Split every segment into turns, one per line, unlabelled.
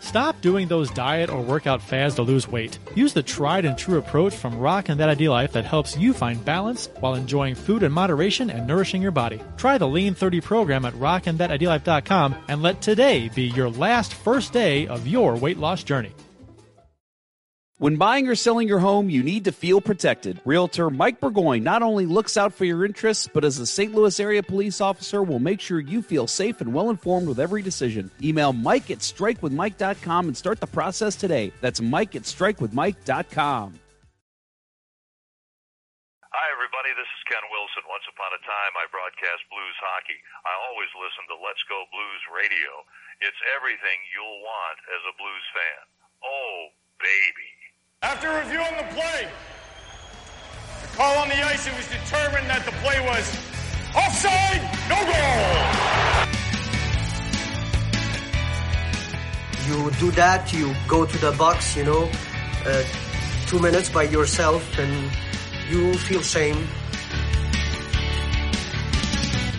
Stop doing those diet or workout fads to lose weight. Use the tried and true approach from Rockin' That ID Life that helps you find balance while enjoying food in moderation and nourishing your body. Try the Lean 30 program at rockinthatIDLife.com and let today be your last first day of your weight loss journey.
When buying or selling your home, you need to feel protected. Realtor Mike Burgoyne not only looks out for your interests, but as a St. Louis area police officer will make sure you feel safe and well informed with every decision. Email Mike at strikewithmike.com and start the process today. That's Mike at strikewithmike.com.
Hi, everybody. This is Ken Wilson. Once upon a time, I broadcast blues hockey. I always listen to Let's Go Blues Radio. It's everything you'll want as a blues fan. Oh, baby.
After reviewing the play, the call on the ice, it was determined that the play was offside, no goal.
You do that, you go to the box, you know, uh, two minutes by yourself, and you feel same.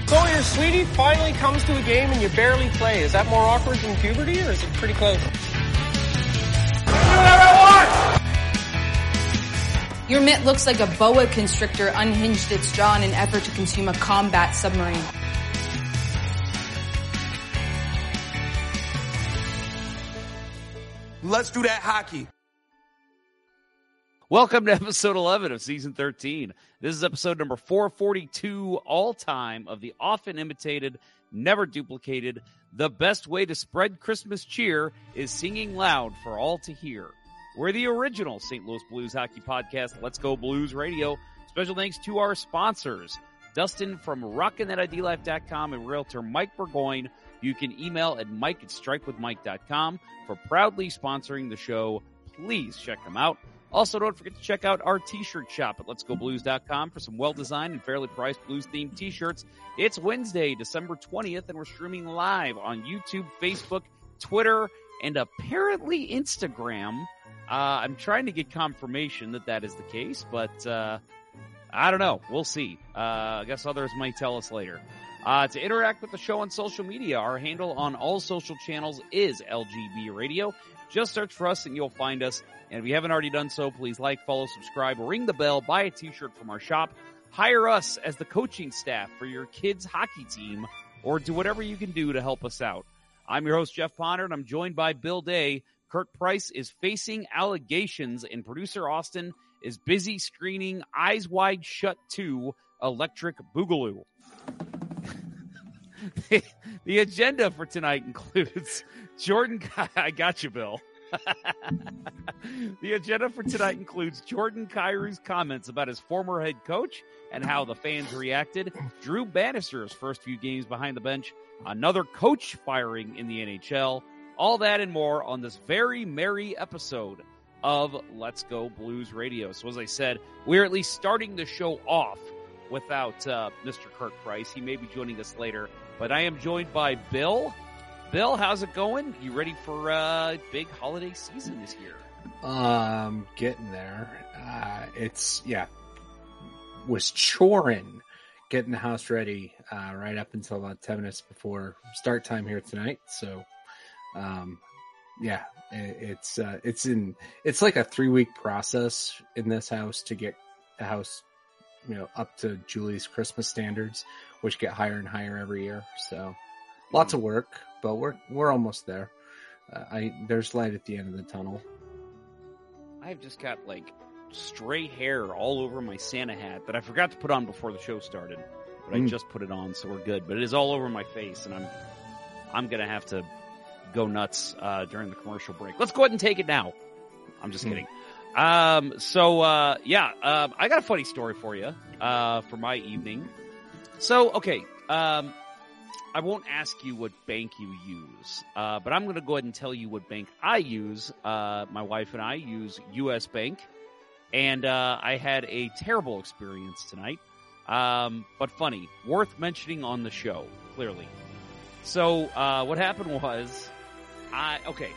So your sweetie finally comes to a game and you barely play. Is that more awkward than puberty, or is it pretty close?
Your mitt looks like a boa constrictor unhinged its jaw in an effort to consume a combat submarine.
Let's do that hockey.
Welcome to episode 11 of season 13. This is episode number 442 all time of the often imitated, never duplicated. The best way to spread Christmas cheer is singing loud for all to hear. We're the original St. Louis Blues hockey podcast, Let's Go Blues Radio. Special thanks to our sponsors, Dustin from RockinThatIDLife.com and Realtor Mike Burgoyne. You can email at mike at strikewithmike.com for proudly sponsoring the show. Please check them out. Also, don't forget to check out our t-shirt shop at letsgoblues.com for some well-designed and fairly priced blues-themed t-shirts. It's Wednesday, December 20th, and we're streaming live on YouTube, Facebook, Twitter, and apparently Instagram. Uh, I'm trying to get confirmation that that is the case, but uh, I don't know. We'll see. Uh, I guess others might tell us later. Uh, to interact with the show on social media, our handle on all social channels is LGB Radio. Just search for us and you'll find us. And if you haven't already done so, please like, follow, subscribe, ring the bell, buy a t-shirt from our shop, hire us as the coaching staff for your kids' hockey team, or do whatever you can do to help us out. I'm your host, Jeff Ponder, and I'm joined by Bill Day. Kurt Price is facing allegations, and producer Austin is busy screening Eyes Wide Shut 2 Electric Boogaloo. the agenda for tonight includes Jordan. I got you, Bill. the agenda for tonight includes Jordan Kyrou's comments about his former head coach and how the fans reacted, Drew Bannister's first few games behind the bench, another coach firing in the NHL, all that and more on this very merry episode of Let's Go Blues Radio. So, as I said, we're at least starting the show off without uh, Mr. Kirk Price. He may be joining us later, but I am joined by Bill. Bill, how's it going? You ready for uh, big holiday season this year?
Um, getting there. Uh, it's yeah, was choring getting the house ready uh, right up until about ten minutes before start time here tonight. So, um, yeah, it, it's uh, it's in it's like a three week process in this house to get the house, you know, up to Julie's Christmas standards, which get higher and higher every year. So, lots of work, but we're we're almost there. Uh, I there's light at the end of the tunnel.
I've just got like stray hair all over my Santa hat that I forgot to put on before the show started, but
Mm.
I just put it on, so we're good. But it is all over my face, and I'm I'm gonna have to go nuts uh, during the commercial break. Let's go ahead and take it now. I'm just
Mm.
kidding. Um, so uh, yeah, um, I got a funny story for you uh, for my evening. So okay, um, I won't ask you what bank you use, uh, but I'm going to go ahead and tell you what bank I use. Uh, my wife and I use U.S. Bank, and uh, I had a terrible experience tonight, um, but funny, worth mentioning on the show. Clearly, so uh, what happened was, I okay.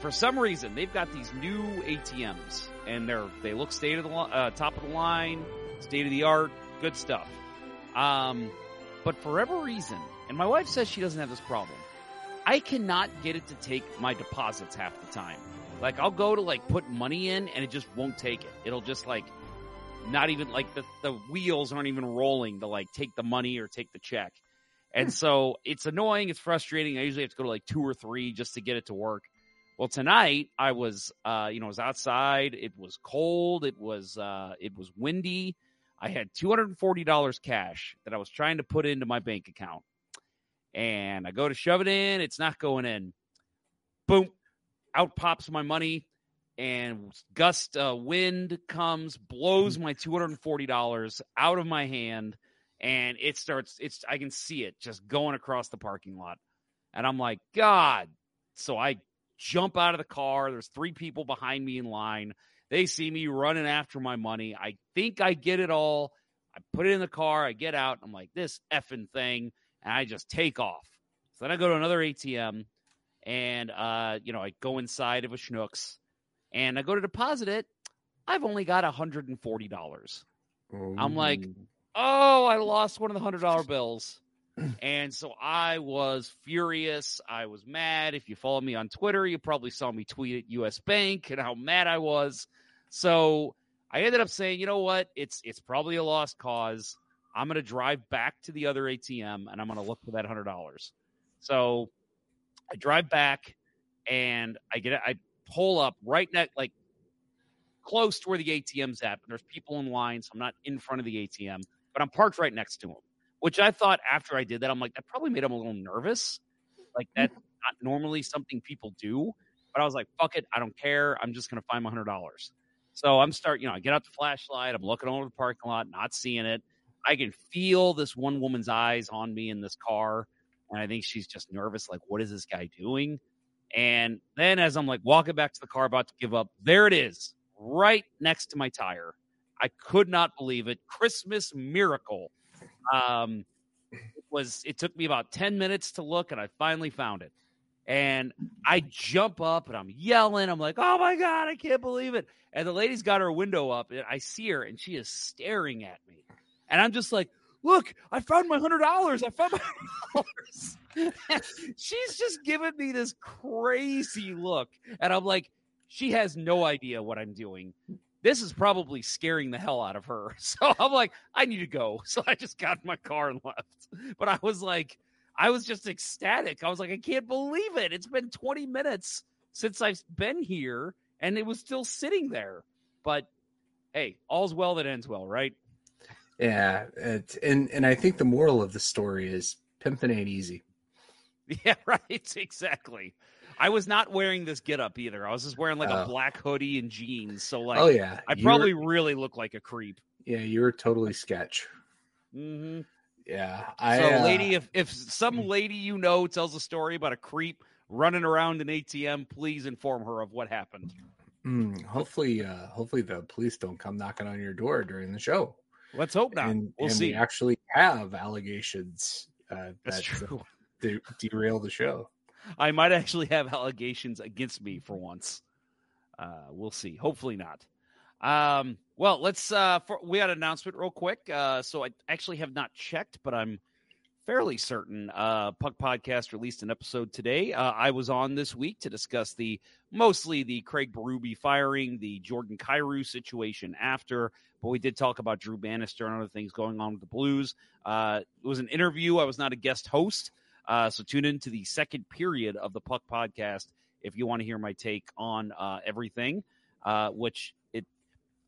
For some reason, they've got these new ATMs, and they're they look state of the uh, top of the line, state of the art, good stuff. Um, but for whatever reason, and my wife says she doesn't have this problem. I cannot get it to take my deposits half the time. Like I'll go to like put money in and it just won't take it. It'll just like not even like the, the wheels aren't even rolling to like take the money or take the check. And so it's annoying. It's frustrating. I usually have to go to like two or three just to get it to work. Well, tonight I was, uh, you know, I was outside. It was cold. It was, uh, it was windy. I had $240 cash that I was trying to put into my bank account. And I go to shove it in. It's not going in. Boom. Out pops my money and gust uh, wind comes, blows my $240 out of my hand and it starts it's I can see it just going across the parking lot. And I'm like, God. So I jump out of the car. There's three people behind me in line. They see me running after my money. I think I get it all. I put it in the car. I get out. I'm like, this effing thing. And I just take off. So then I go to another ATM and, uh, you know, I go inside of a Schnucks and I go to deposit it. I've only got $140. I'm like, oh, I lost one of the hundred dollar bills. And so I was furious. I was mad. If you follow me on Twitter, you probably saw me tweet at US Bank and how mad I was. So I ended up saying, you know what? It's it's probably a lost cause. I'm gonna drive back to the other ATM and I'm gonna look for that hundred dollars. So I drive back and I get I pull up right next like close to where the ATM's at, but there's people in line, so I'm not in front of the ATM but I'm parked right next to him. Which I thought after I did that, I'm like, that probably made him a little nervous. Like mm. that's not normally something people do. But I was like, fuck it, I don't care. I'm just gonna find my hundred dollars. So I'm start, you know, I get out the flashlight, I'm looking over the parking lot, not seeing it. I can feel this one woman's eyes on me in this car. And I think she's just nervous, like, what is this guy doing? And then as I'm like walking back to the car, about to give up, there it is, right next to my tire. I could not believe it. Christmas miracle. Um, it was it took me about 10 minutes to look and I finally found it. And I jump up and I'm yelling. I'm like, oh my God, I can't believe it. And the lady's got her window up and I see her and she is staring at me. And I'm just like, look, I found my hundred dollars. I found my dollars. She's just giving me this crazy look. And I'm like, she has no idea what I'm doing this is probably scaring the hell out of her. So I'm like, I need to go. So I just got in my car and left. But I was like, I was just ecstatic. I was like, I can't believe it. It's been 20 minutes since I've been here and it was still sitting there. But hey, all's well that ends well, right?
Yeah. It, and, and I think the moral of the story is pimping ain't easy.
Yeah, right. Exactly. I was not wearing this get up either. I was just wearing like a
Oh.
black hoodie and jeans. So like,
oh yeah.
I probably really look like a creep.
yeah, you were totally sketch.
Mm-hmm.
Yeah. I
So,
uh,
lady, if if some lady you know tells a story about a creep running around an ATM, please inform her of what happened.
mm, hopefully uh hopefully the police don't come knocking on your door during the show.
Let's hope not.
And,
we'll
and
see.
we actually have allegations uh
That's
that
true.
de- derail the show.
I might actually have allegations against me for once. Uh, we'll see. Hopefully not. Um, well, let's. Uh, for, we had an announcement real quick. Uh, so I actually have not checked, but I'm fairly certain. Uh, Puck Podcast released an episode today. Uh, I was on this week to discuss the mostly the Craig Berube firing, the Jordan Kyrou situation after, but we did talk about Drew Bannister and other things going on with the Blues. Uh, it was an interview. I was not a guest host. Uh, so tune in to the second period of the Puck podcast if you want to hear my take on uh, everything. Uh, which it,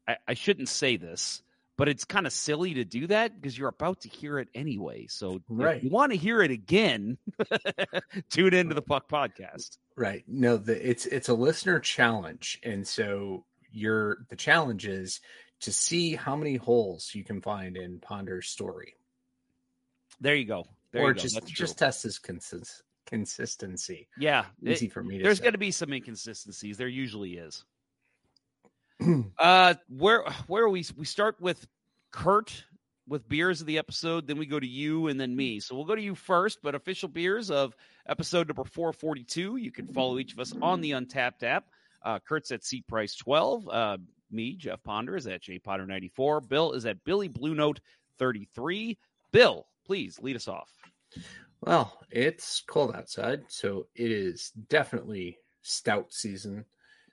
I, I shouldn't say this, but it's kind of silly to do that because you're about to hear it anyway. So
Right.
if you want to hear it again, tune into the Puck podcast.
Right. No, the it's it's a listener challenge. And so your the challenge is to see how many holes you can find in Ponder's story.
There you go. There
or just just test his consist- consistency.
yeah. it-
Easy for me to
there's going to be some inconsistencies. There usually is. uh, where where we we start with Kurt with beers of the episode, then we go to you and then me. So we'll go to you first, but official beers of episode number 442. You can follow each of us on the Untappd app. Uh, Kurt's at seat price 12. Uh, me, Jeff Ponder, is at jponder94. Bill is at Billy Blue Note 33. Bill, please lead us off.
Well, it's cold outside, so it is definitely stout season.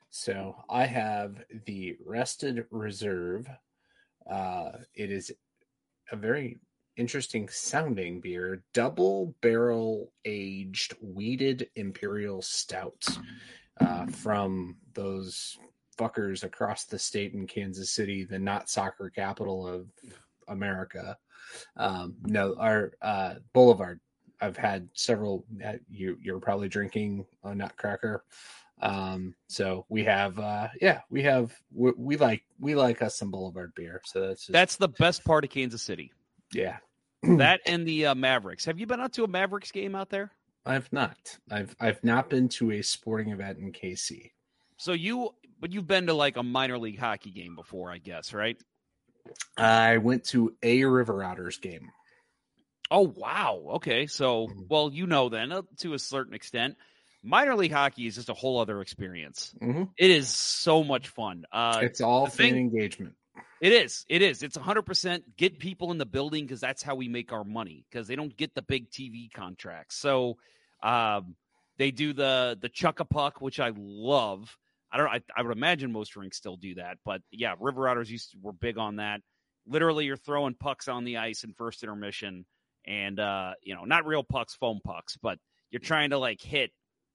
So I have the Rested Reserve. Uh, it is a very interesting sounding beer, double barrel aged wheated imperial stout uh, from those fuckers across the state in Kansas City, the not soccer capital of America. Um, no, our uh, Boulevard. I've had several. Uh, you you're probably drinking a Nutcracker. Um, so we have, uh, yeah, we have. We, we like we like us some Boulevard beer. So that's just,
That's the best part of Kansas City.
yeah.
That and the uh, Mavericks. Have you been out to a Mavericks game out there?
I've not. I've I've not been to a sporting event in KC.
So you, but you've been to like a minor league hockey game before, I guess, right?
I went to a River Otters game.
Oh wow. Okay. So,
Mhm.
well, you know then uh, to a certain extent, minor league hockey is just a whole other experience.
Mhm.
It is so much fun. Uh,
It's all fan
thing-
engagement.
It is. It is. It's 100% get people in the building because that's how we make our money because they don't get the big TV contracts. So um, they do the the chuck a puck, which I love. I don't. I, I would imagine most rinks still do that, but yeah, River Otters used to, were big on that. Literally, you're throwing pucks on the ice in first intermission, and uh, you know, not real pucks, foam pucks, but you're trying to like hit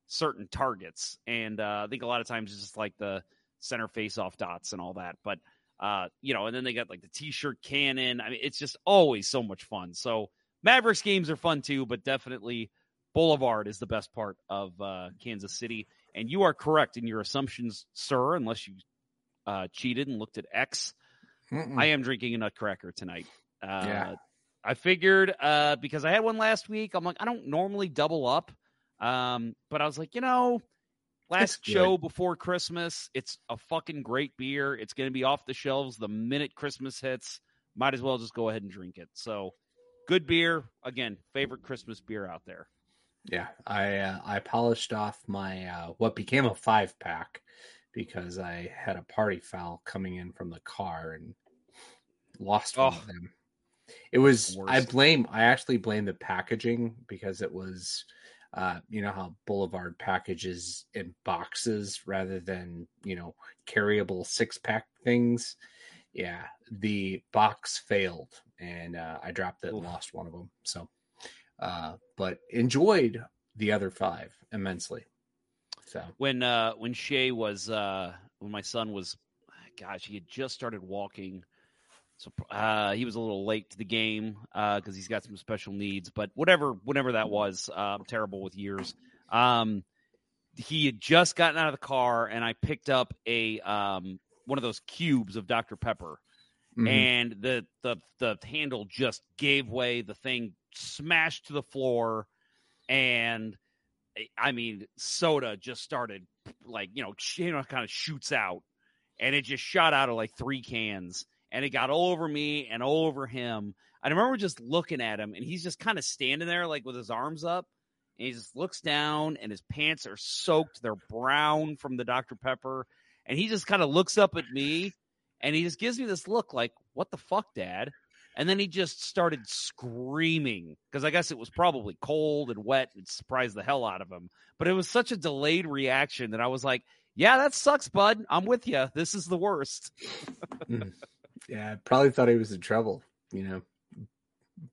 certain targets. And uh, I think a lot of times it's just like the center face off dots and all that. But uh, you know, and then they got like the t-shirt cannon. I mean, it's just always so much fun. So Mavericks games are fun too, but definitely Boulevard is the best part of uh, Kansas City. And you are correct in your assumptions, sir, unless you uh, cheated and looked at X. I am drinking a Nutcracker tonight. Uh,
Yeah.
I figured uh, because I had one last week. I'm like, I don't normally double up, um, but I was like, you know, last show before Christmas, it's a fucking great beer. It's going to be off the shelves the minute Christmas hits. Might as well just go ahead and drink it. So, good beer. Again, favorite Christmas beer out there.
Yeah, I uh, I polished off my uh, what became a five pack because I had a party foul coming in from the car and lost one
Oh.
of them. It was I blame I actually blame the packaging because it was uh, you know how Boulevard packages in boxes rather than you know carryable six pack things. Yeah, the box failed and uh, I dropped it and lost one of them. So, uh, but enjoyed the other five immensely. So.
When uh when Shay was uh when my son was gosh he had just started walking. So uh he was a little late to the game uh because he's got some special needs but whatever whatever that was uh, I'm terrible with years. Um he had just gotten out of the car and I picked up a um one of those cubes of Dr Pepper
mhm.
and the the the handle just gave way. The thing smashed to the floor. And eh, i mean soda just started like you know you know kind of shoots out. And it just shot out of like three cans. And it got all over me and all over him. I remember just looking at him and he's just kind of standing there like with his arms up. And he just looks down and his pants are soaked. They're brown from the dr pepper. And he just kind of looks up at me and he just gives me this look like, what the fuck, dad? And then he just started screaming because I guess it was probably cold and wet and surprised the hell out of him. But it was such a delayed reaction that I was like, yeah, that sucks, bud. I'm with you. This is the worst.
yeah, I probably thought he was in trouble. You know,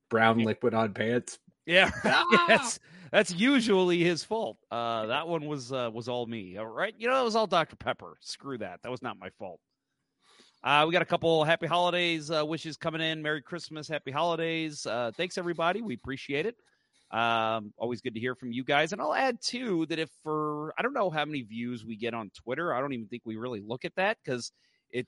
brown liquid on pants.
Yeah,
Ah!
that's that's usually his fault. Uh, that one was uh, was all me. All right, you know, it was all Dr Pepper. Screw that. That was not my fault. Uh, we got a couple happy holidays uh, wishes coming in. Merry Christmas, happy holidays. Uh, thanks everybody. We appreciate it. Um, always good to hear from you guys. And I'll add too that if for I don't know how many views we get on Twitter. I don't even think we really look at that because it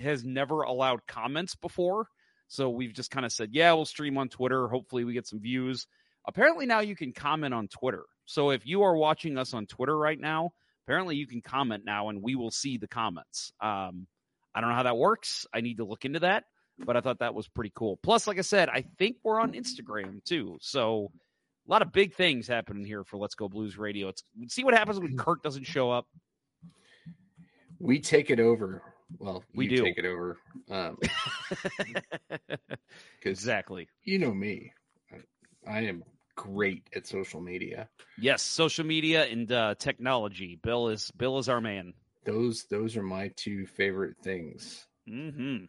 has never allowed comments before. So we've just kind of said, yeah, we'll stream on Twitter. Hopefully we get some views. Apparently now you can comment on Twitter. So if you are watching us on Twitter right now, apparently you can comment now and we will see the comments. Um, I don't know how that works. I need to look into that, but I thought that was pretty cool. Plus, like I said, I think we're on Instagram too. So a lot of big things happening here for Let's Go Blues Radio. It's see what happens when Kurt doesn't show up.
We take it over. Well,
We do.
take it over. Um,
exactly.
you know me. I- I am great at social media.
Yes, social media and uh, technology. Bill is Bill is our man.
Those those are my two favorite things.
Hmm.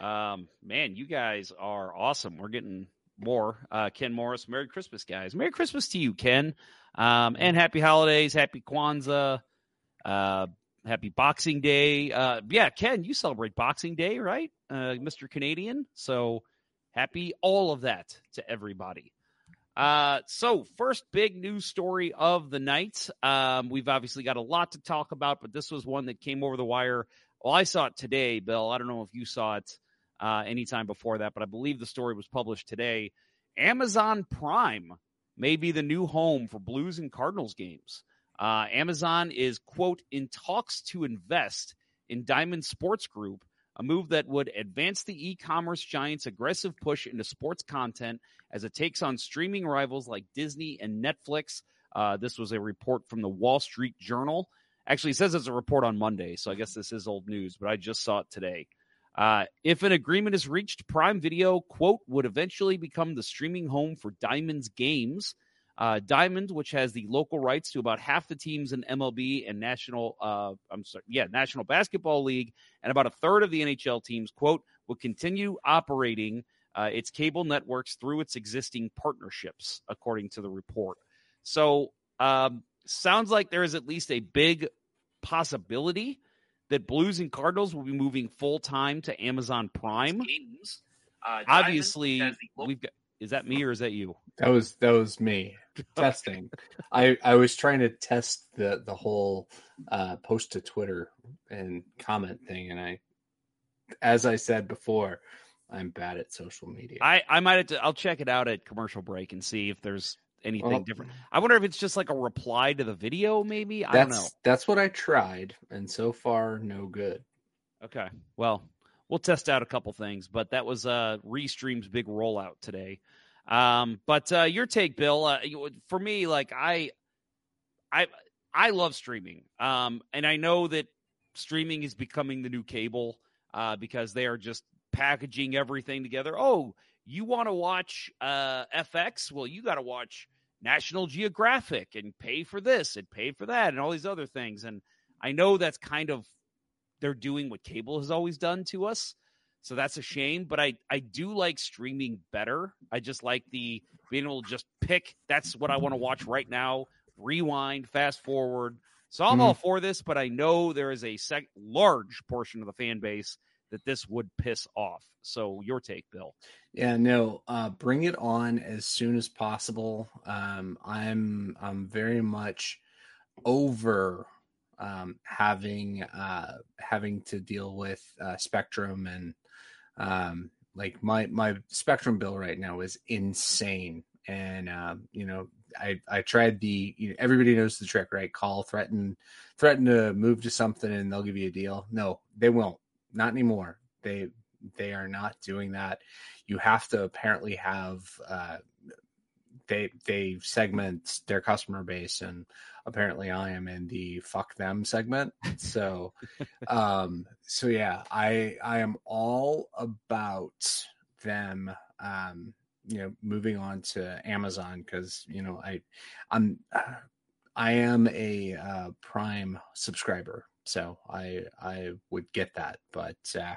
Um, man, you guys are awesome. We're getting more. Uh, Ken Morris, Merry Christmas, guys. Merry Christmas to you, Ken. Um, and happy holidays, happy Kwanzaa, uh, happy Boxing Day. Uh, yeah, Ken, you celebrate Boxing Day, right, uh, Mr. Canadian? So happy all of that to everybody. Uh, so first big news story of the night. Um, we've obviously got a lot to talk about, but this was one that came over the wire. Well, I saw it today, Bill. I don't know if you saw it uh, anytime before that, but I believe the story was published today. Amazon Prime may be the new home for Blues and Cardinals games. Uh, Amazon is, quote, in talks to invest in Diamond Sports Group, a move that would advance the e commerce giant's aggressive push into sports content as it takes on streaming rivals like Disney and Netflix. Uh, this was a report from the Wall Street Journal. Actually, it says it's a report on Monday, so I guess this is old news, but I just saw it today. Uh, if an agreement is reached, Prime Video, quote, would eventually become the streaming home for Diamond's games. Uh, Diamond, which has the local rights to about half the teams in MLB and National, uh, I'm sorry, yeah, National Basketball League, and about a third of the NHL teams, quote, will continue operating uh, its cable networks through its existing partnerships, according to the report. So, um, sounds like there is at least a big possibility that Blues and Cardinals will be moving full time to Amazon Prime. Uh, Obviously, we've got. Is that me or is that you?
That was that was me testing. I I was trying to test the the whole uh, post to Twitter and comment thing, and I, as I said before, I'm bad at social media.
I I might have to. I'll check it out at commercial break and see if there's anything well, different. I wonder if it's just like a reply to the video, maybe. I
don't
know.
That's what I tried, and so far, no good.
Okay. Well, we'll test out a couple things, but that was uh Restream's big rollout today. Um, but uh, your take, Bill, uh, for me, like I, I, I love streaming. Um, and I know that streaming is becoming the new cable uh, because they are just packaging everything together. Oh, you want to watch uh, FX? Well, you got to watch National Geographic and pay for this and pay for that and all these other things. And I know that's kind of they're doing what cable has always done to us. So that's a shame, but I I do like streaming better. I just like the being able to just pick that's what I want to watch right now, rewind, fast forward. So I'm mm-hmm. all for this, but I know there is a sec- large portion of the fan base that this would piss off. So your take, Bill?
Yeah, no, uh, bring it on as soon as possible. Um, I'm I'm very much over um, having uh, having to deal with uh, Spectrum and um, like my my Spectrum bill right now is insane, and um, you know I I tried the you know, everybody knows the trick, right? Call, threaten, threaten to move to something, and they'll give you a deal. No, they won't. Not anymore. They they are not doing that. You have to apparently have uh, they they segment their customer base and apparently I am in the fuck them segment. So, um, so yeah, I I am all about them. Um, you know, moving on to Amazon because you know I I'm I am a uh, Prime subscriber, so I I would get that, but uh,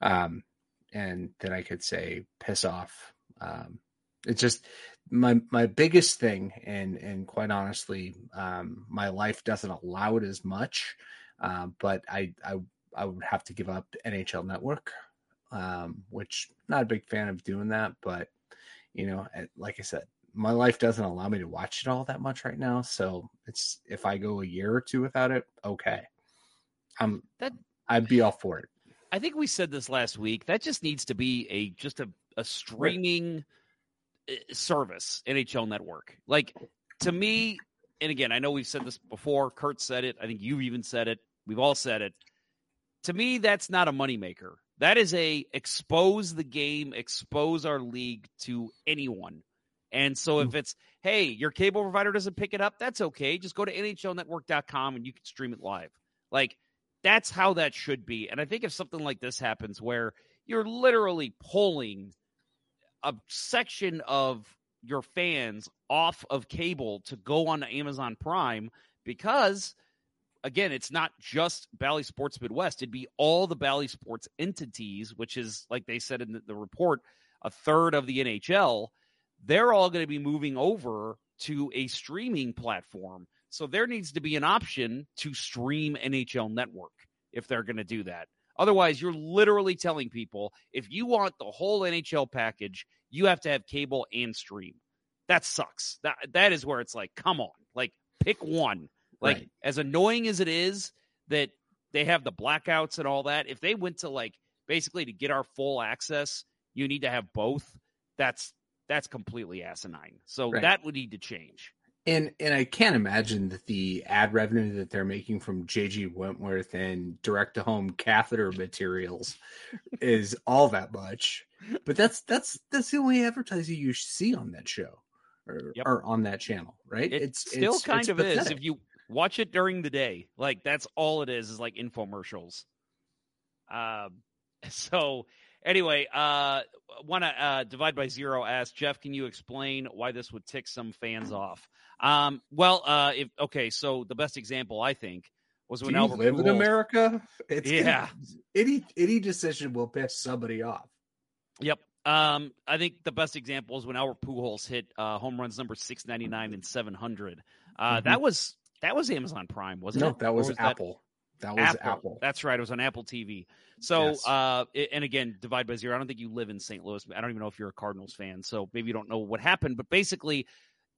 um, and then I could say piss off. Um, it's just my my biggest thing and and quite honestly um, my life doesn't allow it as much uh, but I, I i would have to give up nhl network um, which not a big fan of doing that but you know like i said my life doesn't allow me to watch it all that much right now so it's if i go a year or two without it okay. I'm that i'd be all for it.
I think we said this last week that just needs to be a just a, a streaming right service, NHL Network. Like to me, and again, I know we've said this before. Kurt said it. I think you've even said it. We've all said it. To me, that's not a moneymaker. That is a expose the game, expose our league to anyone. And so if hmm. it's, hey, your cable provider doesn't pick it up, that's okay. Just go to NHLnetwork.com and you can stream it live. Like that's how that should be. And I think if something like this happens where you're literally pulling a section of your fans off of cable to go on to Amazon Prime because again, it's not just Bally Sports Midwest. It'd be all the Bally Sports entities, which is like they said in the, the report, a third of the NHL. They're all going to be moving over to a streaming platform. So there needs to be an option to stream NHL Network if they're going to do that. Otherwise, you're literally telling people if you want the whole NHL package, you have to have cable and stream. That sucks. That that is where it's like, come on, like pick one. Like
Right.
as annoying as it is that they have the blackouts and all that, if they went to like basically to get our full access, you need to have both. That's that's completely asinine. So
Right.
that would need to change.
And and I can't imagine that the ad revenue that they're making from JG Wentworth and direct to home catheter materials is all that much. But that's that's that's the only advertising you see on that show or,
Yep.
or on that channel, right?
It
it's
still
it's-
kind
it's
of is if you watch it during the day. Like that's all it is is like infomercials. Um so anyway, uh want to uh divide by zero ask Jeff, can you explain why this would tick some fans off? Um well, uh if okay, so the best example I think was
Do
when
you
Albert
live in America? It's
Yeah.
Any any decision will piss somebody off.
Yep. Um, I think the best example is when Albert Pujols hit uh, home runs number six ninety nine and seven hundred. Uh,
Mhm.
That was that was Amazon Prime, wasn't
No,
it?
No, that
Or
was, Apple. That was Apple.
That's right. It was on Apple TV. So,
Yes.
uh, it- and again, divide by zero. I don't think you live in St. Louis. I don't even know if you're a Cardinals fan, so maybe you don't know what happened. But basically,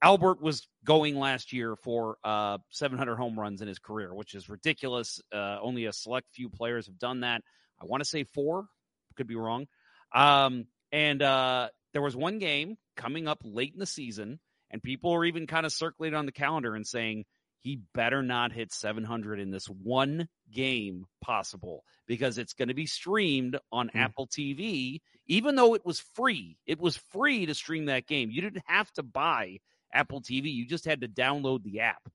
Albert was going last year for uh, 700 home runs in his career, which is ridiculous. Uh, only a select few players have done that. I want to say four, could be wrong. Um, and uh, there was one game coming up late in the season, and people were even kind of circulating on the calendar and saying he better not hit 700 in this one game possible because it's going to be streamed on
Hmm.
Apple TV, even though it was free. It was free to stream that game. You didn't have to buy Apple TV, you just had to download the app.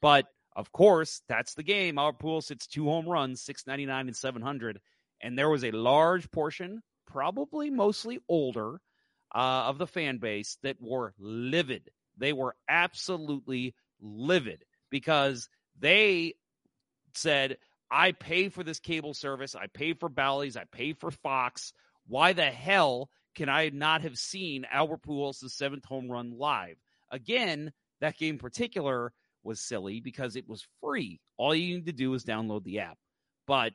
But of course, that's the game. Our pool sits two home runs, 699 and 700. And there was a large portion, probably mostly older, uh, of the fan base that were livid. They were absolutely livid because they said, I pay for this cable service. I pay for Bally's. I pay for Fox. Why the hell can I not have seen Albert Pujols' seventh home run live? Again, that game in particular was silly because it was free. All you need to do is download the app. But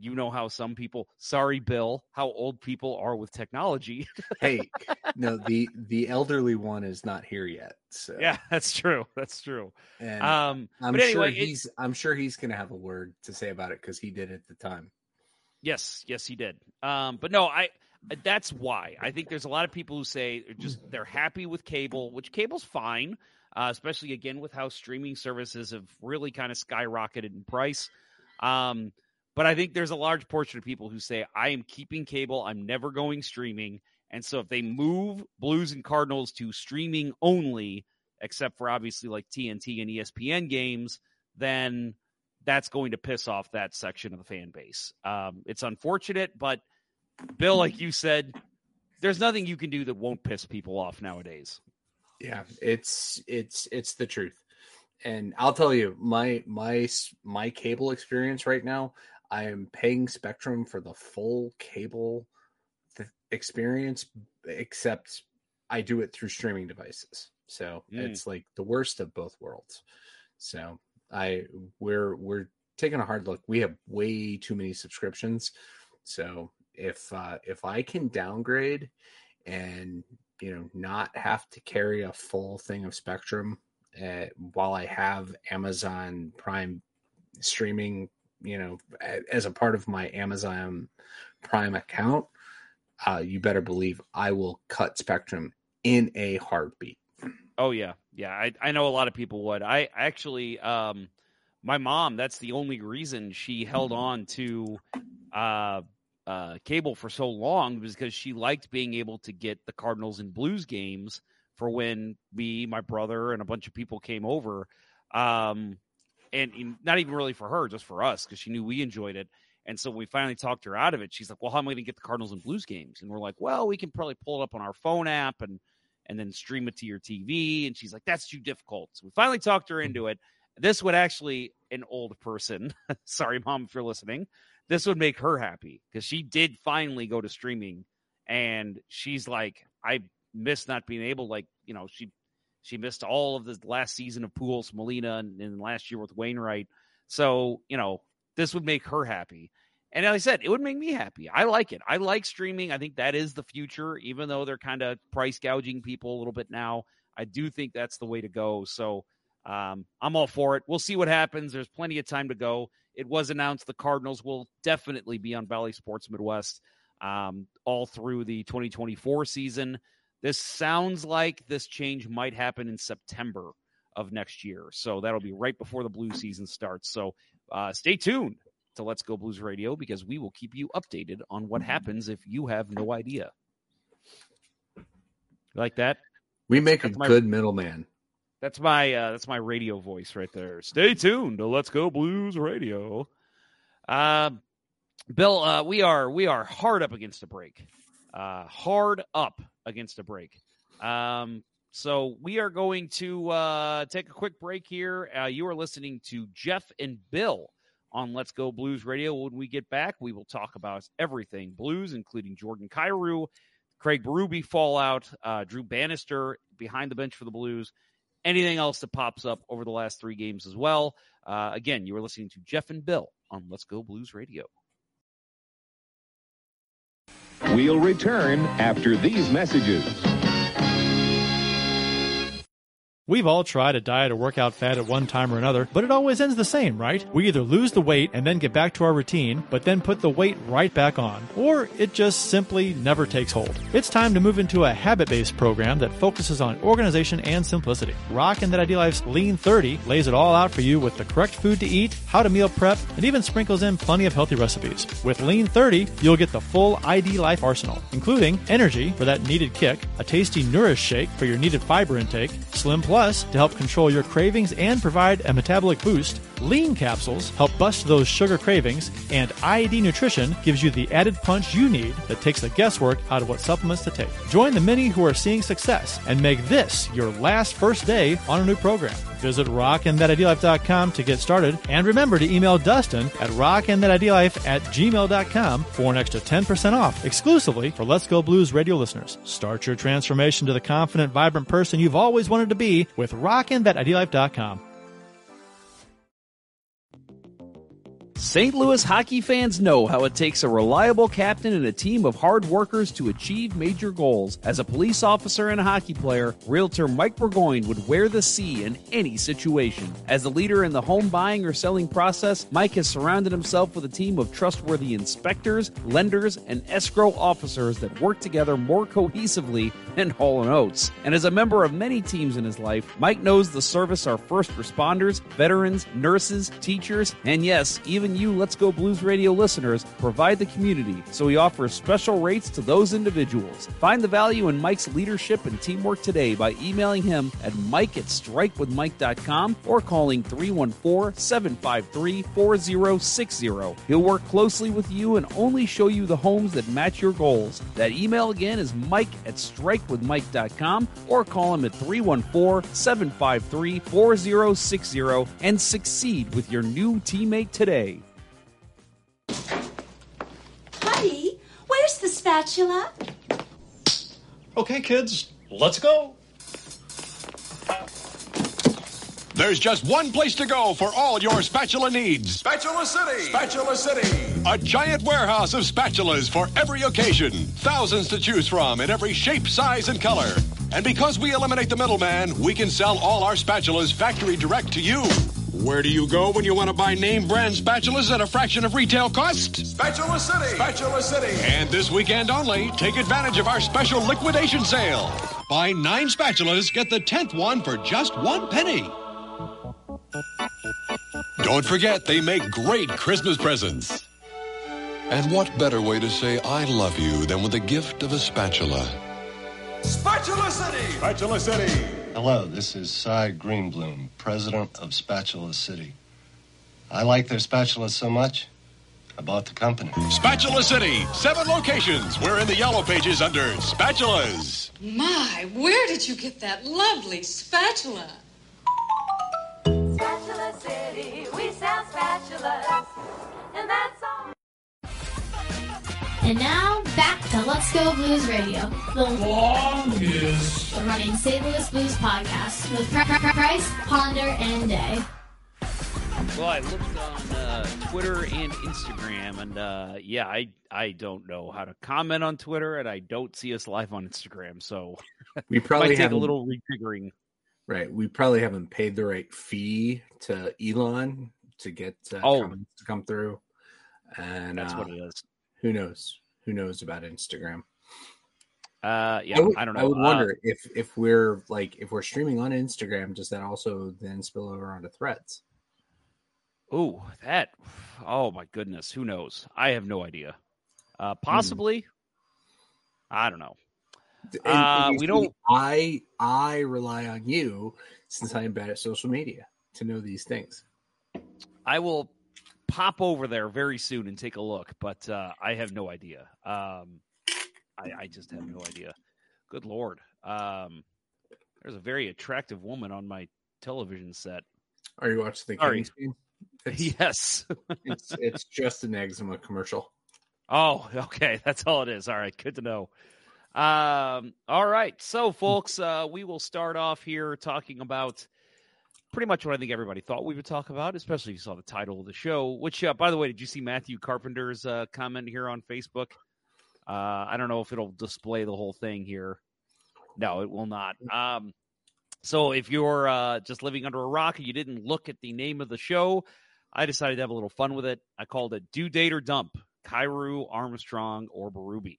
you know how some people, sorry, Bill, how old people are with technology.
hey, no, the the elderly one is not here yet. So
yeah, that's true. That's true.
and
Um,
I'm
but anyway,
sure he's I'm sure he's gonna have a word to say about it because he did at the time.
Yes, yes, he did. Um, but no, I. That's why I think there's a lot of people who say they're just they're happy with cable, which cable's fine, uh, especially again with how streaming services have really kind of skyrocketed in price. Um, but I think there's a large portion of people who say I am keeping cable, I'm never going streaming, and so if they move Blues and Cardinals to streaming only, except for obviously like TNT and ESPN games, then that's going to piss off that section of the fan base. Um, it's unfortunate, but Bill, like you said, there's nothing you can do that won't piss people off nowadays.
Yeah, it's it's it's the truth. And I'll tell you, my my my cable experience right now, I am paying Spectrum for the full cable th- experience, except I do it through streaming devices. So
Mm.
it's like the worst of both worlds. So I we're we're taking a hard look. We have way too many subscriptions. So if uh if I can downgrade and you know not have to carry a full thing of spectrum uh, while i have amazon prime streaming you know as a part of my amazon prime account uh, you better believe i will cut spectrum in a heartbeat
Oh yeah, yeah. I I know a lot of people would. I actually, um, my mom. That's the only reason she held on to uh, uh, cable for so long was because she liked being able to get the Cardinals and Blues games for when me, my brother, and a bunch of people came over. Um, and, not even really for her, just for us, because she knew we enjoyed it. And so we finally talked her out of it. She's like, "Well, how am I going to get the Cardinals and Blues games?" And we're like, "Well, we can probably pull it up on our phone app and." and then stream it to your TV. And she's like, that's too difficult. So we finally talked her into it. This would actually, an old person, sorry, mom, if you're listening, this would make her happy because she did finally go to streaming. And she's like, I miss not being able, like, you know, she she missed all of the last season of Pujols, Molina, and, and last year with Wainwright. So, you know, this would make her happy. And like I said, it would make me happy. I like it. I like streaming. I think that is the future, even though they're kind of price gouging people a little bit now. I do think that's the way to go. So um, I'm all for it. We'll see what happens. There's plenty of time to go. It was announced the Cardinals will definitely be on Bally Sports Midwest um, all through the 2024 season. This sounds like this change might happen in September of next year. So that'll be right before the blue season starts. So uh, stay tuned to Let's Go Blues Radio because we will keep you updated on what happens if you have no idea. Like that?
We make
That's
a
my-
good middleman.
That's my uh, that's my radio voice right there. Stay tuned to Let's Go Blues Radio. Um, Bill, uh, we are we are hard up against a break. Uh, hard up against a break. Um, so we are going to uh, take a quick break here. Uh, you are listening to Jeff and Bill on Let's Go Blues Radio. When we get back, we will talk about everything blues, including Jordan Kyrou, Craig Berube fallout, uh, Drew Bannister behind the bench for the Blues, anything else that pops up over the last three games as well. Uh, again, you are listening to Jeff and Bill on Let's Go Blues Radio.
We'll return after these messages.
We've all tried a diet or workout fad at one time or another, but it always ends the same, right? We either lose the weight and then get back to our routine, but then put the weight right back on, or it just simply never takes hold. It's time to move into a habit based program that focuses on organization and simplicity. Rockin' That ID Life's Lean 30 lays it all out for you with the correct food to eat, how to meal prep, and even sprinkles in plenty of healthy recipes. With Lean 30, you'll get the full ID Life arsenal, including energy for that needed kick, a tasty Nourish shake for your needed fiber intake, Slim Plus to help control your cravings and provide a metabolic boost, Lean capsules help bust those sugar cravings, and ID Nutrition gives you the added punch you need that takes the guesswork out of what supplements to take. Join the many who are seeing success and make this your last first day on a new program. Visit rockinthatidlife.com to get started, and remember to email Dustin at rockinthatidlife at gmail.com for an extra 10% off exclusively for Let's Go Blues radio listeners. Start your transformation to the confident, vibrant person you've always wanted to be with rockinthatidlife.com.
St. Louis hockey fans know how it takes a reliable captain and a team of hard workers to achieve major goals. As a police officer and a hockey player, realtor Mike Burgoyne would wear the C in any situation. As a leader in the home buying or selling process, Mike has surrounded himself with a team of trustworthy inspectors, lenders, and escrow officers that work together more cohesively than Hall & Oates. And as a member of many teams in his life, Mike knows the service our first responders, veterans, nurses, teachers, and yes, even you Let's Go Blues Radio listeners provide the community, so he offers special rates to those individuals. Find the value in Mike's leadership and teamwork today by emailing him at mike at strikewithmike.com or calling 314-753-4060. He'll work closely with you and only show you the homes that match your goals. That email again is mike at strikewithmike.com or call him at 314-753-4060 and succeed with your new teammate today.
Buddy, where's the spatula?
Okay, kids, let's go.
There's just one place to go for all your spatula needs.
Spatula City! Spatula City!
A giant warehouse of spatulas for every occasion. Thousands to choose from in every shape, size, and color. And because we eliminate the middleman, we can sell all our spatulas factory direct to you. Where do you go when you want to buy name brand spatulas at a fraction of retail cost?
Spatula City! Spatula City!
And this weekend only, take advantage of our special liquidation sale. Buy nine spatulas, get the tenth one for just one penny. Don't forget, they make great Christmas presents.
And what better way to say I love you than with the gift of a spatula?
Spatula City! Spatula City!
Hello, this is Cy Greenbloom, president of Spatula City. I like their spatulas so much, I bought the company.
Spatula City, seven locations. We're in the yellow pages under spatulas.
My, where did you get that lovely spatula?
Spatula City, we sell spatulas, and that's all.
And now back to Let's Go Blues Radio, the longest running St. Louis Blues podcast with Pri- Pri- Price, Ponder, and Day.
Well, I looked on uh, Twitter and Instagram, and uh, yeah, I I don't know how to comment on Twitter, and I don't see us live on Instagram, so
We probably
might take a
haven't-
little refiguring.
Right. We probably haven't paid the right fee to Elon to get uh,
Oh.
comments to come through. And
That's
uh,
what it is.
Who knows? Who knows about Instagram?
Uh, yeah,
I, would,
I don't know.
I would
Uh,
wonder if if we're like if we're streaming on Instagram, does that also then spill over onto Threads?
Ooh, that. Oh my goodness, who knows? I have no idea.
Hmm.
Uh, possibly. I don't know.
And- and
Uh,
you
we
see,
don't.
I I rely on you since I am bad at social media to know these things.
I will pop over there very soon and take a look, but uh, I have no idea. Um, I, I just have no idea. Good lord. Um, there's a very attractive woman on my television set.
Are you watching the
Sorry.
It's,
Yes.
it's it's just an eczema commercial.
Oh, okay. That's all it is. All right. Good to know. Um, all right. So, folks, uh, we will start off here talking about pretty much what I think everybody thought we would talk about, especially if you saw the title of the show. Which, uh, by the way, did you see Matthew Carpenter's uh, comment here on Facebook? Uh, I don't know if it'll display the whole thing here. No, it will not. Um, so if you're uh, just living under a rock and you didn't look at the name of the show, I decided to have a little fun with it. I called it "Do Date or Dump: Kyrou, Armstrong, or Berube,"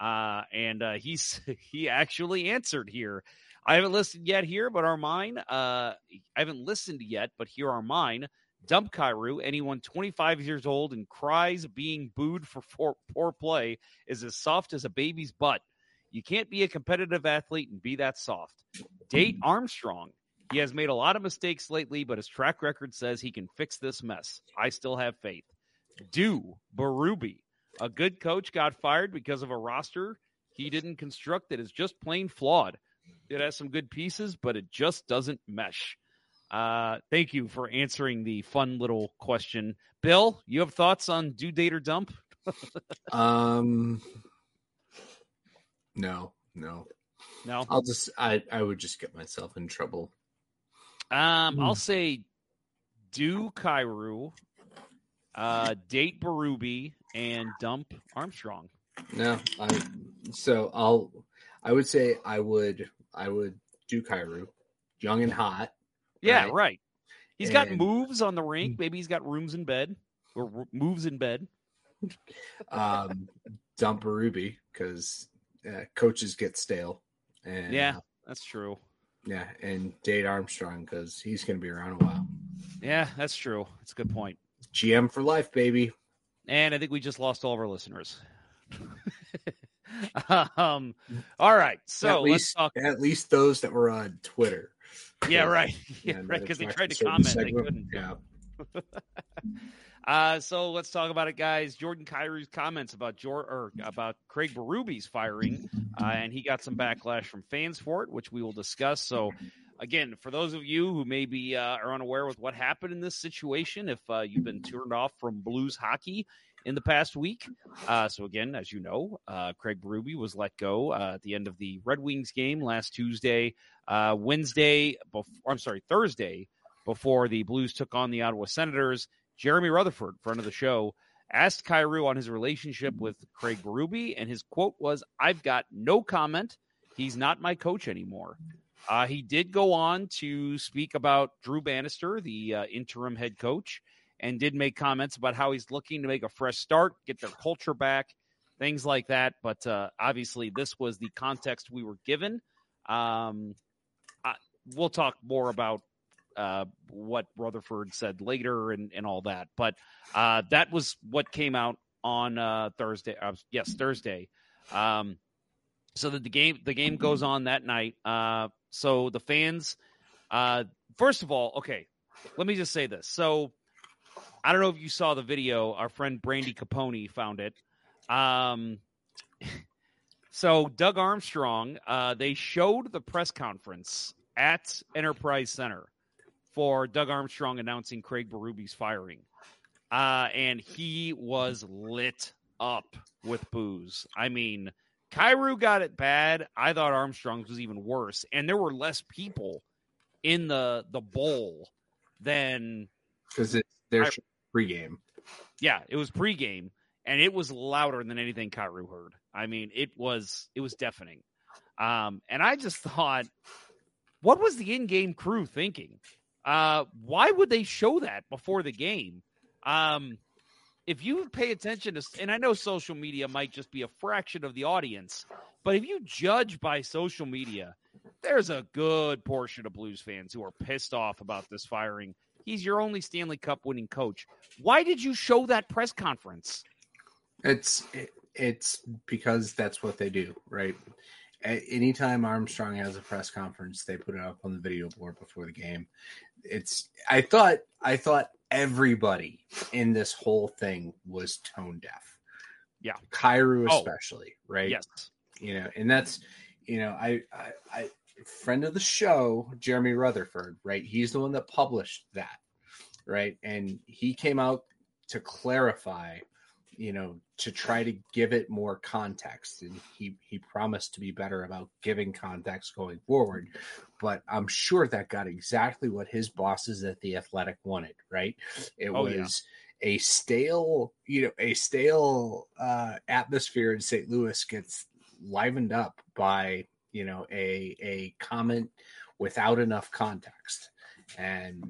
uh, and uh, he's he actually answered here. I haven't listened yet here, but are mine. Uh, I haven't listened yet, but here are mine. Dump Kyrou. Anyone 25 years old and cries being booed for poor, poor play is as soft as a baby's butt. You can't be a competitive athlete and be that soft. Date Armstrong. He has made a lot of mistakes lately, but his track record says he can fix this mess. I still have faith. Do Berube. A good coach got fired because of a roster he didn't construct that is just plain flawed. It has some good pieces, but it just doesn't mesh. Uh, thank you for answering the fun little question. Bill, you have thoughts on do date or dump?
Um, no, no,
no.
I'll just I I would just get myself in trouble.
Um, I'll
Hmm.
say do Kyrou, uh, date Berube, and dump Armstrong.
No, I so I'll I would say I would I would do Kyrou, young and hot.
Yeah, right. He's got moves on the rink. Maybe he's got rooms in bed or moves in bed.
Um, dump Ruby because uh, coaches get stale. And
yeah,
uh,
that's true.
yeah, and date Armstrong because he's going to be around a while.
Yeah, that's true. That's a good point.
GM for life, baby.
And I think we just lost all of our listeners. um, all right. So
at
let's
least
talk.
at least those that were on Twitter.
Yeah, right. Yeah, right. Because they tried to comment, they couldn't.
Yeah.
Uh, so let's talk about it, guys. Jordan Kyrou's comments about Jor- or about Craig Berube firing, uh, and he got some backlash from fans for it, which we will discuss. So, again, for those of you who maybe uh, are unaware with what happened in this situation, if uh, you've been turned off from Blues hockey in the past week, uh, so again, as you know, uh, Craig Berube was let go uh, at the end of the Red Wings game last Tuesday, uh, Wednesday. Before, I'm sorry, Thursday before the Blues took on the Ottawa Senators. Jeremy Rutherford, friend of the show, asked Kyrou on his relationship with Craig Berube, and his quote was, I've got no comment. He's not my coach anymore. Uh, he did go on to speak about Drew Bannister, the uh, interim head coach, and did make comments about how he's looking to make a fresh start, get their culture back, things like that. But uh, obviously, this was the context we were given. Um, I, we'll talk more about uh, what Rutherford said later and, and all that. But uh, that was what came out on uh, Thursday. Uh, yes, Thursday. Um, so that the game the game goes on that night. Uh, so the fans, uh, first of all, okay, let me just say this. So I don't know if you saw the video. Our friend Brandy Capone found it. Um, so Doug Armstrong, uh, they showed the press conference at Enterprise Center for Doug Armstrong announcing Craig Berube's firing, uh, and he was lit up with boos. I mean, Kyrou got it bad. I thought Armstrong's was even worse, and there were less people in the the bowl than
because I, pregame.
Yeah, it was pregame, and it was louder than anything Kyrou heard. I mean, it was it was deafening. Um, and I just thought, what was the in-game crew thinking? Uh, why would they show that before the game? Um, if you pay attention to, and I know social media might just be a fraction of the audience, but if you judge by social media, there's a good portion of Blues fans who are pissed off about this firing. He's your only Stanley Cup winning coach. Why did you show that press conference?
It's it, it's because that's what they do, right? Anytime Armstrong has a press conference, they put it up on the video board before the game. It's I thought I thought everybody in this whole thing was tone deaf.
Yeah.
Kyrou oh, especially, oh, right?
Yes.
You know, and that's you know, I, I I friend of the show, Jeremy Rutherford, right? He's the one that published that, right? And he came out to clarify you know to try to give it more context and he he promised to be better about giving context going forward but i'm sure that got exactly what his bosses at the athletic wanted right it oh, was yeah. a stale you know a stale uh atmosphere in st louis gets livened up by you know a a comment without enough context and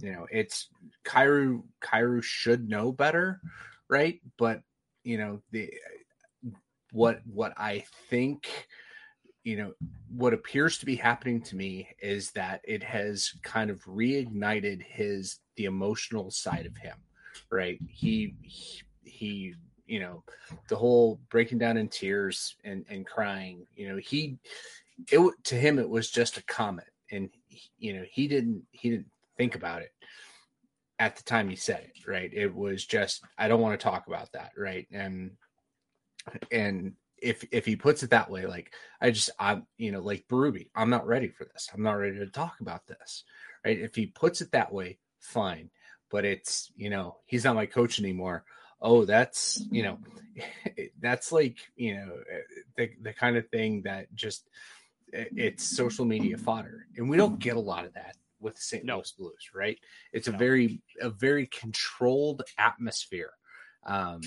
you know it's Kyrou Kyrou should know better right? But you know the what what I think you know what appears to be happening to me is that it has kind of reignited his the emotional side of him right he he, he you know the whole breaking down in tears and and crying you know he it to him it was just a comment and you know he didn't he didn't think about it at the time he said it, right? It was just I don't want to talk about that, right? And and if if he puts it that way, like I just I'm you know like Berube, I'm not ready for this. I'm not ready to talk about this, right? If he puts it that way, fine. But it's you know he's not my coach anymore. Oh, that's you know that's like you know the the kind of thing that just it's social media fodder, and we don't get a lot of that with St. No. Louis Blues, right? It's no. a very a very controlled atmosphere. Um,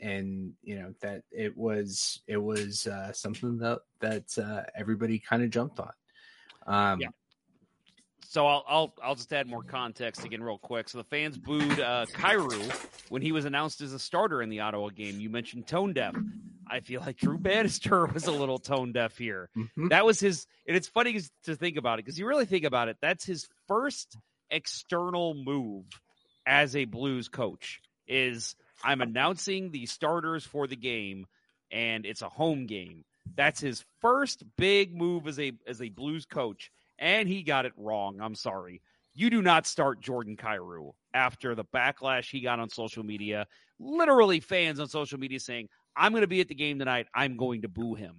and you know that it was it was uh, something that that uh, everybody kind of jumped on. Um,
yeah. So I'll, I'll I'll just add more context again real quick. So the fans booed uh, Kyrou when he was announced as a starter in the Ottawa game. You mentioned tone deaf. I feel like Drew Bannister was a little tone deaf here. Mm-hmm. That was his, and it's funny to think about it because you really think about it. That's his first external move as a Blues coach. Is I'm announcing the starters for the game, and it's a home game. That's his first big move as a as a Blues coach, and he got it wrong. I'm sorry. You do not start Jordan Kyrou after the backlash he got on social media. Literally, fans on social media saying, I'm going to be at the game tonight. I'm going to boo him.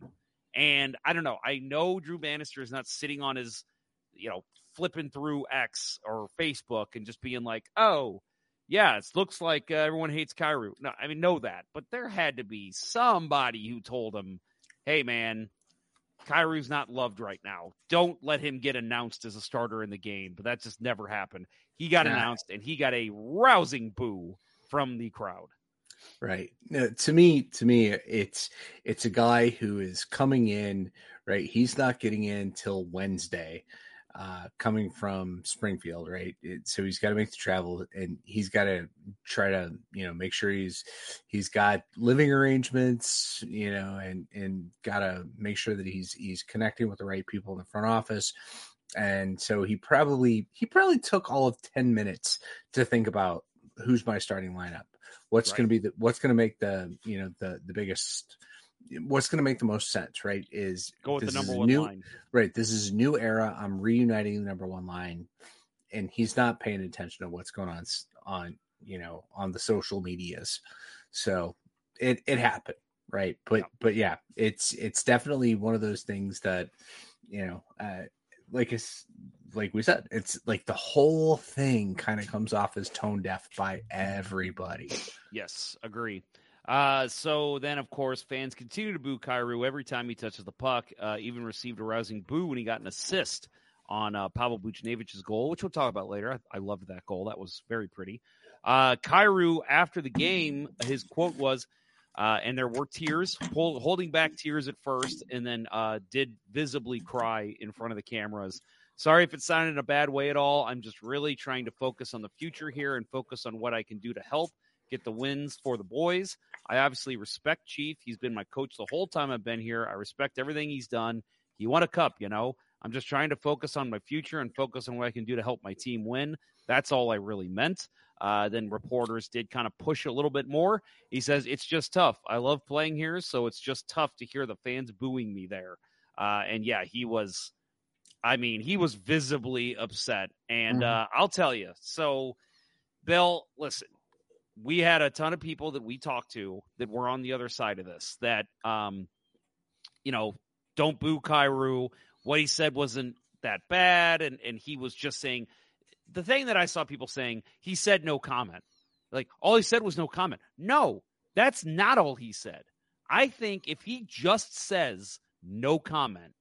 And I don't know. I know Drew Bannister is not sitting on his, you know, flipping through X or Facebook and just being like, oh, yeah, it looks like uh, everyone hates Kyrou. No, I mean, know that. But there had to be somebody who told him, hey, man, Kyrou's not loved right now. Don't let him get announced as a starter in the game. But that just never happened. He got yeah. announced and he got a rousing boo from the crowd.
Right. No, to me, to me, it's it's a guy who is coming in. Right. He's not getting in till Wednesday. Uh, coming from Springfield, right? It, so he's got to make the travel, and he's got to try to, you know, make sure he's he's got living arrangements, you know, and and got to make sure that he's he's connecting with the right people in the front office. And so he probably he probably took all of ten minutes to think about who's my starting lineup what's right. going to be the what's going to make the you know the the biggest what's going to make the most sense right is
go with the number one
new,
line
right this is a new era i'm reuniting the number one line and he's not paying attention to what's going on on you know, on the social medias. So it it happened, right? But but yeah, it's it's definitely one of those things that you know, uh, like it's like we said, it's like the whole thing kind of comes off as tone deaf by everybody.
Yes, agree. Uh, so then, of course, fans continue to boo Kyrou every time he touches the puck. Uh, even received a rousing boo when he got an assist on uh, Pavel Buchnevich's goal, which we'll talk about later. I, I loved that goal; that was very pretty. Uh, after the game, his quote was, uh, and there were tears, hold, holding back tears at first, and then uh, did visibly cry in front of the cameras. Sorry if it sounded in a bad way at all. I'm just really trying to focus on the future here and focus on what I can do to help get the wins for the boys. I obviously respect Chief. He's been my coach the whole time I've been here. I respect everything he's done. He won a cup, you know. I'm just trying to focus on my future and focus on what I can do to help my team win. That's all I really meant. Uh, then reporters did kind of push a little bit more. He says, It's just tough. I love playing here, so it's just tough to hear the fans booing me there. Uh, and yeah, he was I mean, he was visibly upset. And
Mm-hmm.
uh, I'll tell you, so Bill, listen, we had a ton of people that we talked to that were on the other side of this that, um, you know, don't boo Kyrou. What he said wasn't that bad. And, and he was just saying the thing that I saw people saying, he said no comment. Like all he said was no comment. No, that's not all he said. I think if he just says no comment,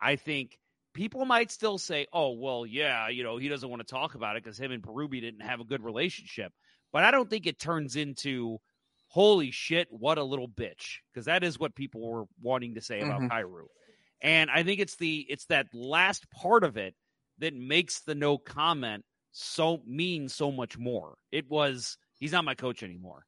I think people might still say, oh, well, yeah, you know, he doesn't want to talk about it because him and Berube didn't have a good relationship. But I don't think it turns into, holy shit, what a little bitch. Because that is what people were wanting to say about
Mhm.
Kyrou. And I think it's the it's that last part of it that makes the no comment so mean so much more. It was he's not my coach anymore.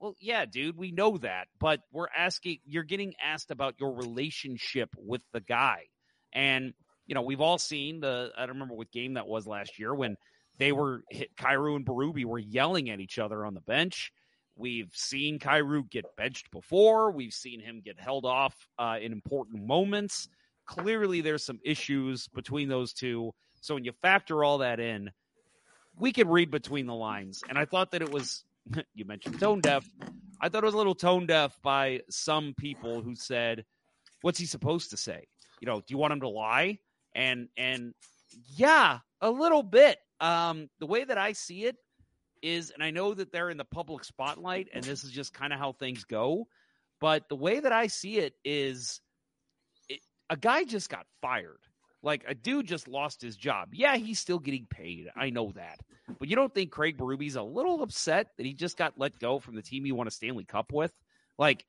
Well, yeah, dude, we know that, but we're asking you're getting asked about your relationship with the guy. And you know, we've all seen the I don't remember what game that was last year when they were hit Kyrou and Berube were yelling at each other on the bench. We've seen Kyrou get benched before. We've seen him get held off uh, in important moments. Clearly, there's some issues between those two. So when you factor all that in, we could read between the lines. And I thought that it was, you mentioned tone deaf. I thought it was a little tone deaf by some people who said, what's he supposed to say? You know, do you want him to lie? And, and yeah, a little bit. Um, the way that I see it is, and I know that they're in the public spotlight and this is just kind of how things go. But the way that I see it is it, a guy just got fired. Like a dude just lost his job. Yeah, he's still getting paid. I know that. But you don't think Craig Berube's a little upset that he just got let go from the team he won a Stanley Cup with? Like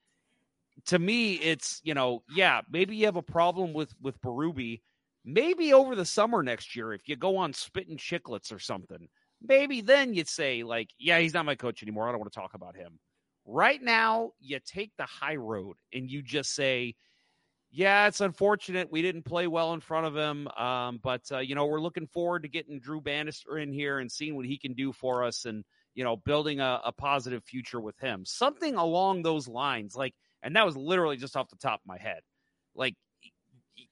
to me, it's you know, yeah, maybe you have a problem with with Berube. Maybe over the summer next year, if you go on Spittin' Chiclets or something, maybe then you'd say like, yeah, he's not my coach anymore. I don't want to talk about him. Right now, you take the high road and you just say, yeah, it's unfortunate we didn't play well in front of him, um, but uh, you know we're looking forward to getting Drew Bannister in here and seeing what he can do for us, and you know building a, a positive future with him. Something along those lines, like, and that was literally just off the top of my head. Like,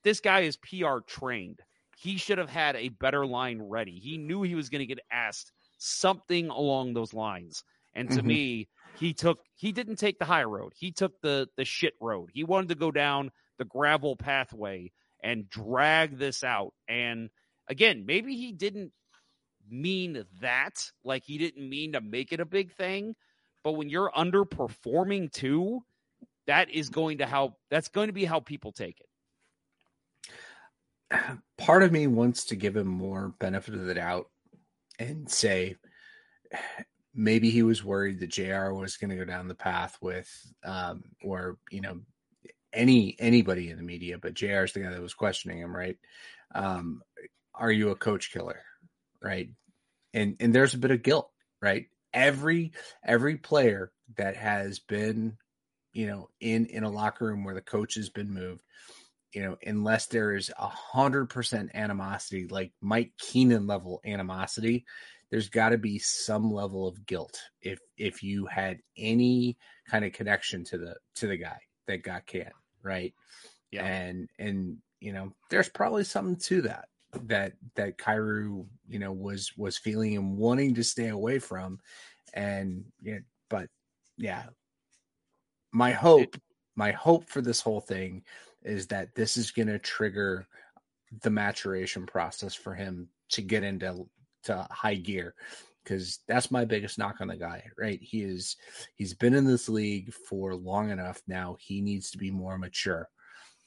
this guy is PR trained. He should have had a better line ready. He knew he was going to get asked something along those lines. And to
Mhm.
me, he took he didn't take the high road. He took the the shit road. He wanted to go down the gravel pathway and drag this out. And again, maybe he didn't mean that. Like he didn't mean to make it a big thing. But when you're underperforming too, that is going to help. that's going to be how people take it.
Part of me wants to give him more benefit of the doubt and say maybe he was worried that JR was going to go down the path with um or you know any anybody in the media but JR is the guy that was questioning him right? Um are you a coach killer right? And and there's a bit of guilt right? Every every player that has been you know in in a locker room where the coach has been moved you know, unless there is a hundred percent animosity, like Mike Keenan level animosity, there's got to be some level of guilt if if you had any kind of connection to the to the guy that got canned, right?
Yeah.
And and you know, there's probably something to that that that Kyrou, you know, was was feeling and wanting to stay away from. And yeah, but yeah, my hope, my hope for this whole thing is that this is going to trigger the maturation process for him to get into to high gear because that's my biggest knock on the guy right he is he's been in this league for long enough now he needs to be more mature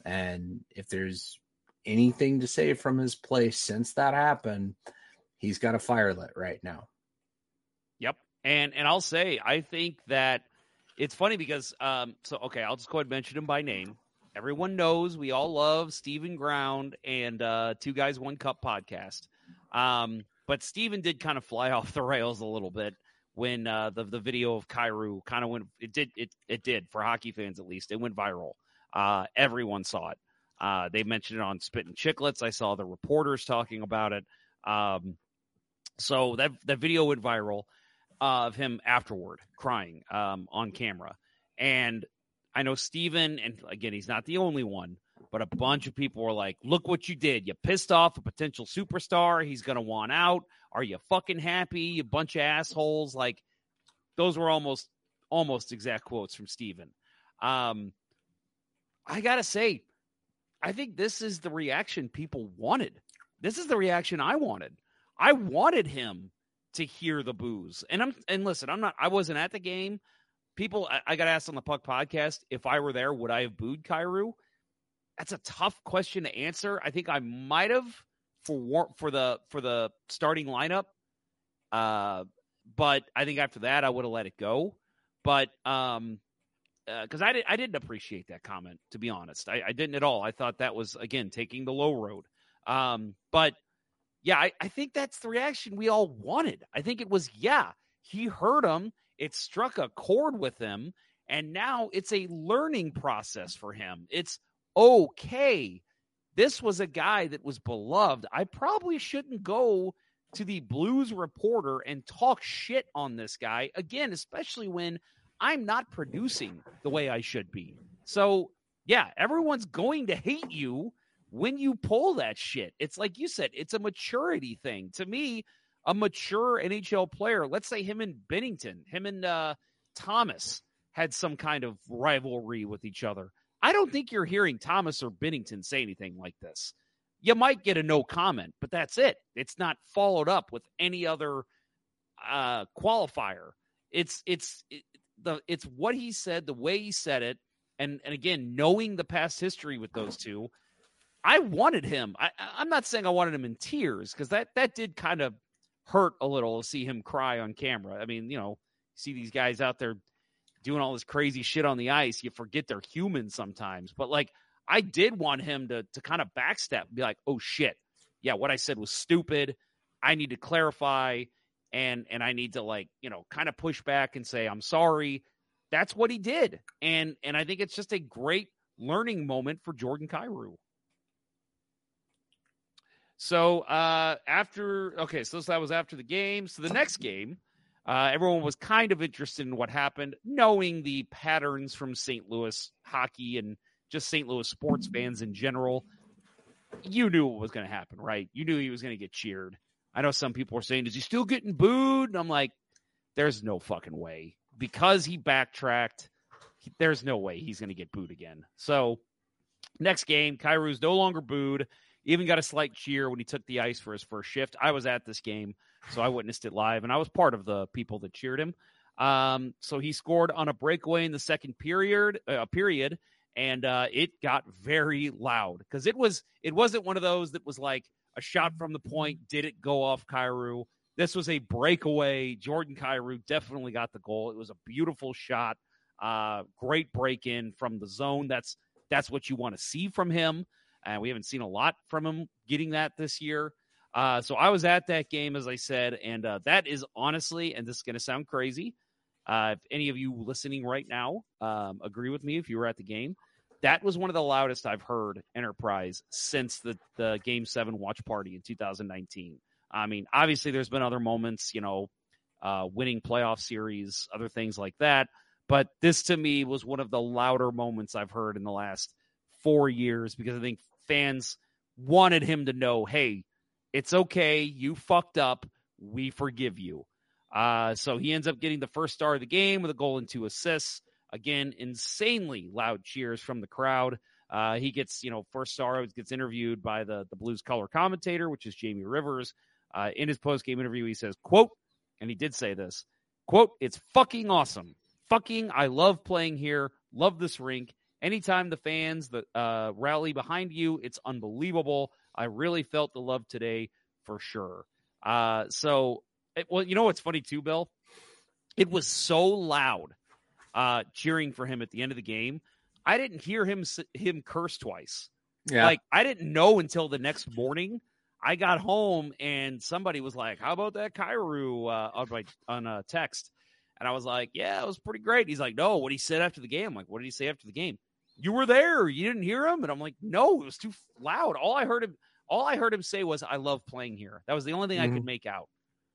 and if there's anything to say from his play since that happened he's got a fire lit right now
Yep. And and I'll say I think that it's funny because um so okay, I'll just go ahead and mention him by name. Everyone knows we all love Stephen Ground and uh Two Guys One Cup podcast. Um but Steven did kind of fly off the rails a little bit when uh the the video of Kyrou kind of went it did it it did for hockey fans at least. It went viral. Uh everyone saw it. Uh they mentioned it on Spittin' Chiclets. I saw the reporters talking about it. Um so that that video went viral of him afterward crying um, on camera. And I know Steven, and again, he's not the only one, but a bunch of people were like, look what you did. You pissed off a potential superstar. He's going to want out. Are you fucking happy? You bunch of assholes. Like, those were almost, almost exact quotes from Steven. Um, I got to say, I think this is the reaction people wanted. This is the reaction I wanted. I wanted him to hear the boos. And I'm and listen, I'm not I wasn't at the game. People I, I got asked on the Puck podcast if I were there, would I have booed Kyrou? That's a tough question to answer. I think I might have for for the for the starting lineup. Uh but I think after that I would have let it go. But um because uh, I did I didn't appreciate that comment to be honest. I, I didn't at all. I thought that was again taking the low road. Um, but yeah, I, I think that's the reaction we all wanted. I think it was, yeah, he heard him. It struck a chord with him. And now it's a learning process for him. It's okay. This was a guy that was beloved. I probably shouldn't go to the Blues reporter and talk shit on this guy again, especially when I'm not producing the way I should be. So, yeah, everyone's going to hate you when you pull that shit. It's like you said, it's a maturity thing. To me, a mature NHL player, let's say him and Binnington, him and uh, Thomas had some kind of rivalry with each other. I don't think you're hearing Thomas or Binnington say anything like this. You might get a no comment, but that's it. It's not followed up with any other uh, qualifier. It's it's it, the it's what he said, the way he said it, and and again, knowing the past history with those two, I wanted him. I, I'm not saying I wanted him in tears because that that did kind of hurt a little to see him cry on camera. I mean, you know, see these guys out there doing all this crazy shit on the ice. You forget they're human sometimes. But like, I did want him to to kind of backstep, be like, "Oh shit, yeah, what I said was stupid. I need to clarify." And and I need to like you know kind of push back and say I'm sorry. That's what he did, and and I think it's just a great learning moment for Jordan Kyrou. So uh, after okay, so that was after the game. So the next game, uh, everyone was kind of interested in what happened, knowing the patterns from St. Louis hockey and just St. Louis sports fans in general. You knew what was going to happen, right? You knew he was going to get cheered. I know some people were saying, "Is he still getting booed?" And I'm like, "There's no fucking way." Because he backtracked, he, there's no way he's going to get booed again. So next game, Kyrou's no longer booed. Even got a slight cheer when he took the ice for his first shift. I was at this game, so I witnessed it live, and I was part of the people that cheered him. Um, so he scored on a breakaway in the second period. Uh, period, and uh, it got very loud because it was it wasn't one of those that was like a shot from the point. Did it go off Kyrou? This was a breakaway. Jordan Kyrou definitely got the goal. It was a beautiful shot. Uh, great break in from the zone. That's that's what you want to see from him. And we haven't seen a lot from him getting that this year. Uh, so I was at that game, as I said, and uh, that is honestly, and this is going to sound crazy. Uh, if any of you listening right now um, agree with me, if you were at the game, that was one of the loudest I've heard Enterprise since the the Game Seven watch party in 2019. I mean, obviously, there's been other moments, you know, uh, winning playoff series, other things like that. But this to me was one of the louder moments I've heard in the last four years because I think fans wanted him to know, hey, it's okay. You fucked up. We forgive you. Uh, so he ends up getting the first star of the game with a goal and two assists. Again, insanely loud cheers from the crowd. Uh, he gets, you know, first star gets interviewed by the the Blues color commentator, which is Jamie Rivers. Uh, in his post game interview, he says, "quote," and he did say this, "quote It's fucking awesome. Fucking, I love playing here. Love this rink. Anytime the fans that uh, rally behind you, it's unbelievable. I really felt the love today for sure. Uh, so, it, well, you know what's funny too, Bill? It was so loud uh, cheering for him at the end of the game. I didn't hear him him curse twice.
Yeah.
Like I didn't know until the next morning. I got home and somebody was like, "How about that Kyrou uh, on my on a text?" And I was like, "Yeah, it was pretty great." He's like, "No, what he said after the game." I'm like, "What did he say after the game?" You were there. You didn't hear him, and I'm like, "No, it was too loud." All I heard him, all I heard him say was, "I love playing here." That was the only thing
Mm-hmm.
I could make out.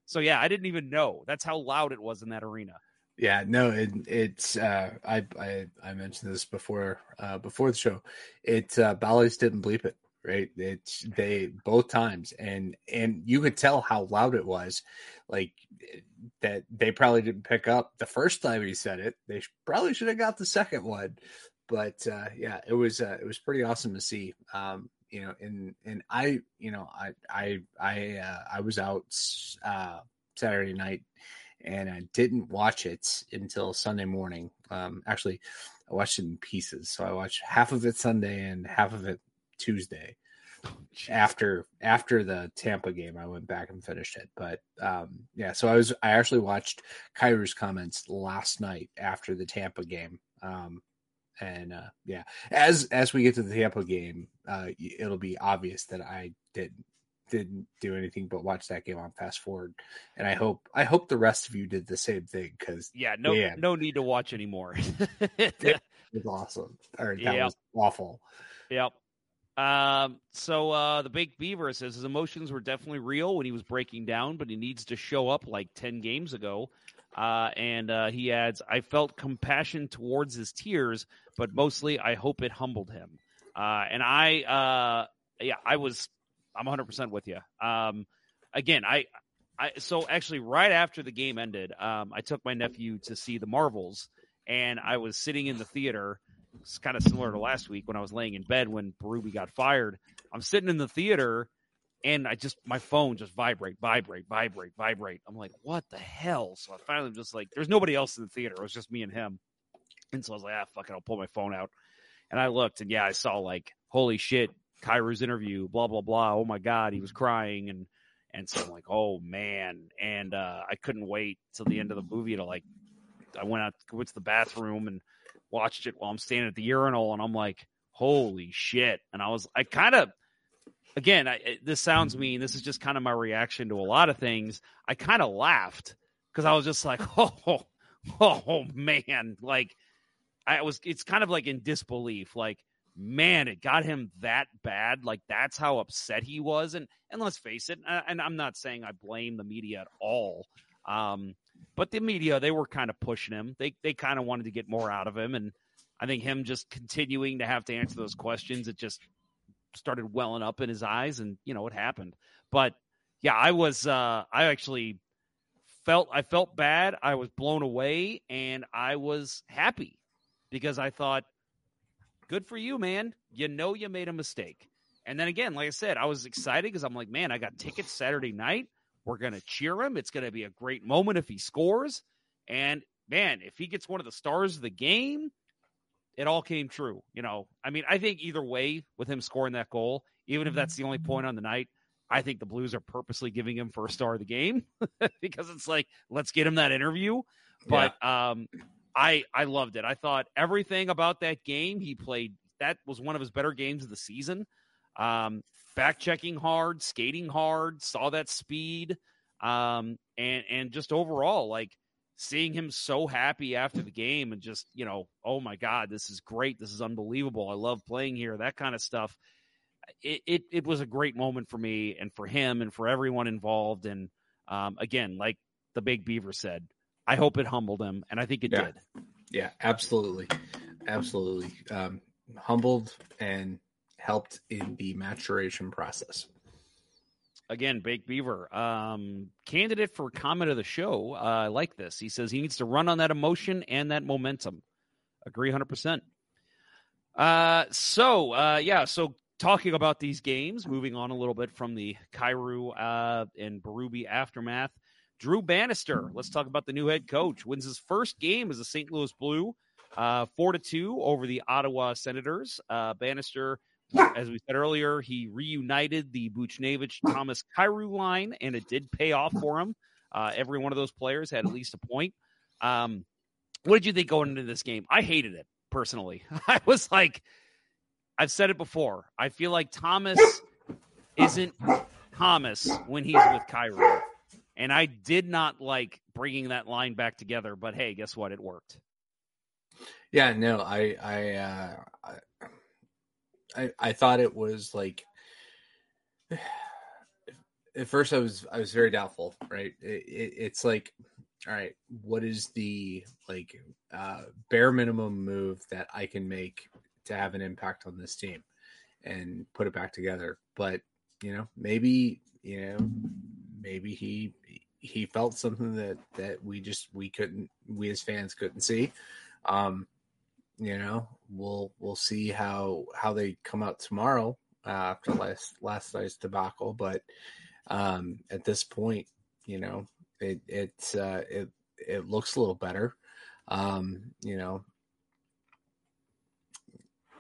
So yeah, I didn't even know. That's how loud it was in that arena.
Yeah, no, it, it's uh, I I I mentioned this before uh, before the show. It uh, Bally's didn't bleep it, right? It's they both times, and and you could tell how loud it was, like that they probably didn't pick up the first time he said it. They probably should have got the second one, but uh, yeah, it was uh, it was pretty awesome to see. Um, you know, and and I, you know, I I I uh, I was out uh, Saturday night and I didn't watch it until Sunday morning. Um, actually, I watched it in pieces. So I watched half of it Sunday and half of it Tuesday. After after the Tampa game, I went back and finished it. But um, yeah, so I was I actually watched Kyrou's comments last night after the Tampa game. Um, and uh, yeah, as as we get to the Tampa game, uh, it'll be obvious that I didn't didn't do anything but watch that game on fast forward and i hope i hope the rest of you did the same thing because
Yeah, no, no need to watch anymore.
it was awesome or that
Yeah.
was awful
Yep. Um, so uh, the Baked Beaver says his emotions were definitely real when he was breaking down, but he needs to show up like 10 games ago. Uh, and uh, he adds, I felt compassion towards his tears, but mostly I hope it humbled him. Uh, and I, uh, yeah, I was, I'm 100% with you. Um, again, I, I, so actually, right after the game ended, um, I took my nephew to see the Marvels, and I was sitting in the theater. It's kind of similar to last week when I was laying in bed when Berube got fired. I'm sitting in the theater, and I just my phone just vibrate, vibrate, vibrate, vibrate. I'm like, what the hell? So I finally just like, there's nobody else in the theater. It was just me and him. And so I was like, ah, fuck it, I'll pull my phone out. And I looked, and yeah, I saw like, holy shit, Kyrou's interview, blah blah blah. Oh my god, he was crying, and and so I'm like, oh man, and uh, I couldn't wait till the end of the movie to like, I went out, went to the bathroom and watched it while I'm standing at the urinal, and I'm like, holy shit, and I was, I kind of. Again, I, it- this sounds mean. This is just kind of my reaction to a lot of things. I kind of laughed because I was just like, "Oh, oh man!" Like I was. It's kind of like in disbelief. Like, man, it got him that bad. Like that's how upset he was. And and let's face it. And I'm not saying I blame the media at all. Um, but the media they were kind of pushing him. They they kind of wanted to get more out of him. And I think him just continuing to have to answer those questions, it just started welling up in his eyes, and you know it happened. But yeah, I was. Uh, I actually felt I felt bad. I was blown away, and I was happy because I thought, good for you, man. You know you made a mistake. And then again, like I said, I was excited because I'm like, man, I got tickets Saturday night. We're gonna cheer him. It's gonna be a great moment if he scores. And man, if he gets one of the stars of the game, it all came true. You know, I mean, I think either way with him scoring that goal, even if that's the only point on the night, I think the Blues are purposely giving him first star of the game because it's like, let's get him that interview. But um, I I loved it. I thought everything about that game he played. That was one of his better games of the season. Um, back checking hard, skating hard, saw that speed, um, and and just overall like seeing him so happy after the game and just you know oh my god this is great this is unbelievable i love playing here that kind of stuff it it, it was a great moment for me and for him and for everyone involved and um, again like the big beaver said i hope it humbled him and i think it
Yeah.
did
yeah absolutely absolutely um humbled and helped in the maturation process
again, Bake Beaver, um, candidate for comment of the show. Uh, I like this. He says he needs to run on that emotion and that momentum. Agree 100%. Uh, so, uh, yeah, so talking about these games, moving on a little bit from the Kyrou uh, and Berube aftermath. Drew Bannister, let's talk about the new head coach. Wins his first game as a St. Louis Blue, uh, four to two over the Ottawa Senators. Uh, Bannister, as we said earlier, he reunited the Buchnevich Thomas Kyrou line, and it did pay off for him. Uh, every one of those players had at least a point. Um, what did you think going into this game? I hated it personally. I was like, I've said it before. I feel like Thomas isn't Thomas when he's with Kyrou. And I did not like bringing that line back together, but hey, guess what? It worked.
Yeah, no, I, I, uh, I, I thought it was like. At first, I was I was very doubtful. Right, it, it, it's like, all right, what is the like uh, bare minimum move that I can make to have an impact on this team and put it back together? But you know, maybe you know, maybe he he felt something that that we just we couldn't we as fans couldn't see. Um you know we'll we'll see how how they come out tomorrow uh, after last last night's debacle. But um at this point you know it it uh it it looks a little better. Um you know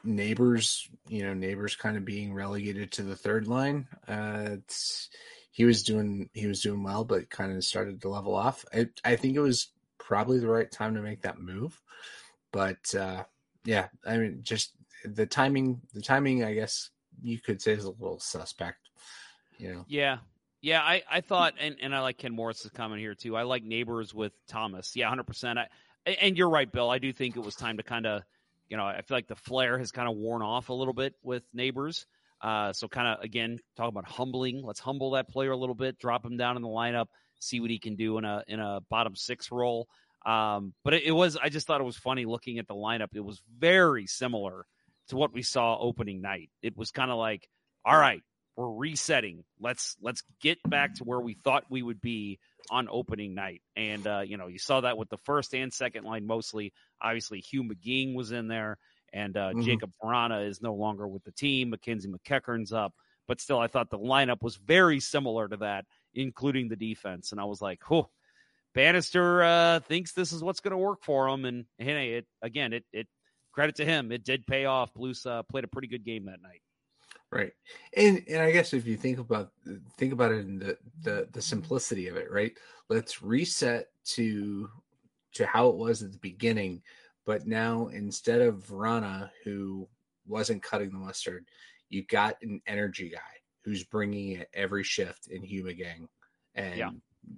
Neighbours you know Neighbours kind of being relegated to the third line uh it's he was doing he was doing well, but kind of started to level off. I, I think it was probably the right time to make that move, but uh, yeah, I mean, just the timing. The timing, I guess you could say, is a little suspect. You know.
Yeah. Yeah, I, I thought, and, and I like Ken Morris's comment here too. I like Neighbours with Thomas. Yeah, hundred percent. And you're right, Bill. I do think it was time to kind of, you know, I feel like the flair has kind of worn off a little bit with Neighbours. Uh, so kind of again, talk about humbling. Let's humble that player a little bit, drop him down in the lineup, see what he can do in a in a bottom six role. Um, but it, it, was I just thought it was funny looking at the lineup. It was very similar to what we saw opening night. It was kind of like, all right, we're resetting. Let's let's get back to where we thought we would be on opening night. And uh, you know, you saw that with the first and second line mostly. Obviously, Hugh McGing was in there and uh, mm-hmm. Jakub Vrana is no longer with the team. Mackenzie MacEachern's up, but still, I thought the lineup was very similar to that, including the defense. And I was like, "Oh, Bannister uh, thinks this is what's going to work for him." And hey, it again, it it credit to him, it did pay off. Blues uh, played a pretty good game that night.
Right, and and I guess if you think about think about it in the the the simplicity of it, right? Let's reset to to how it was at the beginning but now instead of Vrana, who wasn't cutting the mustard, you got an energy guy who's bringing it every shift in Hugh McGing, and yeah.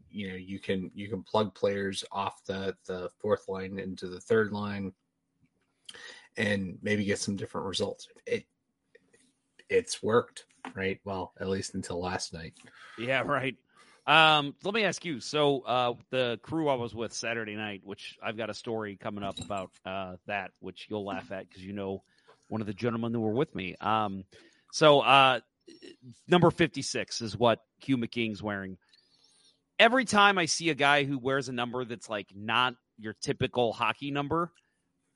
you know you can you can plug players off the the fourth line into the third line, and maybe get some different results. It it's worked, right? Well, at least until last night.
Yeah, right. Um, let me ask you. So, uh, the crew I was with Saturday night, which I've got a story coming up about uh, that, which you'll laugh at because you know one of the gentlemen that were with me. Um, so, uh, number 56 is what Hugh McGing's wearing. Every time I see a guy who wears a number that's like not your typical hockey number,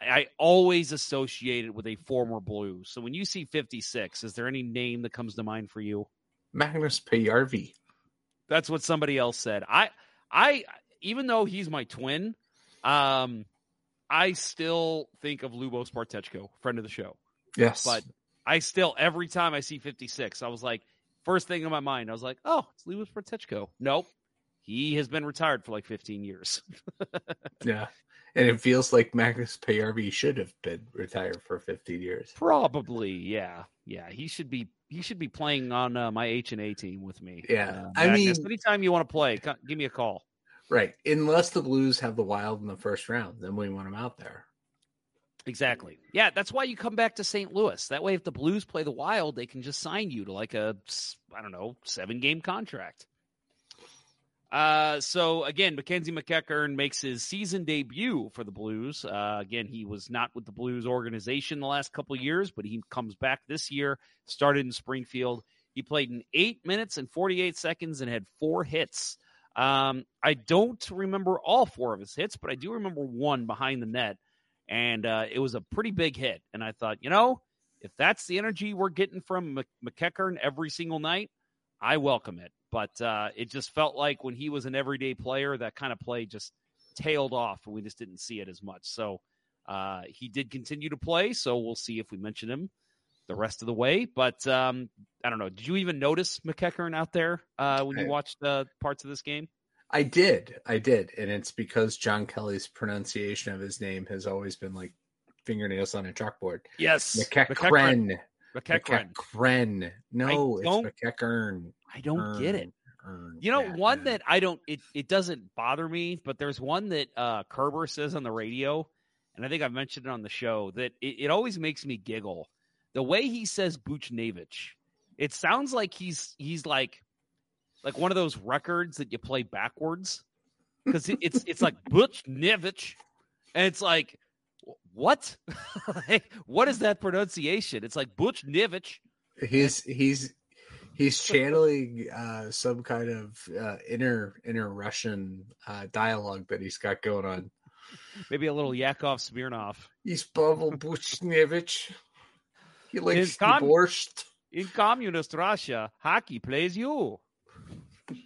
I always associate it with a former blue. So when you see 56, is there any name that comes to mind for you?
Magnus Paajarvi.
That's what somebody else said. I I even though he's my twin, um, I still think of Lubos Bartecko, friend of the show.
Yes.
But I still every time I see 56, I was like, first thing in my mind, I was like, oh, it's Lubos Bartecko. Nope. He has been retired for like 15 years.
yeah. And it feels like Magnus Paajarvi should have been retired for 15 years.
Probably, yeah. Yeah. He should be he should be playing on uh, my H and A team with me.
Yeah,
uh,
I mean,
anytime you want to play, give me a call.
Right, unless the Blues have the Wild in the first round, then we want him out there.
Exactly. Yeah, that's why you come back to St. Louis. That way, if the Blues play the Wild, they can just sign you to like a I don't know seven game contract. Uh, so again, Mackenzie MacEachern makes his season debut for the Blues. Uh, again, he was not with the Blues organization the last couple years, but he comes back this year. Started in Springfield. He played in eight minutes and 48 seconds and had four hits. Um, I don't remember all four of his hits, but I do remember one behind the net, and uh, it was a pretty big hit. And I thought, you know, if that's the energy we're getting from Mc- MacEachern every single night, I welcome it. But uh, it just felt like when he was an everyday player, that kind of play just tailed off, and we just didn't see it as much. So uh, he did continue to play, so we'll see if we mention him the rest of the way. But um, I don't know. Did you even notice MacEachern out there uh, when you watched uh, parts of this game?
I did, I did, and it's because John Kelly's pronunciation of his name has always been like fingernails on a chalkboard.
Yes,
MacEachern.
MacEachern.
MacEachern. No, it's MacEachern.
I don't get it. You know,
Yeah,
one
yeah.
that I don't it it doesn't bother me, but there's one that uh Kerber says on the radio, and I think I've mentioned it on the show, that it, it always makes me giggle. The way he says Buchnevich, it sounds like he's he's like like one of those records that you play backwards. Because it, it's it's like Buchnevich, and it's like what? like, what is that pronunciation? It's like Buchnevich.
He's he's he's channeling uh, some kind of uh, inner inner Russian uh, dialogue that he's got going on.
Maybe a little Yakov Smirnoff.
He's Pavel Buchnevich. He likes
His com-
borscht.
In communist Russia, hockey plays you.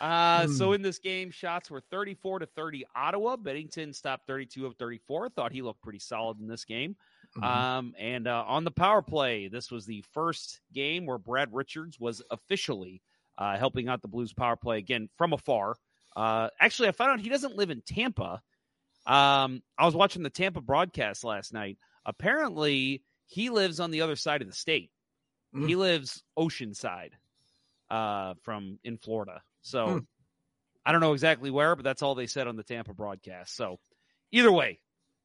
uh,
Hmm.
So in this game, shots were 34 to 30 Ottawa. Binnington stopped 32 of 34. Thought he looked pretty solid in this game.
Mhm.
Um, and uh, on the power play, this was the first game where Brad Richards was officially uh, helping out the Blues power play again from afar. Uh, actually, I found out he doesn't live in Tampa. Um, I was watching the Tampa broadcast last night. Apparently, he lives on the other side of the state.
Mm.
He lives oceanside uh, from in Florida. So
Hmm.
I don't know exactly where, but that's all they said on the Tampa broadcast. So either way,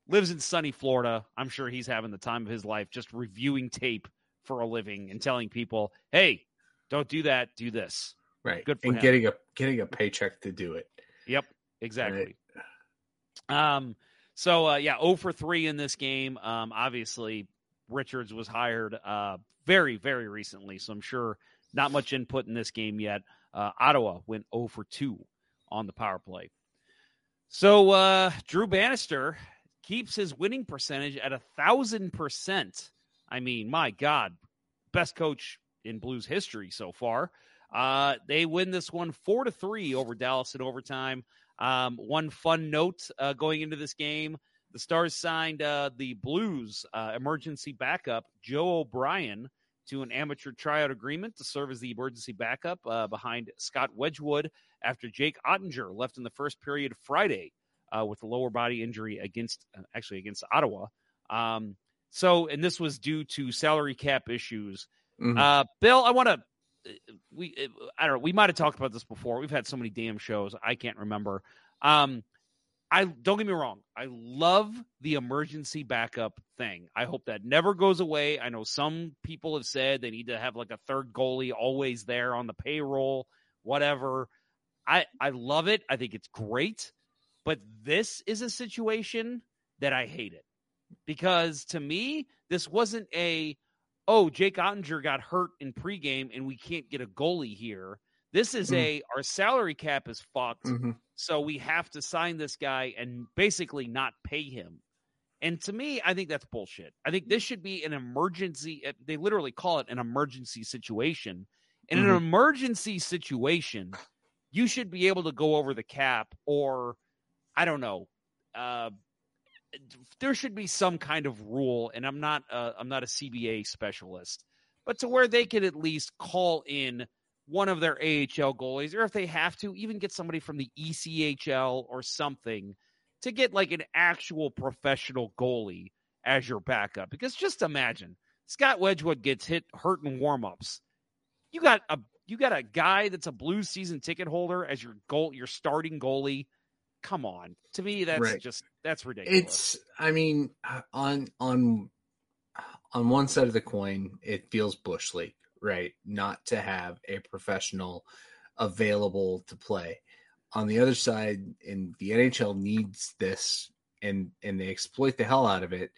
lives in sunny Florida. I'm sure he's having the time of his life just reviewing tape for a living and telling people, hey, don't do that, do this.
Right.
Good for
and
him.
getting a getting a paycheck to do it.
Yep, exactly. Um, so uh, yeah, 0 for three in this game. Um, obviously, Richards was hired uh very very recently, so I'm sure not much input in this game yet. Uh, Ottawa went 0 for two on the power play. So uh, Drew Bannister keeps his winning percentage at a thousand percent. I mean, my God, best coach in Blues history so far. Uh, they win this one four to three over Dallas in overtime. Um, one fun note uh, going into this game: the Stars signed uh, the Blues uh, emergency backup Joe O'Brien to an amateur tryout agreement to serve as the emergency backup uh, behind Scott Wedgewood after Jake Oettinger left in the first period Friday uh, with a lower body injury against uh, actually against Ottawa. Um, so, and this was due to salary cap issues.
Mhm.
Uh, Bill, I want to. We I don't know. We might have talked about this before. We've had so many damn shows. I can't remember. Um, I don't get me wrong. I love the emergency backup thing. I hope that never goes away. I know some people have said they need to have like a third goalie always there on the payroll, whatever. I I love it. I think it's great. But this is a situation that I hate it. Because to me, this wasn't a oh, Jake Oettinger got hurt in pregame and we can't get a goalie here. This is
Mm.
a our salary cap is fucked.
Mhm.
So we have to sign this guy and basically not pay him. And to me, I think that's bullshit. I think this should be an emergency. uh, They literally call it an emergency situation. In an
Mhm.
emergency situation, you should be able to go over the cap, or I don't know. Uh, there should be some kind of rule, and I'm not. Uh, I'm not a CBA specialist, but to where they could at least call in one of their AHL goalies, or if they have to, even get somebody from the ECHL or something to get like an actual professional goalie as your backup. Because just imagine Scott Wedgewood gets hit hurt in warmups. You got a you got a guy that's a blue season ticket holder as your goal your starting goalie. Come on, to me that's
Right.
just that's ridiculous.
It's I mean uh, on on on one side of the coin it feels bush league, right? Not to have a professional available to play. On the other side, and the NHL needs this and and they exploit the hell out of it.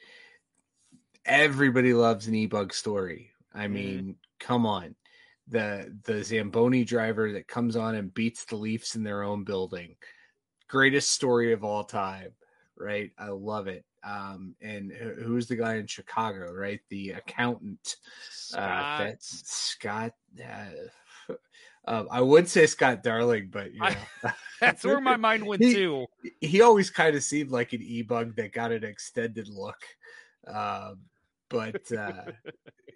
Everybody loves an e-bug story I mean, come on. The the Zamboni driver that comes on and beats the Leafs in their own building. Greatest story of all time, right? I love it. Um, and who's the guy in Chicago, right? The accountant, uh, that's Scott. Uh, um, I would say Scott Darling, but you know,
That's where my mind went
He-
too.
he always kind of seemed like an e-bug that got an extended look um but uh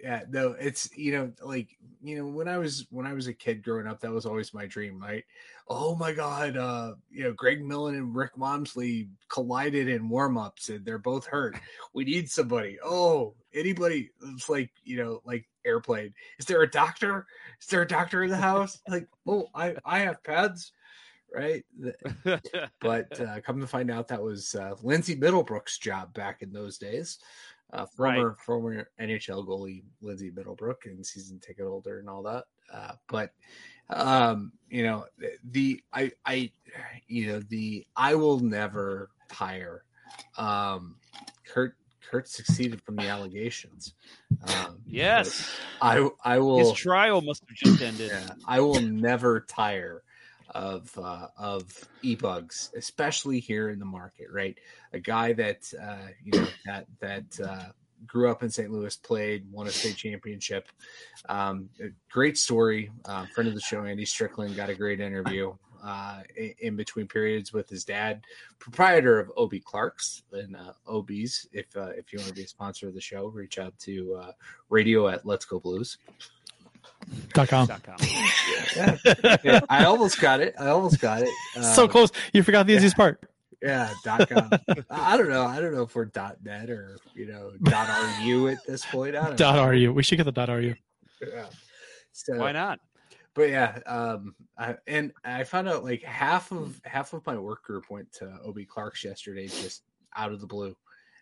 yeah no it's you know like you know when i was when i was a kid growing up that was always my dream right? Oh my god uh you know greg millen and rick wamsley collided in warm-ups and they're both hurt. We need somebody. Oh anybody it's like you know like airplane. Is there a doctor? Is there a doctor in the house? Like oh i i have pads right? But uh, come to find out that was uh, Lindsay Middlebrook's job back in those days. Uh, former former NHL goalie Lindsay Middlebrook and season ticket holder and all that. Uh, but um, you know the- the I I you know the I will never tire. Um, Kurt Kurt succeeded from the allegations. Um,
Yes.
I I will
His trial must have just ended.
yeah, I will never tire of uh, of e-bugs, especially here in the market. Right, a guy that uh, you know that that uh, grew up in St. Louis, played, won a state championship. Um, great story. Uh, friend of the show, Andy Strickland, got a great interview. Uh, in, in between periods with his dad, proprietor of OB Clark's and uh, OB's. If uh, if you want to be a sponsor of the show, reach out to uh, radio at Let's Go Blues.
Dot com.
Yeah. Yeah, I almost got it. I almost got it.
so
Um,
close. You forgot the easiest part.
Yeah, dot com. I don't know. I don't know if we're dot net or you know dot ru at this point. I don't
Dot
know.
ru. We should get the dot ru.
Yeah. So,
Why not?
But yeah, um, I, and I found out like half of half of my work group went to Ob Clark's yesterday, just out of the blue.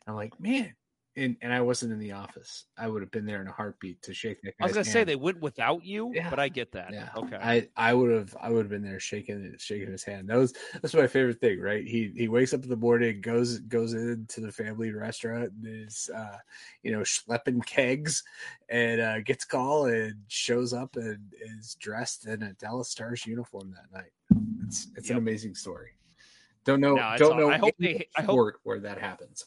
I'm like, man, and and I wasn't in the office. I would have been there in a heartbeat to shake that.
I was gonna say
hand.
they went without you,
Yeah.
but I get that.
Yeah.
Okay.
I I would have I would have been there shaking shaking his hand. That was that's my favorite thing, right? He he wakes up in the morning, goes goes into the family restaurant, and is uh, you know schlepping kegs, and uh, gets call and shows up and is dressed in a Dallas Stars uniform that night. It's it's an amazing story. Don't know
No,
don't
all-
know
I hope they- I hope-
where that happens.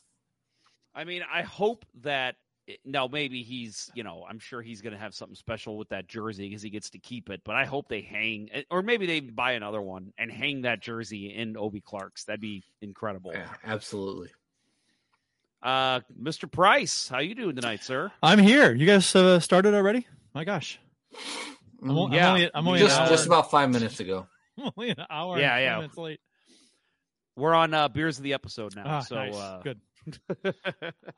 I mean, I hope that now maybe he's, you know, I'm sure he's going to have something special with that jersey because he gets to keep it. But I hope they hang, eh, or maybe they buy another one and hang that jersey in OB Clark's. That'd be incredible.
Yeah, absolutely.
Uh, Mr. Price, how you doing tonight, sir?
I'm here. You guys uh, started already? My gosh. I'm, o- I'm
Yeah.
only, I'm only
just just about five minutes ago.
I'm only an hour
Yeah,
and
yeah.
minutes late.
We're on uh, beers of the episode now,
Ah,
so
nice.
uh,
Good.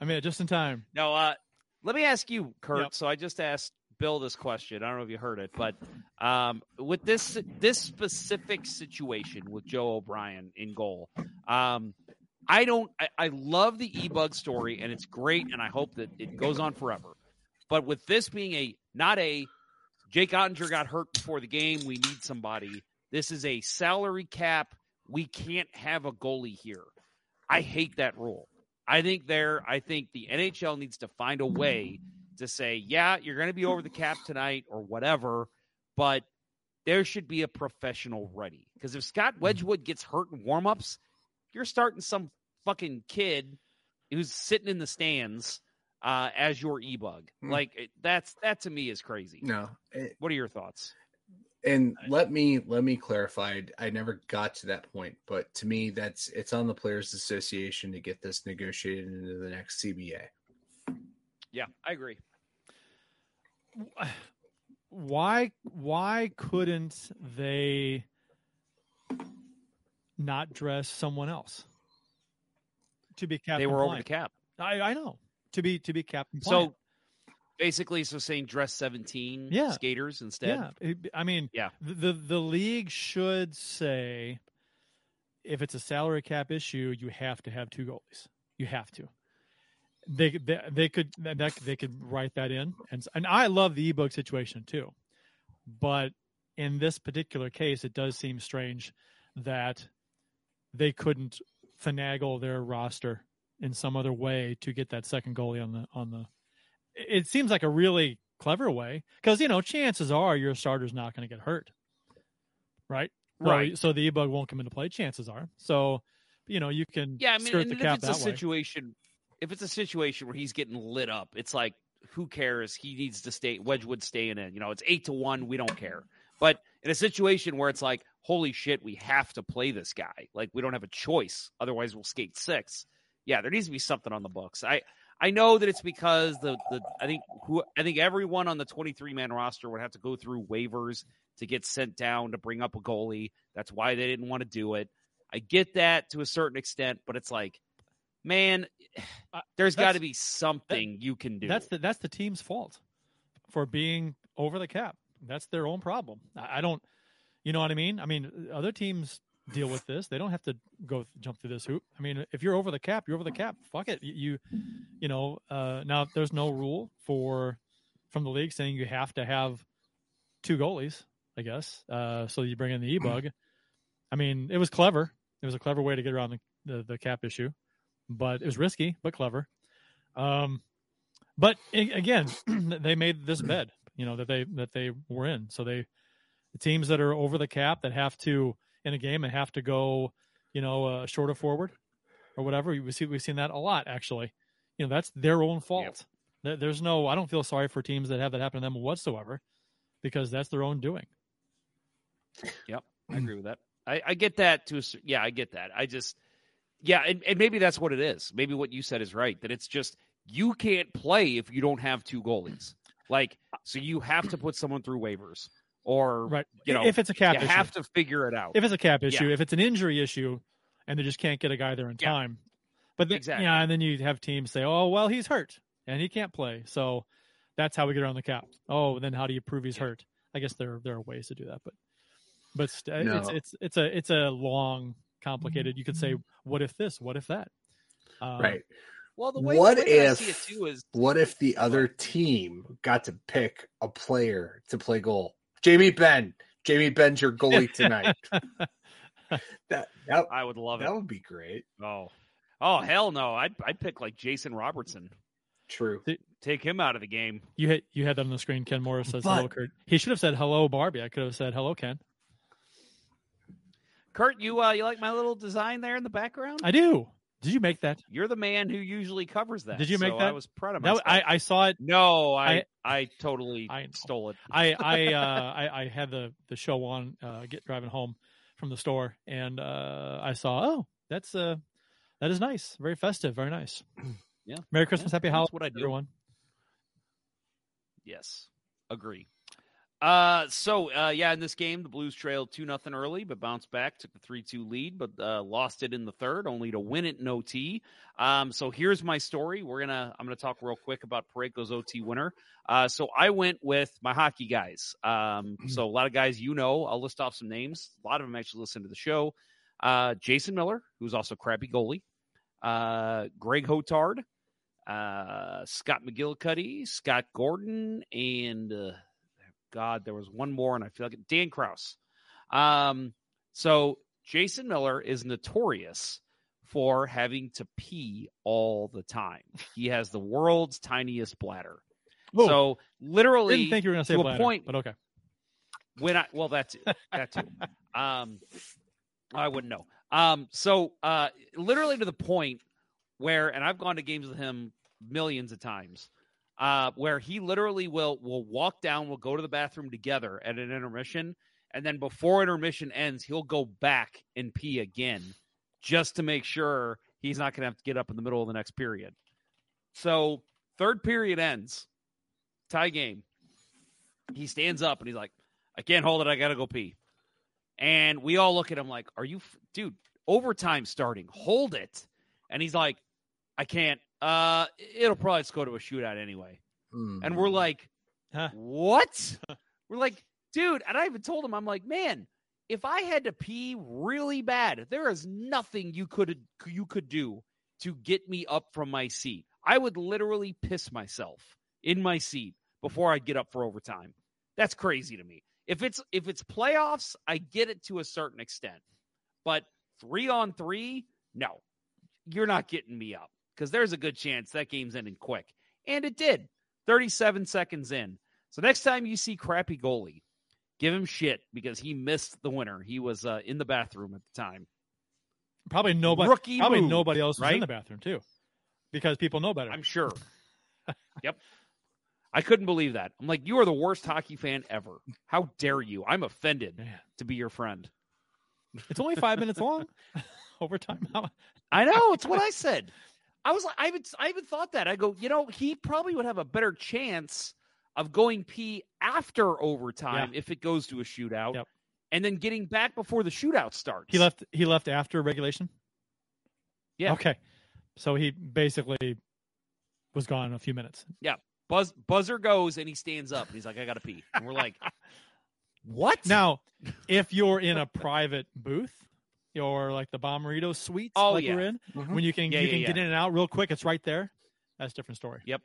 I it just in time.
No, uh, let me ask you, Kurt.
Yep.
So I just asked Bill this question. I don't know if you heard it, but um, with this this specific situation with Joe O'Brien in goal, um, I don't. I, I love the e-bug story, and it's great, and I hope that it goes on forever. But with this being a not a Jake Oettinger got hurt before the game, we need somebody. This is a salary cap. We can't have a goalie here. I hate that rule. I think there, I think the NHL needs to find a way to say, yeah, you're going to be over the cap tonight or whatever, but there should be a professional ready. Because if Scott Wedgewood gets hurt in warmups, you're starting some fucking kid who's sitting in the stands uh, as your e bug.
Hmm.
Like that's that to me is crazy.
No, it-
What are your thoughts?
And let me let me clarify i never got to that point but to me that's it's on the players association to get this negotiated into the next cba
Yeah, I agree.
Why why couldn't they not dress someone else to be cap?
They were over the cap.
I, I know to be to be cap
So
compliant.
Basically, so saying dress 17
Yeah.
skaters instead.
Yeah, I mean,
Yeah.
the, the league should say if it's a salary cap issue, you have to have two goalies. You have to. They they, they could that that- they could write that in, and and I love the e-bug situation too, but in this particular case, it does seem strange that they couldn't finagle their roster in some other way to get that second goalie on the on the. It seems like a really clever way because you know chances are your starter's not going to get hurt, right?
Right.
So, the e bug won't come into play. Chances are. So you know you can
Yeah, I mean,
the
if
cap
it's a
way.
situation, if it's a situation where he's getting lit up, it's like, who cares? He needs to stay. Wedgewood staying in. You know, it's eight to one. We don't care. But in a situation where it's like, holy shit, we have to play this guy. Like we don't have a choice. Otherwise, we'll skate six. Yeah, there needs to be something on the books. I I know that it's because the the I think who I think everyone on the 23 man roster would have to go through waivers to get sent down to bring up a goalie. That's why they didn't want to do it. I get that to a certain extent, but it's like, man, uh, there's got to be something you can do.
That's the that's the team's fault for being over the cap. That's their own problem. I I don't, you know what I mean. I mean, other teams deal with this. They don't have to go jump through this hoop. I mean, if you're over the cap, you're over the cap. Fuck it. You, you, you know. Uh, now there's no rule for from the league saying you have to have two goalies. I guess. Uh, so you bring in the e bug. I mean, it was clever. It was a clever way to get around the, the, the cap issue, but it was risky, but clever. Um, but again, they made this bed, you know, that they that they were in. So they, the teams that are over the cap that have to in a game and have to go, you know, uh, shorter forward or whatever. We see we've seen that a lot actually. You know, that's their own fault. There- There's no. I don't feel sorry for teams that have that happen to them whatsoever, because that's their own doing.
Yep, I agree with that. I, I get that to a, yeah, I get that. I just yeah, and, and maybe that's what it is. Maybe what you said is right. That it's just you can't play if you don't have two goalies. Like so, you have to put someone through waivers, or
Right.
You know,
If it's a cap
you
issue.
have to figure it out.
If it's a cap issue,
Yeah.
if it's an injury issue, and they just can't get a guy there in time, but then,
Exactly.
yeah, and then you have teams say, "Oh, well, he's hurt and he can't play," so that's how we get around the cap. Oh, then how do you prove he's hurt? I guess there there are ways to do that, but but st-
No.
it's it's it's a it's a long, complicated. You could say, "What if this? What if that?" Um,
right.
Well, the way,
what
the way that I see it too is
what if the other team got to pick a player to play goal? Jamie Benn. Jamie Benn's your goalie tonight. that, that
I would love it.
that would be great.
Oh, oh hell no! I'd I'd pick like Jason Robertson.
True.
Take him out of the game.
You had you had that on the screen. Ken Morris says
But-
hello, Kurt. He should have said hello, Barbie. I could have said hello, Ken.
Kurt, you uh, you like my little design there in the background?
I do. Did you make that?
You're the man who usually covers that.
Did you make
so
that?
I was proud of myself.
I, I saw it.
no, I
I-
I, totally stole it.
I I uh, I, I had the the show on uh, get driving home from the store, and uh, I saw oh that's uh that is nice, very festive, very nice.
Yeah.
Merry Christmas,
Yeah,
Happy Holidays,
what I do.
everyone.
Yes, agree. Uh, so uh, yeah, in this game, the Blues trailed two nothing early, but bounced back, took the three two lead, but uh, lost it in the third, only to win it in OT. Um, so here's my story. We're gonna I'm gonna talk real quick about Parayko's OT winner. Uh, so I went with my hockey guys. Um, so a lot of guys you know. I'll list off some names. A lot of them actually listen to the show. Uh, Jason Miller, who's also a crappy goalie. Uh, Greg Hotard, uh, Scott McGillicuddy, Scott Gordon, and uh, God, there was one more, and I feel like it, Dan Kraus. Um, so Jason Miller is notorious for having to pee all the time. He has the world's tiniest bladder.
Whoa.
So literally,
Didn't think you were going to say
to
bladder,
a point
but okay.
when I well that's it. That too. Um I wouldn't know. Um so uh literally to the point where and I've gone to games with him millions of times. Uh where he literally will will walk down, we'll go to the bathroom together at an intermission, and then before intermission ends, he'll go back and pee again just to make sure he's not gonna have to get up in the middle of the next period. So third period ends, tie game. He stands up and he's like, I can't hold it. I got to go pee. And we all look at him like, Are you, f- dude, overtime starting. Hold it. And he's like, I can't. Uh, It'll probably just go to a shootout anyway. And we're like, What? we're like, Dude. And I even told him, I'm like, Man, if I had to pee really bad, there is nothing you could you could do to get me up from my seat. I would literally piss myself in my seat before I get up for overtime. That's crazy to me. If it's if it's playoffs, I get it to a certain extent. But 3 on 3, no. You're not getting me up cuz there's a good chance that game's ending quick. And it did. 37 seconds in. So next time you see crappy goalie, give him shit because he missed the winner. He was uh, in the bathroom at the time.
Probably nobody.
Rookie
probably
move,
nobody else was in the bathroom too, because people know better.
I'm sure. yep. I couldn't believe that. I'm like, you are the worst hockey fan ever. How dare you? I'm offended to be your friend.
It's only five minutes long. Overtime.
I know. It's what I said. I was like, I even, I even thought that. I go, you know, he probably would have a better chance of going pee after overtime if it goes to a shootout,
Yep.
and then getting back before the shootout starts.
He left. He left after regulation.
Yeah.
Okay. So he basically was gone in a few minutes.
Yeah. Buzz buzzer goes and he stands up and he's like, I gotta pee. And we're like, What?
Now, if you're in a private booth or like the Bomberito suite,
Oh,
like
yeah.
we're in,
Mhm.
when you can
Yeah,
you
yeah,
can get in and out real quick, it's right there. That's a different story.
Yep.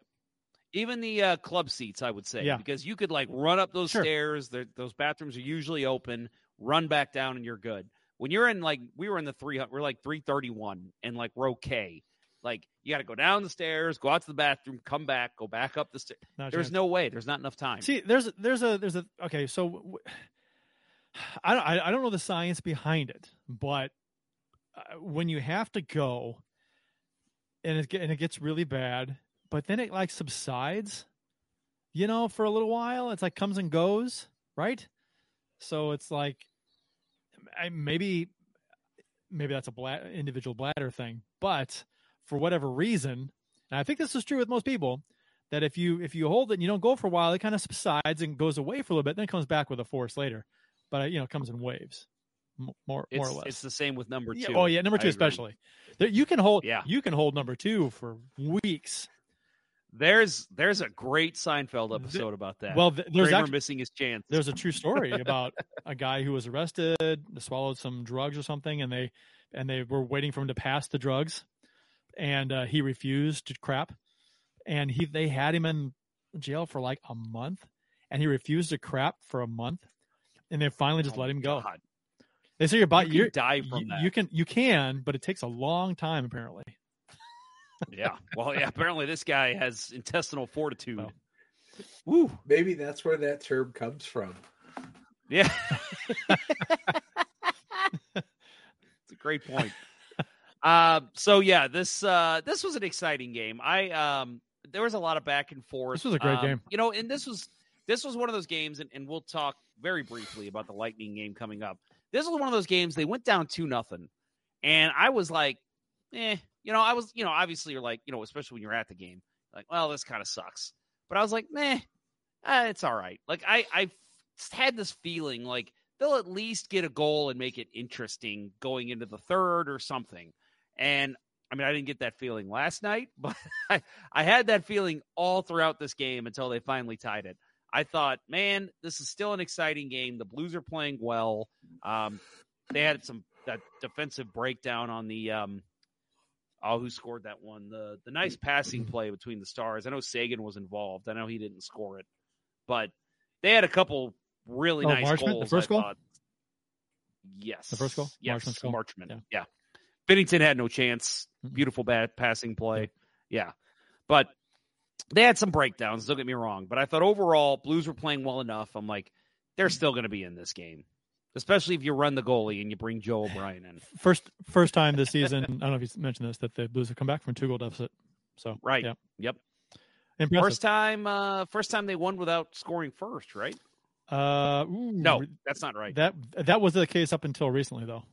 Even the uh, club seats, I would say,
Yeah.
because you could like run up those
Sure.
stairs. Those bathrooms are usually open. Run back down, and you're good. When you're in like we were in the three, we're like three thirty one and like row K. Like you got to go down the stairs, go out to the bathroom, come back, go back up the stairs. There's
chance.
no way. There's not enough time.
See, there's there's a there's a okay. So w- I don't I don't know the science behind it, but uh, when you have to go, and it and it gets really bad, but then it like subsides, you know, for a little while. It's like comes and goes, right? So it's like I, maybe maybe that's a individual bladder thing, but for whatever reason, and I think this is true with most people, that if you if you hold it and you don't go for a while, it kind of subsides and goes away for a little bit, then it comes back with a force later. But uh, you know, it comes in waves, m- more
It's,
more or less.
it's the same with number
Yeah,
two.
oh yeah, number two
agree.
especially. There, you can hold
Yeah.
you can hold number two for weeks.
There's there's a great Seinfeld episode about that.
well, th- there's
Kramer
actu-
missing his chance.
There's a true story about a guy who was arrested, swallowed some drugs or something, and they and they were waiting for him to pass the drugs, and uh, he refused to crap, and he they had him in jail for like a month, and he refused to crap for a month, and they finally just let him go.
Oh God.
They say your body
You can
you're-
die from
you,
that.
You can you can, but it takes a long time apparently.
Yeah. Well, yeah. Apparently, this guy has intestinal fortitude.
Woo. Maybe that's where that term comes from.
Yeah. It's a great point. uh, so yeah, this uh, this was an exciting game. I um, there was a lot of back and forth.
This was a great
Um,
game.
You know, and this was this was one of those games, and, and we'll talk very briefly about the Lightning game coming up. This was one of those games they went down two nothing, and I was like, eh, you know, I was, you know, obviously you're like, you know, especially when you're at the game, like, well, this kind of sucks. But I was like, meh, uh, it's all right. Like I, I had this feeling like they'll at least get a goal and make it interesting going into the third or something. And I mean, I didn't get that feeling last night, but I, I had that feeling all throughout this game until they finally tied it. I thought, man, this is still an exciting game. The Blues are playing well. Um, they had some that defensive breakdown on the um, oh, who scored that one? The the nice passing play between the stars. I know Seguin was involved. I know he didn't score it, but they had a couple really
Oh,
nice
Marchment, the first
I
goal?
thought. Yes,
The first goal?
Yes,
goal?
Marchment.
Yeah.
Yeah. Binnington had no chance. Beautiful bad passing play. Yeah, but they had some breakdowns. Don't get me wrong, but I thought overall Blues were playing well enough. I'm like, they're still going to be in this game, especially if you run the goalie and you bring Joe O'Brien in.
First first time this season. I don't know if you mentioned this that the Blues have come back from a two goal deficit. So
Right.
yeah,
Yep.
impressive.
First time, uh, first time they won without scoring first, right?
Uh, ooh,
No, that's not right.
That that was the case up until recently, though.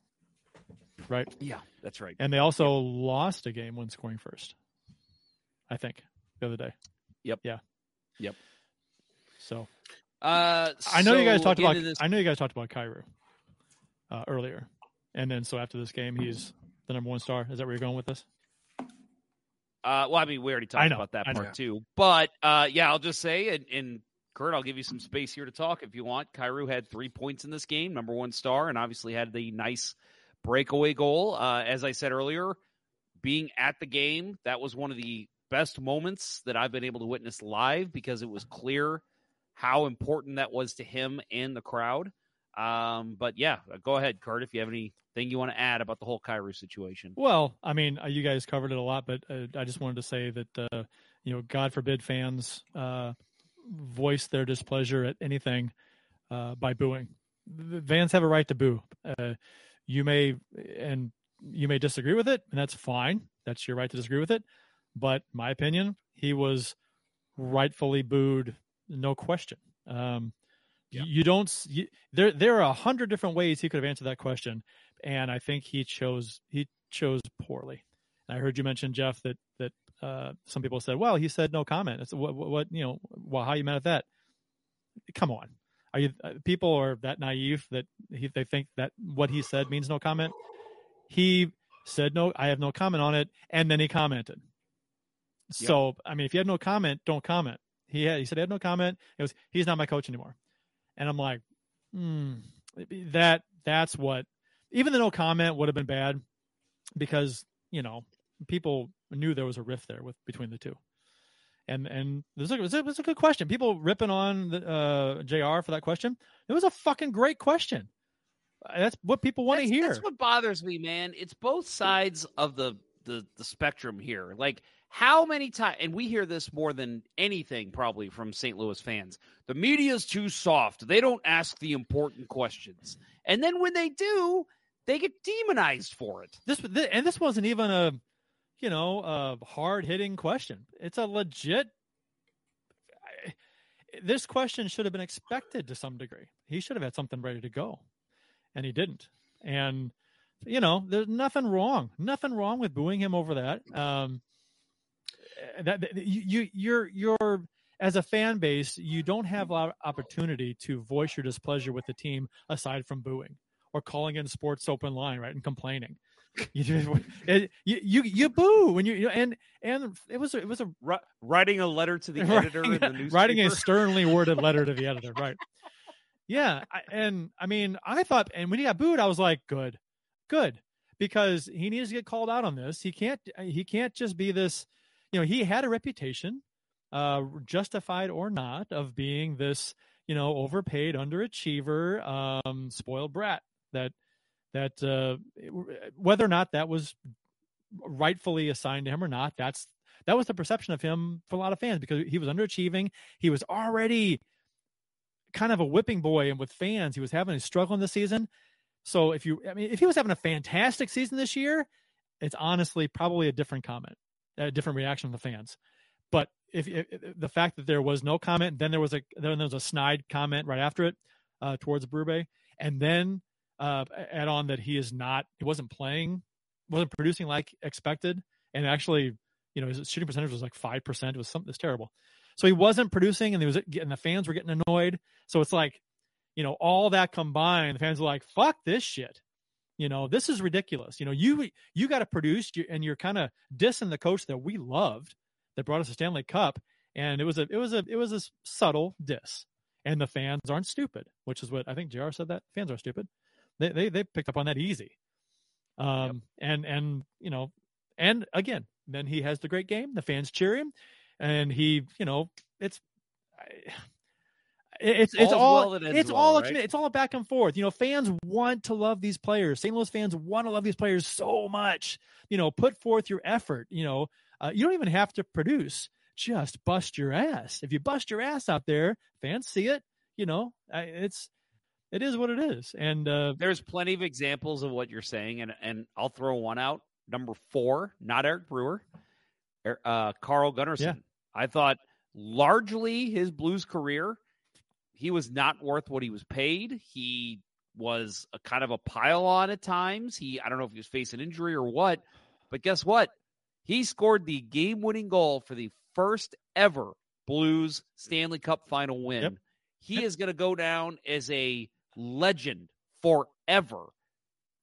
Right.
Yeah, that's right.
And they also lost a game when scoring first. I think the other day.
Yep.
Yeah.
Yep.
So
Uh,
I know you guys talked about.
this-
I know you guys talked about Kyrou uh, earlier, and then so after this game, he's the number one star. Is that where you're going with this?
Uh, well, I mean, we already talked
know,
about that part too. But uh, yeah, I'll just say, and, and Kurt, I'll give you some space here to talk if you want. Kyrou had three points in this game, number one star, and obviously had the nice breakaway goal. Uh, as I said earlier, being at the game, that was one of the best moments that I've been able to witness live because it was clear how important that was to him and the crowd. Um, but yeah, go ahead, Kurt, if you have anything you want to add about the whole Kyrou situation.
Well, I mean, uh, you guys covered it a lot, but uh, I just wanted to say that uh, you know, God forbid fans uh, voice their displeasure at anything uh, by booing. The fans have a right to boo. You may and you may disagree with it, and that's fine. That's your right to disagree with it. But my opinion, he was rightfully booed, no question. Um, you, you don't. You, there, there are a hundred different ways he could have answered that question, and I think he chose he chose poorly. And I heard you mention Jeff that that uh, some people said, "Well, he said no comment." It's what, what, what you know. Well, how you mad at that? Come on, are you uh, people are that naive that he, they think that what he said means no comment? He said no. I have no comment on it, and then he commented. So I mean, if you have no comment, don't comment. He had, he said he had no comment. It was he's not my coach anymore, and I'm like, hmm, that that's what. Even the no comment would have been bad because you know people knew there was a rift there with between the two. And and this was a, it was a good question. People ripping on the, uh, Jr. for that question. It was a fucking great question. That's what people want to hear.
That's what bothers me, man. It's both sides of the the the spectrum here. Like how many times and we hear this more than anything probably from St. Louis fans. The media is too soft. They don't ask the important questions. And then when they do, they get demonized for it.
This th- and this wasn't even a you know a hard hitting question. It's a legit. This question should have been expected to some degree. He should have had something ready to go, and he didn't. And you know, there's nothing wrong, nothing wrong with booing him over that. Um, Uh, that, that you you- you're you're as a fan base, you don't have a lot of opportunity to voice your displeasure with the team aside from booing or calling in sports open line, right, and complaining. You just, it, you, you you boo when you, you and and it was it was a
writing a letter to the editor in the
writing a sternly worded letter to the editor, right? Yeah, I, and I mean, I thought, and when he got booed, I was like, good, good, because he needs to get called out on this. He can't he can't just be this, you know, he had a reputation, uh, justified or not, of being this, you know, overpaid underachiever, um, spoiled brat that that uh, whether or not that was rightfully assigned to him or not, that's that was the perception of him for a lot of fans because he was underachieving. He was already kind of a whipping boy, and with fans, he was having a struggle in the season. So if you, I mean, if he was having a fantastic season this year, it's honestly probably a different comment, a different reaction from the fans. But if, if the fact that there was no comment, then there was a then there was a snide comment right after it uh, towards Berube, and then uh, add on that he is not, he wasn't playing, wasn't producing like expected, and actually, you know, his shooting percentage was like five percent. It was something that's terrible. So he wasn't producing, and he was getting the fans were getting annoyed. So it's like, you know, all that combined, the fans were like, "Fuck this shit." You know, this is ridiculous. You know, you you got to produce, and you're kind of dissing the coach that we loved, that brought us a Stanley Cup, and it was a it was a it was a subtle diss. And the fans aren't stupid, which is what I think Jr. said that fans are stupid. They they they picked up on that easy. Um and and you know, and again, then he has the great game. The fans cheer him, and he you know it's. It's it's
All's
all
well
it's
well,
all
right?
it's all back and forth. You know, fans want to love these players. St. Louis fans want to love these players so much. You know, put forth your effort. You know, uh, you don't even have to produce. Just bust your ass. If you bust your ass out there, fans see it. You know, it's it is what it is. And uh,
There's plenty of examples of what you're saying, and and I'll throw one out. Number four, not Eric Brewer, Er- uh, Carl Gunnarsson.
Yeah.
I thought largely his Blues career, he was not worth what he was paid. He was a kind of a pile on at times. He I don't know if he was facing injury or what, but guess what? He scored the game winning goal for the first ever Blues Stanley Cup final win.
Yep.
He is going to go down as a legend forever.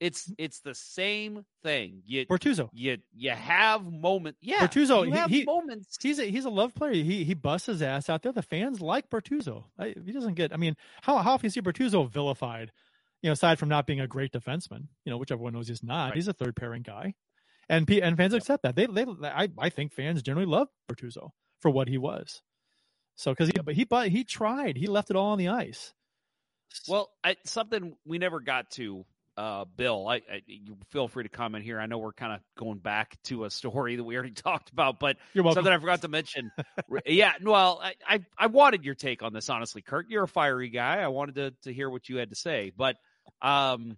It's mm-hmm. it's the same thing. You
Bortuzzo.
you you have moment. Yeah,
Bortuzzo,
you have
he-
moments.
He's a he's a love player. He he busts his ass out there. The fans like Bortuzzo. I, he doesn't get. I mean, how how often you see Bortuzzo vilified? You know, aside from not being a great defenseman, you know, which everyone knows he's not. He's a third pairing guy, and P, and fans accept that. They they I I think fans generally love Bortuzzo for what he was. So because he but he but he tried. He left it all on the ice.
Well, I, something we never got to uh, Bill, I, I, you feel free to comment here. I know we're kind of going back to a story that we already talked about, but something I forgot to mention. yeah, well, I, I, I wanted your take on this, honestly, Kurt. You're a fiery guy. I wanted to to hear what you had to say, but um,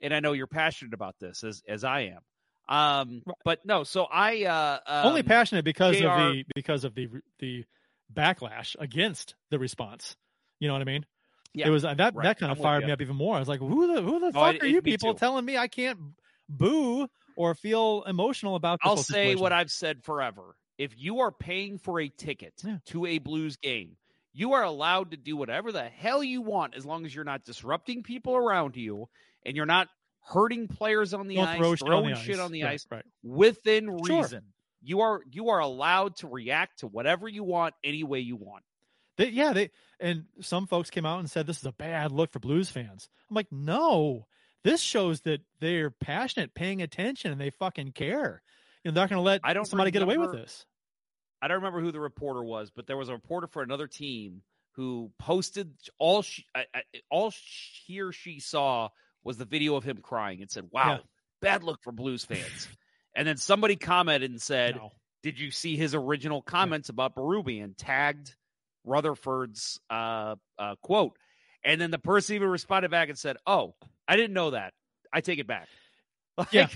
and I know you're passionate about this as as I am. Um, but no, so I uh, um,
only passionate because
JR,
of the because of the the backlash against the response. You know what I mean?
Yeah,
it was uh, that
right.
that kind of
I'm
fired me up even more. I was like, who the who the
Oh,
fuck
it-
are you people
too.
telling me I can't boo or feel emotional about this
I'll say
situation?
what I've said forever. If you are paying for a ticket to a Blues game, you are allowed to do whatever the hell you want as long as you're not disrupting people around you and you're not hurting players on the
Don't
ice,
throw shit on
throwing
the
shit
ice.
on the
Right,
ice
right.
within
Sure.
reason. You are you are allowed to react to whatever you want any way you want.
They, yeah, they and some folks came out and said this is a bad look for Blues fans. I'm like, no, this shows that they're passionate, paying attention, and they fucking care. You know, they're not going to let
I don't
somebody get away with this.
I don't remember who the reporter was, but there was a reporter for another team who posted all she, I, I, all he or she saw was the video of him crying and said, "Wow,
Yeah.
bad look for Blues fans." and then somebody commented and said,
No.
"Did you see his original comments about Berube and tagged Rutherford's uh, uh, quote?" And then the person even responded back and said, "Oh, I didn't know that. I take it back." Like,
Yeah.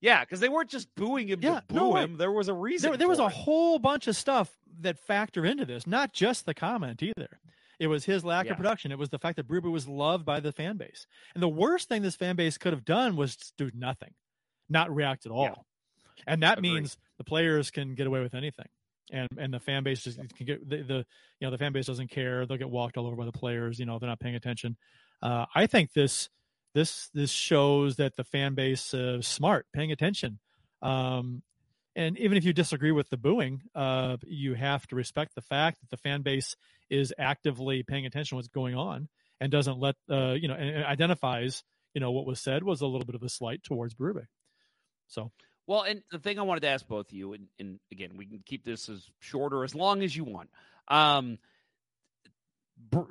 yeah, because they weren't just booing him
Yeah,
to boo
no
him. There was a reason.
There, there was a
it.
whole bunch of stuff that factor into this, not just the comment either. It was his lack
Yeah.
of production. It was the fact that Berube was loved by the fan base. And the worst thing this fan base could have done was do nothing, not react at all. And that
Agreed.
means the players can get away with anything. And and the fan base just can get the, the you know the fan base doesn't care. They'll get walked all over by the players. You know they're not paying attention. Uh, I think this this this shows that the fan base is smart, paying attention. Um, and even if you disagree with the booing, uh, you have to respect the fact that the fan base is actively paying attention to what's going on and doesn't let uh, you know and, and identifies you know what was said was a little bit of a slight towards Berube. So
Well, and the thing I wanted to ask both of you, and, and again, we can keep this as short or as long as you want. Um,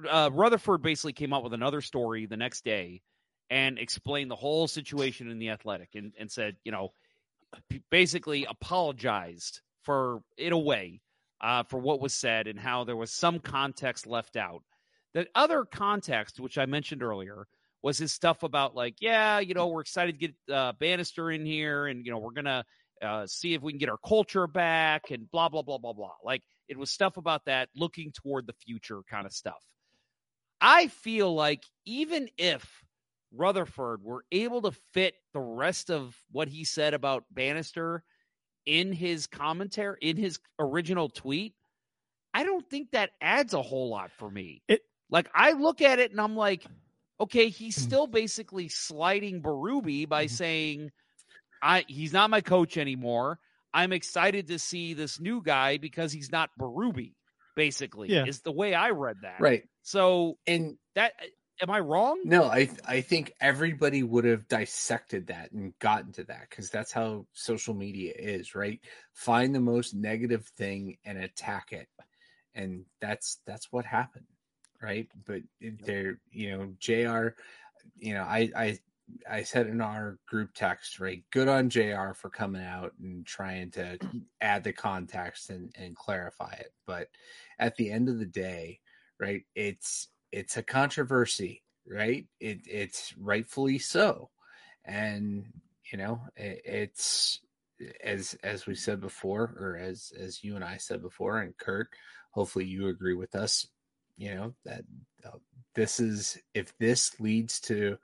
uh, Rutherford basically came out with another story the next day and explained the whole situation in the Athletic and, and said, you know, basically apologized for, in a way, uh, for what was said and how there was some context left out. The other context, which I mentioned earlier, was his stuff about like, yeah, you know, we're excited to get uh, Bannister in here, and you know, we're gonna uh, see if we can get our culture back, and blah blah blah blah blah. Like it was stuff about that, looking toward the future kind of stuff. I feel like even if Rutherford were able to fit the rest of what he said about Bannister in his commentary, in his original tweet, I don't think that adds a whole lot for me.
It
like I look at it and I'm like, okay, he's hmm. still basically sliding Berube by mm-hmm. saying, I he's not my coach anymore. I'm excited to see this new guy because he's not Berube, basically,
Yeah.
is the way I read that.
Right.
So
and
that eh, am I wrong?
No, I I think everybody would have dissected that and gotten to that because that's how social media is, right? Find the most negative thing and attack it, and that's that's what happened, right? But they're you know, Jr. You know, I I I said in our group text, right? Good on Jr. for coming out and trying to mm-hmm. add the context and and clarify it, but at the end of the day, right? It's it's a controversy, right? It it's rightfully so, and you know it, it's as as we said before, or as as you and I said before, and Kurt, hopefully you agree with us. You know that uh, this is if this leads to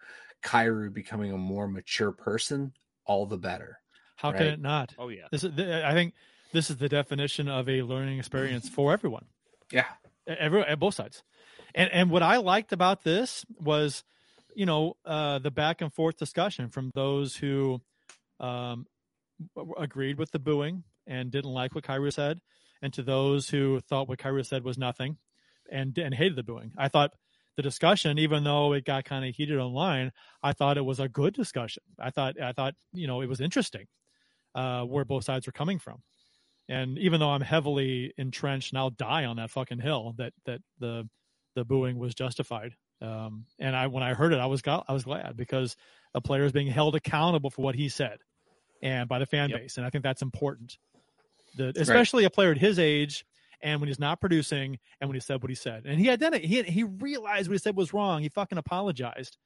Kyrou becoming a more mature person, all the better.
How can
right?
it not?
Oh yeah.
This is th- I think this is the definition of a learning experience for everyone.
Yeah.
Every at both sides. And and what I liked about this was, you know, uh, the back and forth discussion from those who um, agreed with the booing and didn't like what Kyrou said, and to those who thought what Kyrou said was nothing and and hated the booing. I thought the discussion, even though it got kind of heated online, I thought it was a good discussion. I thought I thought you know it was interesting uh, where both sides were coming from. And even though I'm heavily entrenched and I'll die on that fucking hill that that the the booing was justified. Um, and I when I heard it, I was got, I was glad because a player is being held accountable for what he said and by the fan
Yep.
base. And I think that's important. The, especially a player at his age and when he's not producing and when he said what he said. And he identified, he, he realized what he said was wrong. He fucking apologized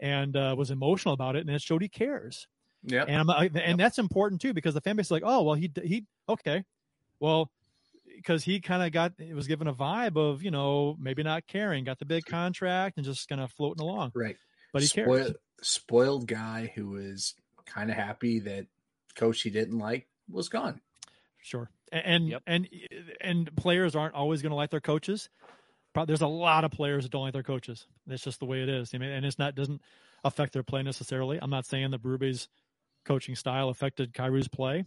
and uh, was emotional about it. And it showed he cares.
Yeah.
And I- and that's important too because the fan base is like, oh well, he he okay, well, because he kind of got it was given a vibe of you know maybe not caring, got the big contract and just kind of floating along.
Right.
But he cares.
Spoiled, spoiled guy who was kind of happy that coach he didn't like was gone.
Sure. And and and, and players aren't always going to like their coaches. There's a lot of players that don't like their coaches. That's just the way it is. I mean, and it's not doesn't affect their play necessarily. I'm not saying that Berube's coaching style affected Kyrou's play.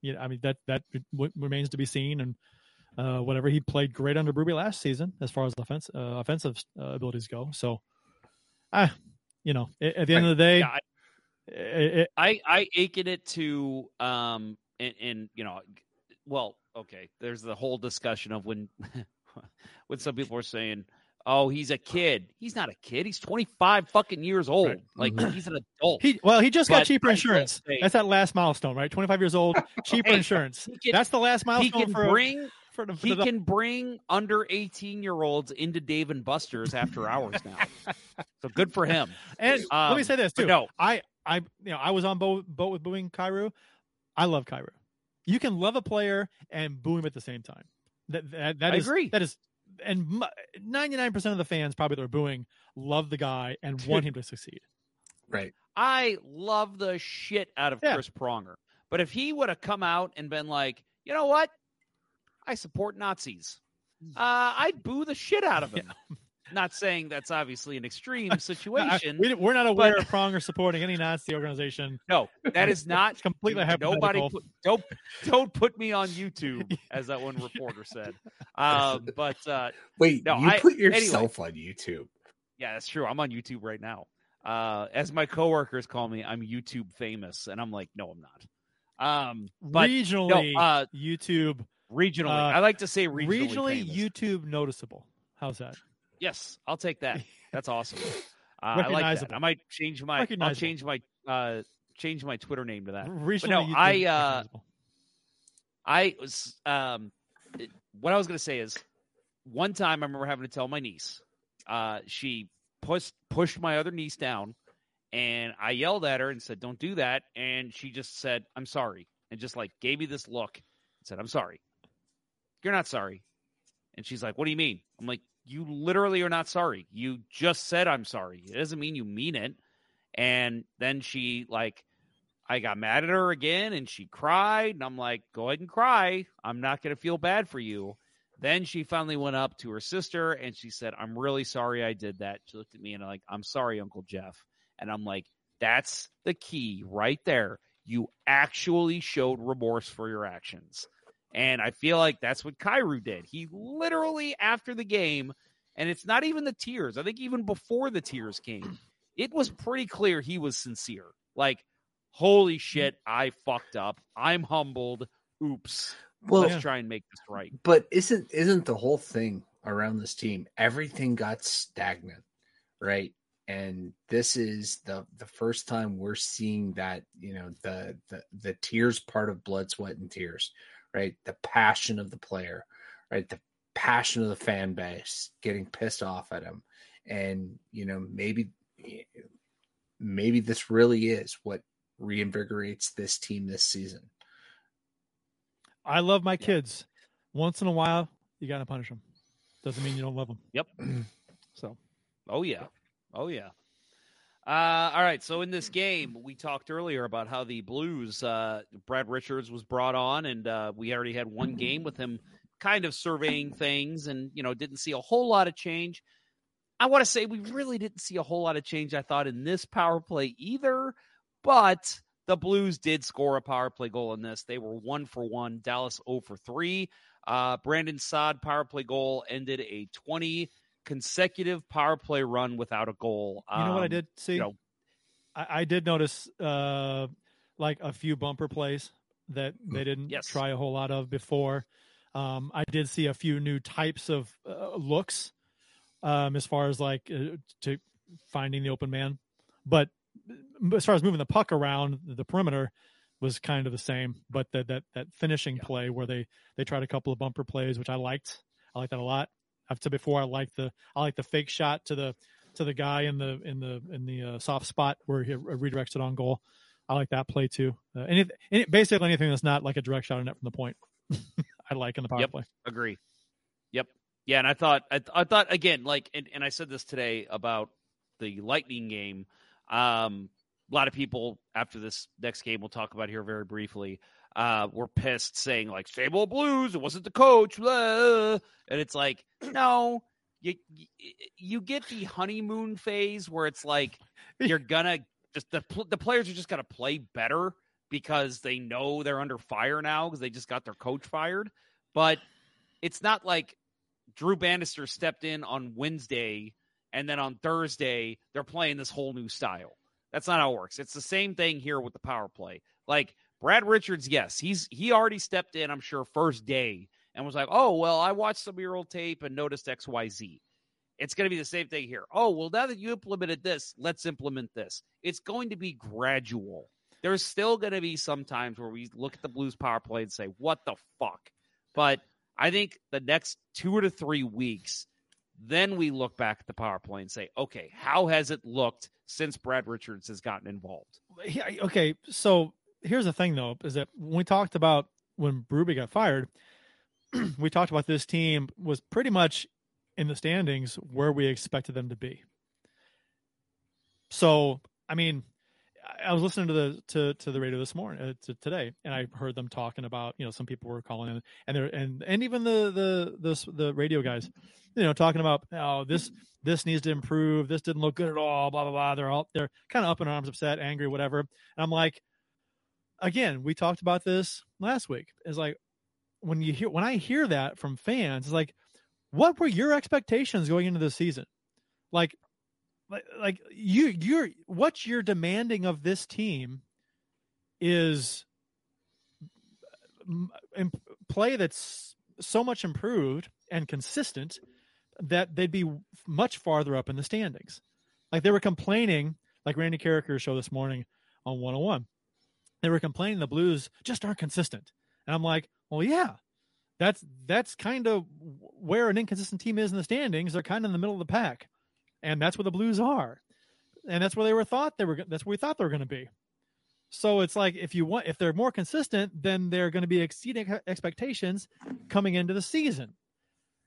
You know, I mean that that w- remains to be seen. And uh, whatever he played great under Berube last season as far as offense uh, offensive uh, abilities go. So, ah, you know, at, at the end of the day,
Yeah, I-
it- it-
I I aken it to um and, and you know well okay there's the whole discussion of when when some people are saying oh he's a kid he's not a kid he's 25 fucking years old like he's an adult
He well, he just got cheaper insurance.
say-
That's that last milestone, right? Twenty five years old, cheaper
Hey,
insurance.
can-
That's the last milestone he
can
for
bring
for the, for
he
the-
can bring under 18 year olds into Dave and Buster's after hours now so good for him
And let me
Um,
say this too.
no
I I you know I was on boat boat with booing Kyrou. I love Kyrou. You can love a player and boo him at the same time. That that, that
I
is-
agree.
That is and ninety nine percent of the fans probably that are booing love the guy and want him to succeed.
Right.
I love the shit out of
Yeah.
Chris Pronger. But if he would have come out and been like, you know what? I support Nazis.
Mm.
Uh, I'd boo the shit out of him. Not saying that's obviously an extreme situation.
we, we're not aware
but-
of Pronger supporting any Nazi organization.
No, that is not
It's completely
Nobody
hypothetical.
put, don't don't put me on YouTube, as that one reporter said. Um, but uh,
Wait,
no,
you
I-
put
anyway.
yourself on YouTube.
Yeah, that's true. I'm on YouTube right now. Uh, as my coworkers call me, I'm YouTube famous, and I'm like, no, I'm not. Um, but
regionally,
no, uh,
YouTube.
regionally,
uh,
I like to say regionally.
regionally
famous.
YouTube noticeable. How's that?
Yes, I'll take that. That's awesome. Uh, I like that. I might change my. I'll change my. Uh, change my Twitter name to that.
Regionally,
no, I. Uh. I was. Um, it- what I was going to say is, one time I remember having to tell my niece. Uh, she pushed pushed my other niece down, and I yelled at her and said, "Don't do that." And she just said, "I'm sorry," and just like gave me this look and said, "I'm sorry." You're not sorry. And she's like, "What do you mean?" I'm like, "You literally are not sorry. You just said I'm sorry. It doesn't mean you mean it." And then she like I got mad at her again and she cried and I'm like, "Go ahead and cry. I'm not going to feel bad for you." Then she finally went up to her sister and she said, "I'm really sorry I did that." She looked at me and I'm like, "I'm sorry, Uncle Jeff." And I'm like, "That's the key right there. You actually showed remorse for your actions." And I feel like that's what Kyrou did. He literally after the game, and it's not even the tears. I think even before the tears came, it was pretty clear he was sincere. Like, holy shit, I fucked up. I'm humbled. Oops.
Well-
Let's try and make this right.
But isn't isn't the whole thing around this team? Everything got stagnant, right? And this is the the first time we're seeing that you know the the the tears part of blood, sweat, and tears, right? The passion of the player, right? The passion of the fan base getting pissed off at him, and you know maybe maybe this really is what reinvigorates this team this season.
I love my kids. Once in a while, you got to punish them. Doesn't mean you don't love them.
Yep.
So,
Oh yeah. Oh yeah. Uh, all right. So in this game, we talked earlier about how the Blues, uh, Brad Richards was brought on, and uh, we already had one game with him, kind of surveying things, and you know didn't see a whole lot of change. I want to say we really didn't see a whole lot of change. I thought in this power play either, but the Blues did score a power play goal in this. They were one for one. Dallas 0 for three. Uh, Brandon Saad power play goal ended a 20 consecutive power play run without a goal.
you know what I
Um,
did see?
You know,
I, I did notice uh, like a few bumper plays that
Mm,
they didn't try a whole lot of before. Um, I did see a few new types of uh, looks um, as far as like uh, to finding the open man, but as far as moving the puck around the perimeter was kind of the same, but that that that finishing yeah. play where they they tried a couple of bumper plays, which I liked. I like that a lot. I've said before, I like the I like the fake shot to the to the guy in the in the in the uh, soft spot where he redirects it on goal. I like that play too. Uh, any, any, basically anything that's not like a direct shot on net from the point, I like in the power
yep,
play.
Agree. Yep. Yeah, and I thought I, I thought again like and, and I said this today about the Lightning game. Um, a lot of people after this next game we'll talk about here very briefly uh, were pissed saying like stable blues it wasn't the coach blah. and it's like no you you get the honeymoon phase where it's like you're gonna just the the players are just gonna play better because they know they're under fire now because they just got their coach fired but it's not like Drew Bannister stepped in on Wednesday and then on Thursday they're playing this whole new style that's not how it works. It's the same thing here with the power play. Like Brad Richards, yes, he's he already stepped in, I'm sure, first day and was like, oh, well, I watched some of your old tape and noticed XYZ. It's going to be the same thing here. Oh, well, now that you implemented this, let's implement this. It's going to be gradual. There's still going to be some times where we look at the Blues power play and say, what the fuck? But I think the next two to three weeks, then we look back at the power play and say, okay, how has it looked since Brad Richards has gotten involved?
Yeah, Okay, so here's the thing though, is that when we talked about when Berube got fired, we talked about this team was pretty much in the standings where we expected them to be. So, I mean, I was listening to the to, to the radio this morning uh, to today, and I heard them talking about you know some people were calling in, and they're and and even the the the the radio guys, you know, talking about oh this this needs to improve, this didn't look good at all, blah blah blah. They're all they're kind of up in arms, upset, angry, whatever. And I'm like, again, we talked about this last week. It's like when you hear when I hear that from fans, it's like, what were your expectations going into the season? Like like, like you you're what you're demanding of this team is play that's so much improved and consistent that they'd be much farther up in the standings. Like they were complaining, like Randy Karraker show this morning on 101. They were complaining the Blues just aren't consistent. And I'm like, well, yeah, that's that's kind of where an inconsistent team is in the standings. They're kind of in the middle of the pack and that's where the Blues are, and that's where they were thought they were. That's where we thought they were going to be. So it's like if you want, if they're more consistent, then they're going to be exceeding expectations coming into the season.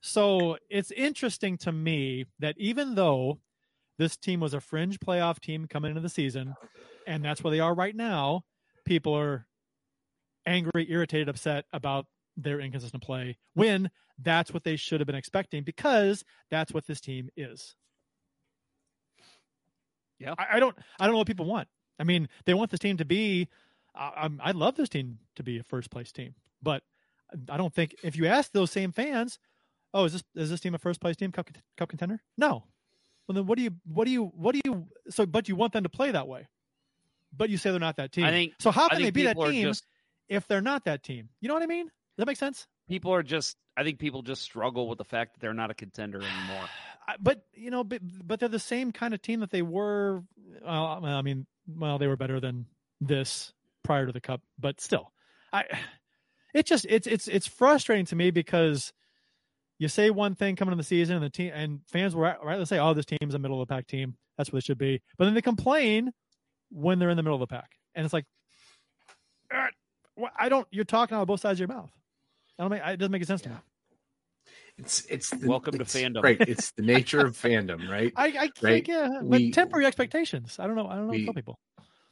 So it's interesting to me that even though this team was a fringe playoff team coming into the season, and that's where they are right now, people are angry, irritated, upset about their inconsistent play when that's what they should have been expecting because that's what this team is.
Yeah,
I, I, don't. I don't know what people want. I mean, they want this team to be. Uh, I love this team to be a first place team, but I don't think if you ask those same fans, oh, is this is this team a first place team cup cup contender? No. Well, then what do you what do you what do you so? But you want them to play that way, but you say they're not that team.
I think
so. How can they be that
team
just, if they're not that team? You know what I mean? Does that make sense?
People are just. I think people just struggle with the fact that they're not a contender anymore
but you know, but, but they're the same kind of team that they were. Uh, I mean, well, they were better than this prior to the cup, but still, I. It just it's it's it's frustrating to me because you say one thing coming in the season and the team and fans will rightly say, "Oh, this team's a middle of the pack team. That's what it should be." But then they complain when they're in the middle of the pack, and it's like, I don't. You're talking out of both sides of your mouth. I don't make. It doesn't make sense yeah. to me.
It's it's the,
welcome
it's,
to fandom.
Right. It's the nature of fandom, right?
I, I right? yeah, but we, temporary expectations. I don't know. I don't know. We, tell people.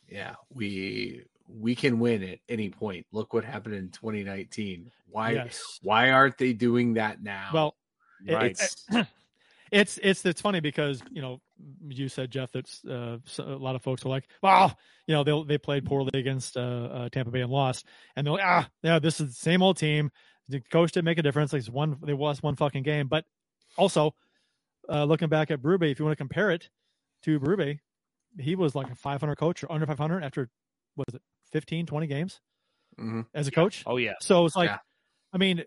Yeah, we we can win at any point. Look what happened in 2019. Why yes. why aren't they doing that now?
Well, right. It's, it's it's it's funny because you know you said Jeff that uh, a lot of folks are like, well, you know they they played poorly against uh, uh, Tampa Bay and lost, and they're like, ah, yeah, this is the same old team. The coach didn't make a difference. Like one, they lost one fucking game. But also, uh, looking back at Berube, if you want to compare it to Berube, he was like a 500 coach or under 500 after was it 15, 20 games
mm-hmm.
as a coach.
Oh yeah.
So it's like, yeah. I mean,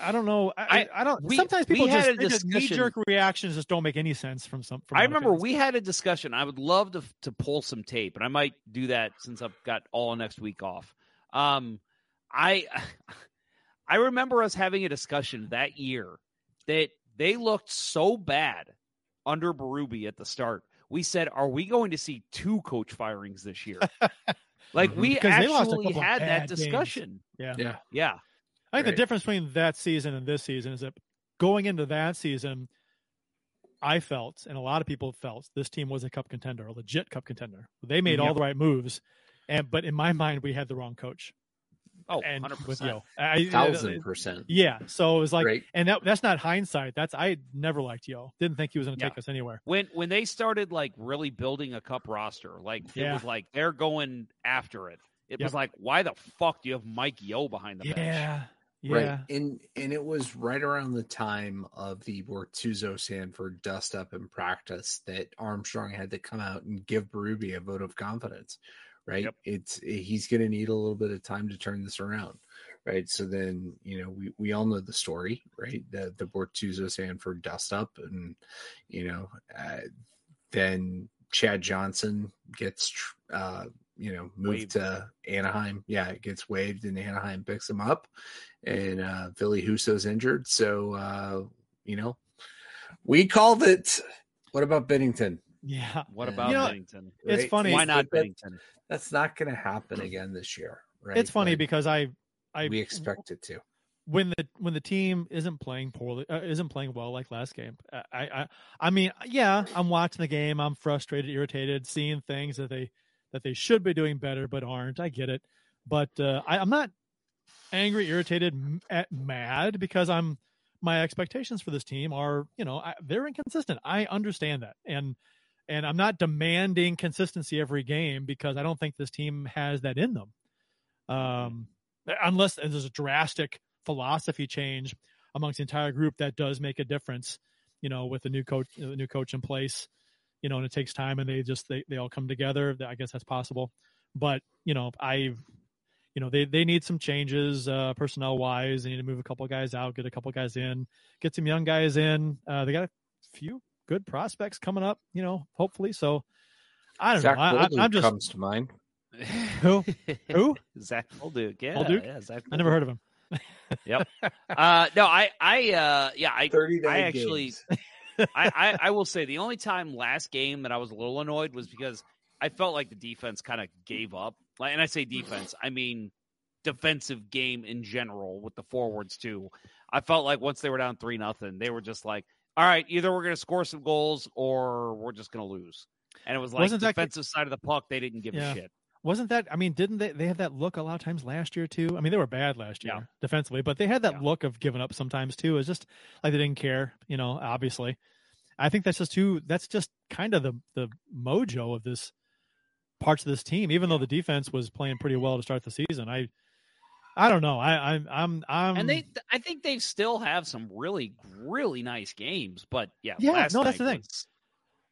I don't know. I,
I-
I don't.
we-
sometimes people
had
just just knee jerk reactions just don't make any sense from some. From
I remember
fans.
we had a discussion. I would love to to pull some tape, and I might do that since I've got all next week off. Um, I I remember us having a discussion that year that they looked so bad under Berube at the start. We said, "Are we going to see two coach firings this year?" like we
Because they lost a
actually had that
bad games.
discussion.
Yeah.
Yeah.
Yeah.
I think
Right.
the difference between that season and this season is that going into that season, I felt, and a lot of people felt, this team was a cup contender, a legit cup contender. They made all the right moves, and but in my mind, we had the wrong coach.
Oh,
and
100%.
with Yeo, I,
Thousand percent.
Yeah, so it was like,
Right.
and that that's not hindsight. That's I never liked Yeo. Didn't think he was going to
Yeah.
take us anywhere.
when when they started like really building a cup roster, like it
Yeah.
was like they're going after it. It was like, why the fuck do you have Mike Yeo behind the bench?
Yeah.
Right. And and it was right around the time of the Bortuzzo Sanford dust up in practice that Armstrong had to come out and give Berube a vote of confidence. Right.
Yep.
It's he's gonna need a little bit of time to turn this around. Right. So then, you know, we, we all know the story, right? The the Bortuzzo Sanford dust up and you know, uh, then Chad Johnson gets tr- uh you know moved
Waived.
to Anaheim. Yeah, it gets waived and Anaheim picks him up and uh Ville Husso's injured. So uh, you know, we called it what about Binnington?
Yeah.
What about
You know,
Binnington?
It's funny.
Why not
But
Binnington?
That's not gonna happen again this year. Right.
It's funny
But
because I, I
we expect it to.
when the when the team isn't playing poorly, uh, isn't playing well like last game. I, I I mean, yeah, I'm watching the game. I'm frustrated, irritated, seeing things that they that they should be doing better but aren't. I get it, but uh, I, I'm not angry, irritated, at, mad because I'm my expectations for this team are you know I, they're inconsistent. I understand that, and and I'm not demanding consistency every game because I don't think this team has that in them. Um, unless there's a drastic philosophy change amongst the entire group that does make a difference you know with the new coach the new coach in place you know and it takes time and they just they, they all come together i guess that's possible but you know i you know they they need some changes uh personnel wise they need to move a couple guys out get a couple guys in get some young guys in uh they got a few good prospects coming up you know hopefully so i don't
Zach
know I, I,
Bolduc
i'm just
comes to mind.
who who
Zach Bolduc. Yeah,
Bolduc?
yeah, Zach
i never heard of him
Yep. Uh, no, I, I, uh, yeah, I,
39
I actually,
games.
I, I, I will say the only time last game that I was a little annoyed was because I felt like the defense kind of gave up. Like, and I say defense, I mean defensive game in general with the forwards too. I felt like once they were down three nothing, they were just like, all right, either we're going to score some goals or we're just going to lose. And it was like
Wasn't that-
defensive side of the puck, they didn't give
Yeah.
a shit.
Wasn't that? I mean, didn't they? They had that look a lot of times last year too. I mean, they were bad last year
Yeah.
defensively, but they had that
Yeah.
look of giving up sometimes too. It's just like they didn't care. You know, obviously, I think that's just too. That's just kind of the the mojo of this parts of this team. Even though the defense was playing pretty well to start the season, I, I don't know. I, I'm, I'm, I'm.
and they, I think they still have some really, really nice games. But yeah,
Yeah, no, that's the thing.
was-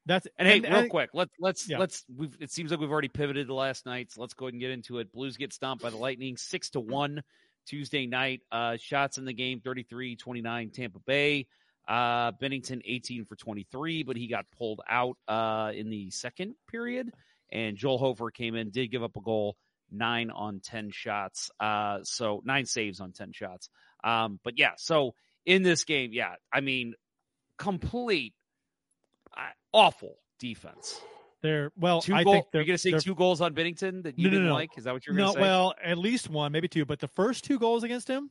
That's
And hey,
and-
real
and-
quick, let's let's
Yeah.
let's. We've, it seems like we've already pivoted to last night, so let's go ahead and get into it. Blues get stomped by the Lightning, six to one Tuesday night. Uh, shots in the game, 33-29 Tampa Bay. Uh, Binnington, eighteen for twenty three, but he got pulled out uh in the second period. And Joel Hofer came in, did give up a goal, nine on ten shots. Uh, so nine saves on ten shots. Um, but yeah, so in this game, yeah, I mean, complete awful defense.
they're well.
Two
I
goal,
think they're
going to say two goals on Binnington that you
No, no,
didn't
no.
like? Is that what you're going
no,
to say?
well, at least one, maybe two. But the first two goals against him,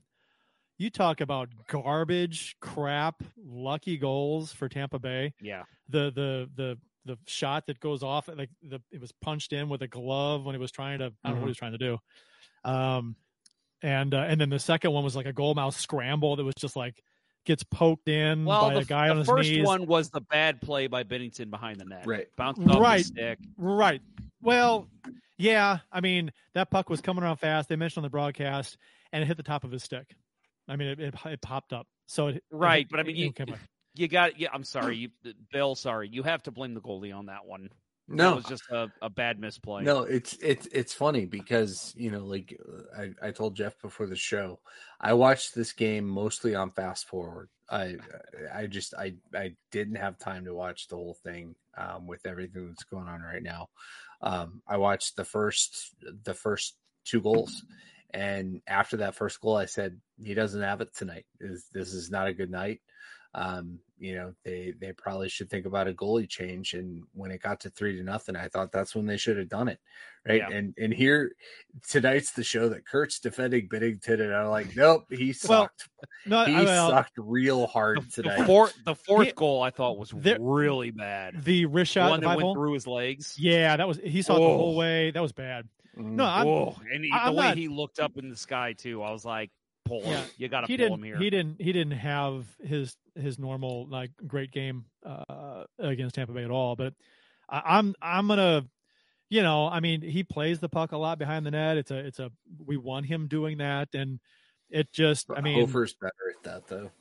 you talk about garbage, crap, lucky goals for Tampa Bay.
yeah,
The the the the shot that goes off, like the it was punched in with a glove when he was trying to. I don't know what he was trying to do. Um, and uh, and then the second one was like a goal mouth scramble that was just like gets poked in
well,
by
the,
a guy
the
on his
first
knees.
one was the bad play by Binnington behind the net.
Right.
bounced off
Right.
the stick.
Right. Well, yeah. I mean, that puck was coming around fast. They mentioned on the broadcast, and it hit the top of his stick. I mean, it, it, it popped up. So it,
Right,
it-
but I mean,
it
you,
came
you got. Yeah, I'm sorry, you, Bill. Sorry, you have to blame the goalie on that one.
No.
that was just a, a bad misplay.
No, it's it's it's funny because you know, like I, I told Jeff before the show, I watched this game mostly on fast forward. I I just I I didn't have time to watch the whole thing um, with everything that's going on right now. Um, I watched the first the first two goals, and after that first goal, I said he doesn't have it tonight. This, this is not a good night. Um, you know, they they probably should think about a goalie change. And when it got to three to nothing, I thought that's when they should have done it, right?
Yeah.
And and here tonight's the show that Kurt's defending Binnington, and I'm like, nope, he
Well,
sucked.
no,
he
I- well,
sucked real hard tonight.
The fourth, the fourth
He-
goal I thought was
There-
really bad.
The wrist
The
shot,
one
the
that went
hole?
through his legs.
Yeah, that was he saw it the
Oh.
whole way. That was bad.
Mm.
No, I'm,
Whoa. and he,
I'm
the way
not-
he looked up in the sky too, I was like, pull him.
Yeah,
You got to
he
pull
didn't.
him here.
He didn't. He didn't have his his normal like great game uh, against Tampa Bay at all. But I, I'm I'm gonna, you know, I mean, he plays the puck a lot behind the net. It's a it's a we want him doing that, and it just I mean,
Hofer's better at that though.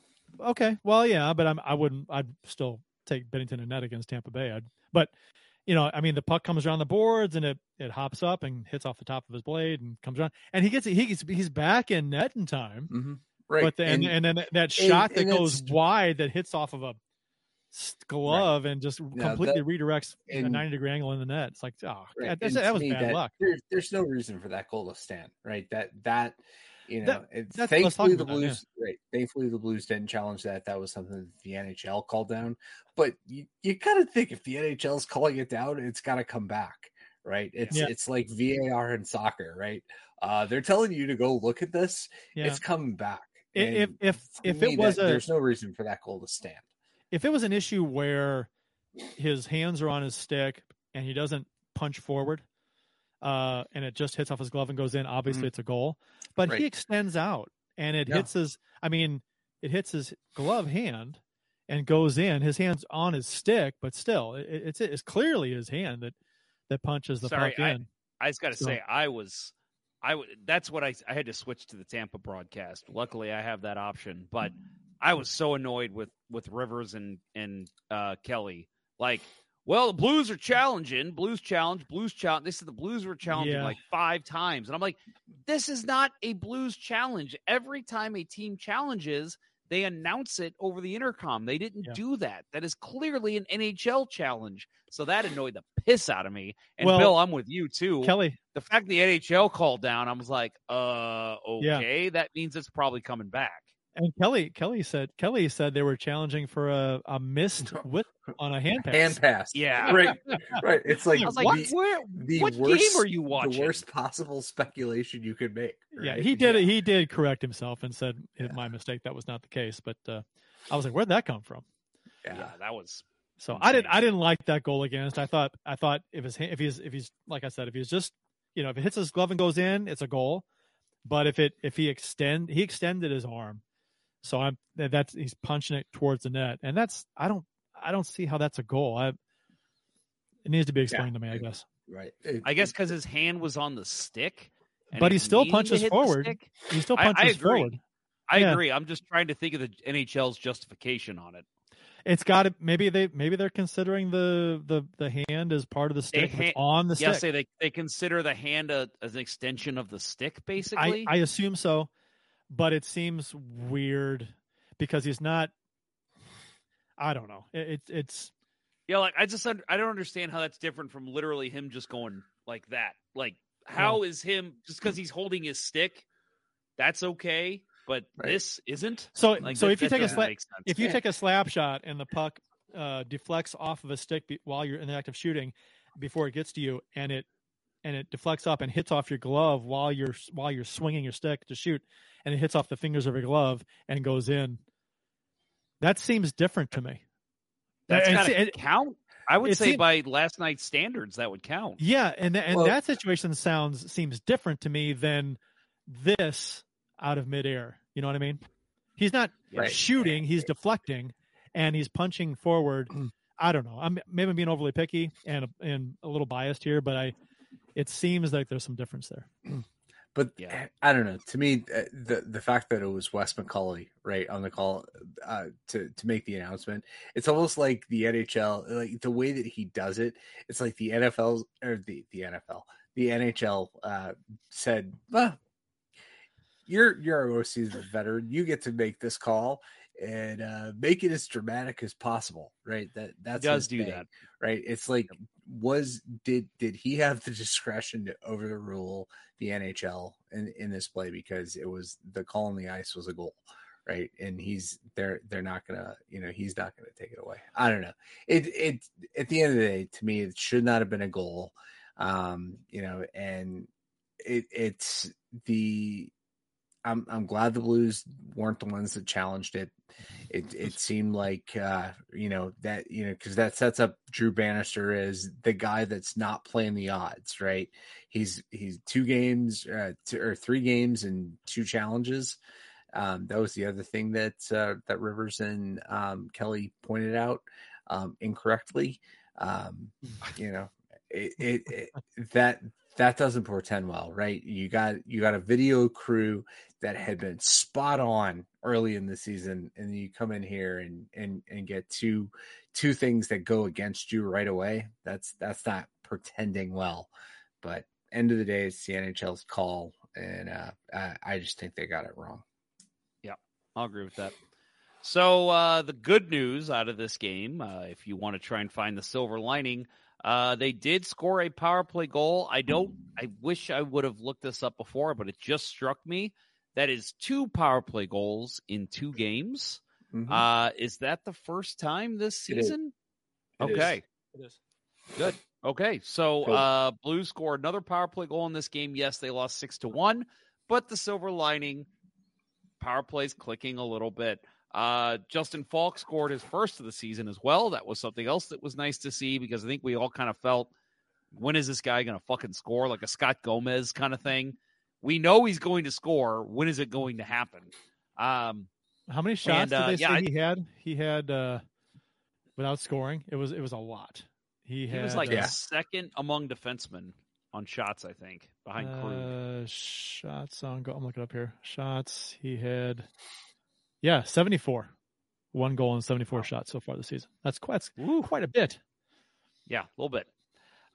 okay, well, yeah, but I'm I wouldn't. I'd still take Binnington and net against Tampa Bay. I'd, but you know, I mean, the puck comes around the boards and it it hops up and hits off the top of his blade and comes around, and he gets it, he gets he's back in net in time.
Mm-hmm. Right,
But then, and, then that shot that
and
goes wide that hits off of a glove and just completely
that-
redirects a 90 degree angle in the net. It's like, oh,
Right.
that, that was bad
that-
luck.
There, there's no reason for that goal to stand, right? That that you know,
That- that's what I was
thankfully the
about, yeah.
Blues, right? Thankfully the Blues didn't challenge that. That was something that the NHL called down. But you you gotta think if the NHL's calling it down, it's got to come back, right? It's
Yeah.
it's like VAR in soccer, right? Uh, they're telling you to go look at this.
Yeah.
It's coming back.
I- if if if it was
that-
a
there's no reason for that goal to stand.
if it was an issue where his hands are on his stick and he doesn't punch forward, uh, and it just hits off his glove and goes in, obviously
Mhm.
it's a goal. But
Right.
he extends out and it
Yeah.
hits his. I mean, it hits his glove hand and goes in. His hand's on his stick, but still, it, it's it's clearly his hand that that punches the
Sorry,
puck
I,
in.
I just got to
So-
say, I was, I w- that's what I I had to switch to the Tampa broadcast. Luckily, I have that option, but I was so annoyed with with Rivers and and uh, Kelly. Like, well, the Blues are challenging, Blues challenge, Blues challenge. They said the Blues were challenging
Yeah.
like five times, and I'm like, this is not a Blues challenge. Every time a team challenges. They announce it over the intercom. They didn't
Yeah.
do that. That is clearly an NHL challenge. So that annoyed the piss out of me. And
Well,
Bill, I'm with you too.
Kelly,
The fact the NHL called down, I was like, uh,
Yeah.
okay, that means it's probably coming back.
And Kelly, Kelly said, Kelly said they were challenging for a, a missed whip on a hand pass.
Hand pass.
Yeah.
Right. Right. It's like,
I was like,
the,
where,
the
what
worst,
game are you watching?
The worst possible speculation you could make.
Yeah, he did. He did correct himself and said, "It "My mistake. That was not the case." But uh, I was like, "Where'd that come from?"
Yeah. that was.
So I didn't. I didn't like that goal against. I thought. I thought if his if he's if he's like I said, if he's just you know if it hits his glove and goes in, it's a goal. But if it if he extend he extended his arm, so I'm that's he's punching it towards the net, and that's I don't I don't see how that's a goal. I it needs to be explained to me, I guess.
Right.
I guess because his hand was on the stick.
But he still punches forward. He still
punches I-
I
agree.
forward.
I
Yeah.
agree. I'm just trying to think of the NHL's justification on it.
It's got to maybe they maybe they're considering the the the hand as part of the
They
stick. If
ha-
it's on the
yeah,
stick.
say they, they consider the hand a, as an extension of the stick,
I,
basically.
I assume so, but it seems weird because he's not. I don't know. It, it's it's
Yeah, like I just un- I don't understand how that's different from literally him just going like that. Like how is him just because he's holding his stick? That's okay, but this isn't.
so.
Like,
so
that-
if you take a
doesn't
slap, if you take a slap shot and the puck uh, deflects off of a stick be, while you're in the act of shooting, before it gets to you, and it and it deflects up and hits off your glove while you're while you're swinging your stick to shoot, and it hits off the fingers of your glove and goes in. That seems different to me.
that's
and,
gotta
it-
count. I would say
seem-
by last night's standards, that would count.
Yeah, and and
Well-
that situation sounds seems different to me than this out of midair. You know what I mean? He's not
Right.
shooting; he's deflecting, and he's punching forward.
Mm.
I don't know. I'm maybe I'm being overly picky and and a little biased here, but I it seems like there's some difference there.
But
Yeah.
I don't know. To me, uh, the the fact that it was Wes McCauley right on the call uh, to to make the announcement, it's almost like the NHL, like the way that he does it. It's like the NFL or the the NFL, the NHL uh, said, well, "You're you're our seasoned veteran. You get to make this call." And uh, make it as dramatic as possible, right? That that's
does do
thing,
that.
right? It's like was did did he have the discretion to overrule the NHL in in this play because it was the call on the ice was a goal, right? And he's they're they're not gonna you know he's not gonna take it away. I don't know. It it at the end of the day, to me, it should not have been a goal. Um, you know, and it it's the I'm I'm glad the Blues weren't the ones that challenged it. It it seemed like uh, you know that you know because that sets up Drew Bannister as the guy that's not playing the odds, right? He's he's two games uh, two, or three games and two challenges. Um, that was the other thing that uh, that Rivers and um, Kelly pointed out um, incorrectly. Um, you know, it, it, it that that doesn't portend well, right? You got you got a video crew that had been spot on early in the season, and you come in here and and and get two two things that go against you right away. That's that's not pretending well. But end of the day, it's the NHL's call, and uh, I, I just think they got it wrong.
Yeah, I'll agree with that. So uh, the good news out of this game, uh, if you want to try and find the silver lining, uh, they did score a power play goal. I don't. I wish I would have looked this up before, but it just struck me that is two power play goals in two games.
Mhm.
Uh, is that the first time this
It is.
season?
It is.
okay,
It is.
good. Okay, so
Cool.
uh, Blues scored another power play goal in this game. Yes, they lost six to one, but the silver lining, power plays clicking a little bit. Uh, Justin Faulk scored his first of the season as well. That was something else that was nice to see because I think we all kind of felt, when is this guy going to fucking score? Like a Scott Gomez kind of thing. We know he's going to score. When is it going to happen? Um,
How many shots
And, uh,
did they
yeah,
say
I-
he had? He had uh without scoring. It was it was a lot. He,
he
had
was like
uh,
second among defensemen on shots, I think, behind Krug.
uh, shots on goal. I'm looking up here. Shots. He had yeah, 74. One goal and 74 shots so far this season. That's quite that's quite a bit.
Yeah, a little bit.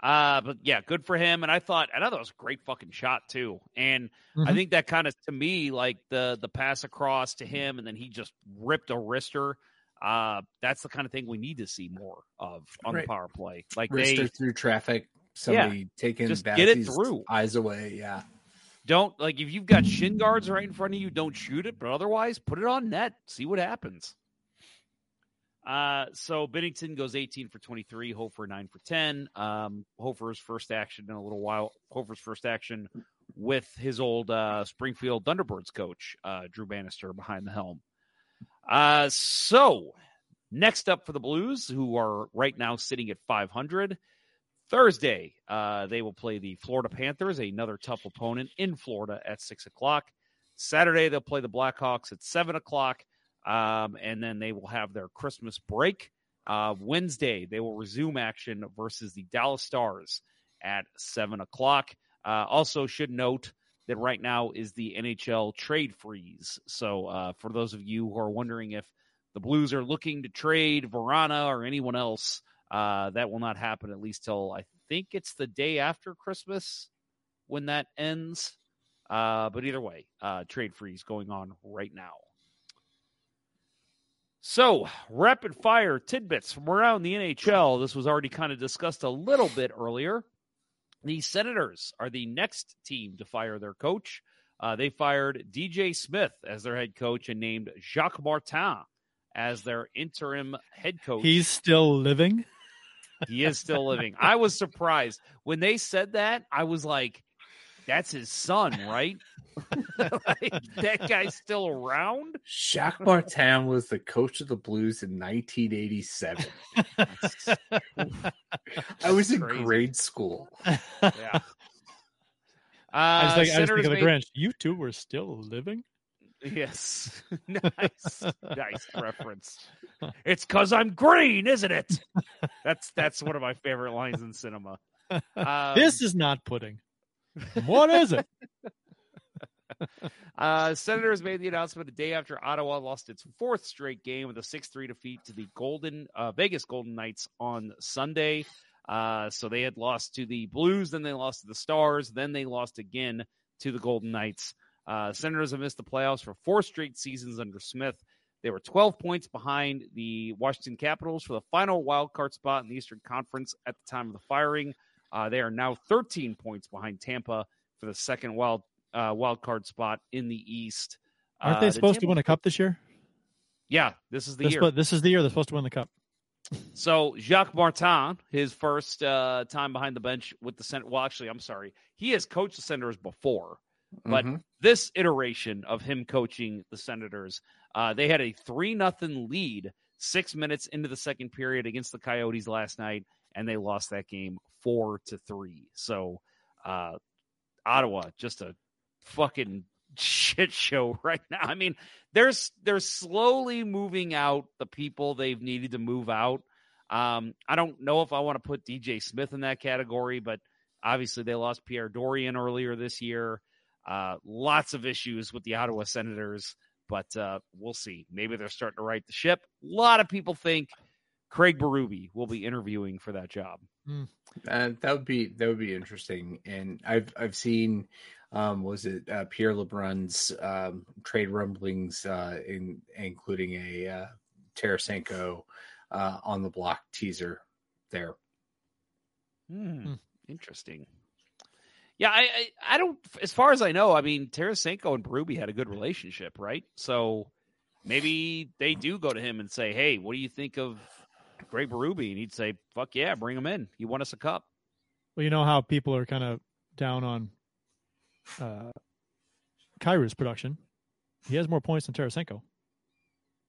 Uh, but yeah, good for him. And I thought, I thought that was a great fucking shot too. And I
Mhm.
think that kind of to me, like the the pass across to him, and then he just ripped a wrister. Uh, that's the kind of thing we need to see more of on
Right.
the power play. Like
Wrister
they
through traffic, somebody taking
just get it through.
eyes away. Yeah,
don't like if you've got shin guards right in front of you, don't shoot it. But otherwise, put it on net. See what happens. Uh, so Binnington goes 18 for 23, Hofer 9 for 10. Um, Hofer's first action in a little while. Hofer's first action with his old uh, Springfield Thunderbirds coach, uh, Drew Bannister, behind the helm. Uh, so next up for the Blues, who are right now sitting at 500. Thursday, uh, they will play the Florida Panthers, another tough opponent in Florida at six o'clock. Saturday, they'll play the Blackhawks at seven o'clock, um, and then they will have their Christmas break. Uh, Wednesday, they will resume action versus the Dallas Stars at seven o'clock. Uh, also, should note that right now is the NHL trade freeze. So, uh, for those of you who are wondering if the Blues are looking to trade Vrana or anyone else, uh, that will not happen at least till I think it's the day after Christmas when that ends. Uh, but either way, uh, trade freeze going on right now. So, rapid fire tidbits from around the NHL. This was already kind of discussed a little bit earlier. The Senators are the next team to fire their coach. Uh, they fired DJ Smith as their head coach and named Jacques Martin as their interim head coach.
He's still living.
He is still living. I was surprised when they said that. I was like, "That's his son, right? like, that guy's still around."
Jacques Martin was the coach of the Blues in 1987. I was in
Crazy.
grade school.
Yeah.
I was
Uh,
like, I was
Senators
thinking of the
made-
Grinch. You two were still living.
Yes, nice, nice reference. It's because I'm green, isn't it? That's that's one of my favorite lines in cinema. Um,
this is not pudding. What is it?
uh, Senators made the announcement a day after Ottawa lost its fourth straight game with a 6 3 defeat to the Golden uh, Vegas Golden Knights on Sunday. Uh, so they had lost to the Blues, then they lost to the Stars, then they lost again to the Golden Knights. Uh, Senators have missed the playoffs for four straight seasons under Smith. They were 12 points behind the Washington Capitals for the final wild card spot in the Eastern Conference at the time of the firing. Uh, they are now 13 points behind Tampa for the second wild uh, wild card spot in the East.
Aren't
Uh,
they
the
supposed to win a cup this year?
Yeah, this is the
This,
year.
this is the year they're supposed to win the cup.
So Jacques Martin, his first uh, time behind the bench with the Senate. Well, actually, I'm sorry, he has coached the Senators before, but
Mhm.
this iteration of him coaching the Senators, uh, they had a three nothing lead six minutes into the second period against the Coyotes last night, and they lost that game four to three. So uh, Ottawa, just a fucking shit show right now. I mean, they're they're slowly moving out the people they've needed to move out. Um, I don't know if I want to put DJ Smith in that category, but obviously they lost Pierre Dorion earlier this year. Uh, lots of issues with the Ottawa Senators, but uh, we'll see. Maybe they're starting to right the ship. A lot of people think Craig Berube will be interviewing for that job.
Uh, that would be that would be interesting. And I've I've seen um was it uh, Pierre LeBrun's um trade rumblings uh in including a uh Tarasenko uh on the block teaser there.
Hmm. Interesting. Yeah, I, I I don't. As far as I know, I mean Tarasenko and Berube had a good relationship, right? So maybe they do go to him and say, "Hey, what do you think of Greg Berube?" And he'd say, "Fuck yeah, bring him in. He won us a cup."
Well, you know how people are kind of down on uh, Kyrou's production. He has more points than Tarasenko.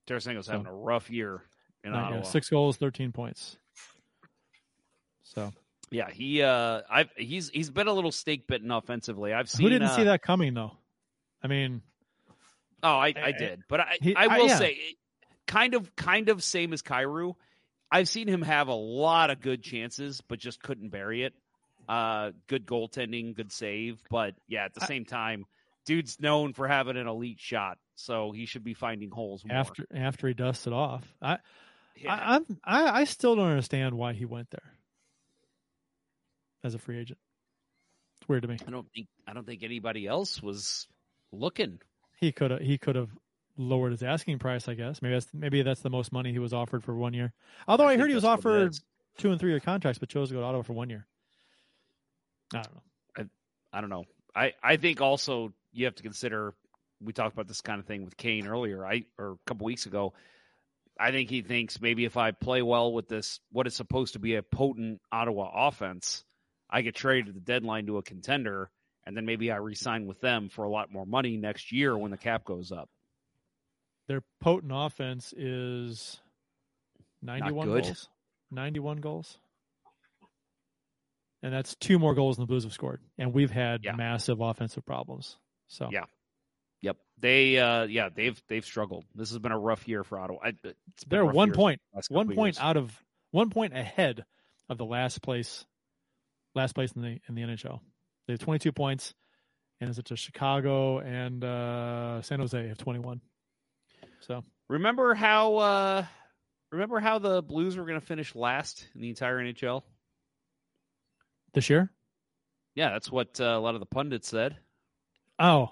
Tarasenko's
So-
having a rough year in Ottawa.
six goals, thirteen points. So
Yeah, he uh, I've he's he's been a little stake bitten offensively. I've seen.
who didn't
uh,
see that coming though? I mean,
Oh, I, I
Eh,
did, but I
he-
I
I-
will
yeah.
say, kind of kind of same as Kyrou. I've seen him have a lot of good chances, but just couldn't bury it. Uh, good goaltending, good save, but yeah, at the same time, dude's known for having an elite shot, so he should be finding holes more.
after after he dusted off, I,
Yeah.
I I'm I, I still don't understand why he went there as a free agent. It's weird to me.
I don't think I don't think anybody else was looking.
He could have he could have lowered his asking price. I guess maybe that's maybe that's the most money he was offered for one year. Although I,
I
heard he was
that's what it
offered two and three year contracts, but chose to go to Ottawa for one year. I don't know.
I, I don't know. I, I think also you have to consider we talked about this kind of thing with Kane earlier, I or a couple weeks ago. I think he thinks maybe if I play well with this what is supposed to be a potent Ottawa offense, I get traded at the deadline to a contender, and then maybe I resign with them for a lot more money next year when the cap goes up.
Their potent offense is ninety one
good.
goals. Ninety one goals. And that's two more goals than the Blues have scored. And we've had massive offensive problems. So
Yeah. Yep. They uh yeah, they've they've struggled. This has been a rough year for Ottawa. I- it's been
they're one point
the
one point
years.
out of one point ahead of the last place last place in the in the NHL. They have twenty two points and it's to Chicago and uh San Jose have twenty one. So
Remember how uh remember how the Blues were going to finish last in the entire NHL?
this year?
Yeah, that's what uh, a lot of the pundits said.
Oh.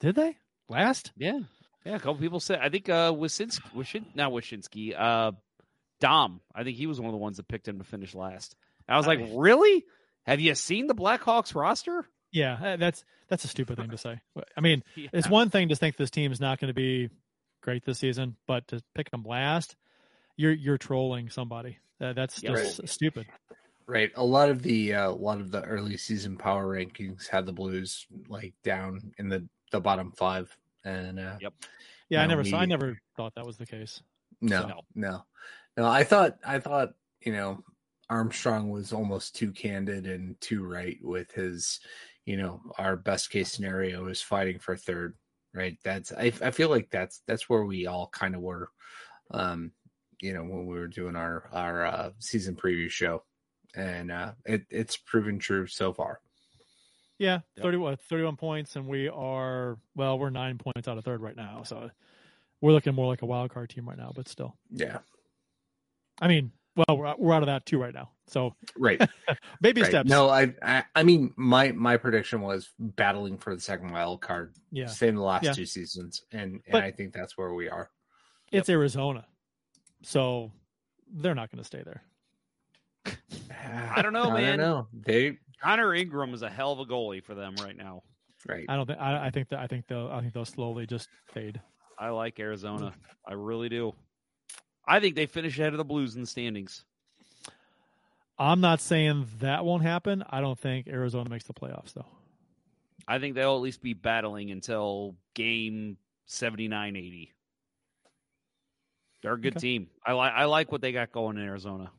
Did they? Last?
Yeah. Yeah, a couple people said I think uh Wyshynski, Wyshin, not Wyshynski, uh Dom. I think he was one of the ones that picked him to finish last. I was like,
I-
"Really? Have you seen the Blackhawks roster?"
Yeah, uh, that's that's a stupid thing to say. I mean,
Yeah.
it's one thing to think this team is not going to be great this season, but to pick them last, you're you're trolling somebody. Uh, that's
Yeah.
just stupid.
Right. A lot of the uh, a lot of the early season power rankings had the Blues like down in the the bottom five, and uh,
yep.
Yeah, I
No,
never saw. I never thought that was the case.
No,
So-
no, no. I thought I thought you know Armstrong was almost too candid and too right with his, you know, our best case scenario is fighting for third. Right. That's I I feel like that's that's where we all kind of were, um, you know, when we were doing our our uh, season preview show, and uh, it it's proven true so far.
Yeah,
Yep.
31, 31 points, and we are well, we're nine points out of third right now, so we're looking more like a wild card team right now. But still,
Yeah.
I mean, well, we're we're out of that too right now. So
Right.
baby
Right.
steps.
No, I, I I mean my my prediction was battling for the second wild card.
Yeah.
Same the last
Yeah.
two seasons. And, and
But-
I think that's where we are.
it's Arizona, so they're not going to stay there.
I don't know, man I
don't know. They
Connor Ingram is a hell of a goalie for them right now.
right.
I don't think. I, I think that. I think they'll. I think they'll slowly just fade.
I like Arizona. I really do. I think they finish ahead of the Blues in the standings.
I'm not saying that won't happen. I don't think Arizona makes the playoffs though.
I think they'll at least be battling until game 79 80. They're a good
Okay.
team. I like I like what they got going in Arizona.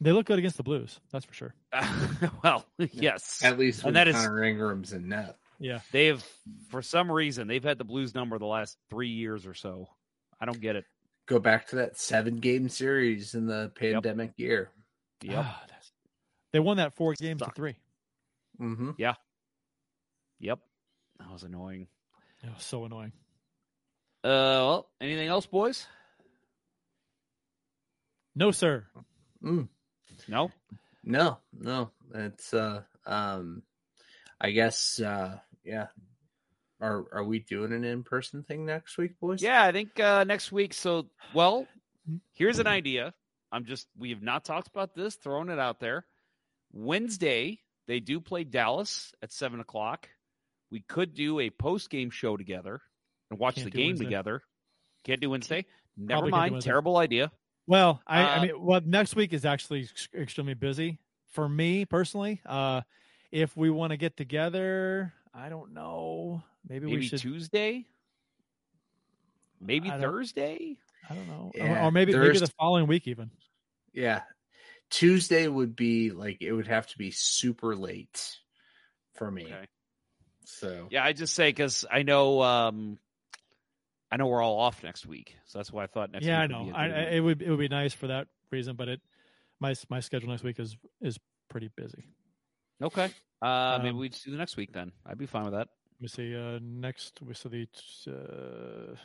They look good against the Blues. That's for sure.
well, yes.
At least
and
when
that is
Connor Ingram's in net.
Yeah.
they've for some reason they've had the Blues number the last 3 years or so. I don't get it.
Go back to that seven game series in the pandemic year.
Yep.
Ah, that's- they won that four games to three.
Mm-hmm.
Yeah. Yep. That was annoying.
It was so annoying.
Uh well, anything else, boys?
No, sir.
Mm.
No?
No, no. It's uh um I guess uh yeah. Are are we doing an in person thing next week, boys?
Yeah, I think uh, next week. So, well, here's an idea. I'm just we have not talked about this, throwing it out there. Wednesday they do play Dallas at seven o'clock. We could do a post game show together and watch
Can't
the game
Wednesday.
together. Can't do Wednesday. Never
can't do
mind. Terrible idea.
Well, I, I
Uh,
mean, well, next week is actually extremely busy for me personally. Uh, if we want to get together, I don't know. Maybe,
Maybe
we should.
Tuesday. Maybe
I
Thursday.
I don't know, Or-
Yeah,
or, maybe maybe the following week even.
Yeah. Tuesday would be like it would have to be super late for me.
Okay.
So
Yeah, I just say because I know um, I know we're all off next week, so that's why I thought next.
yeah, I know.
be a
I,
good
I, it would it would be nice for that reason, but it my my schedule next week is is pretty busy.
Okay. Uh, maybe
Um,
we just do the next week then. I'd be fine with that.
Let me see. Uh, next we see the. Uh,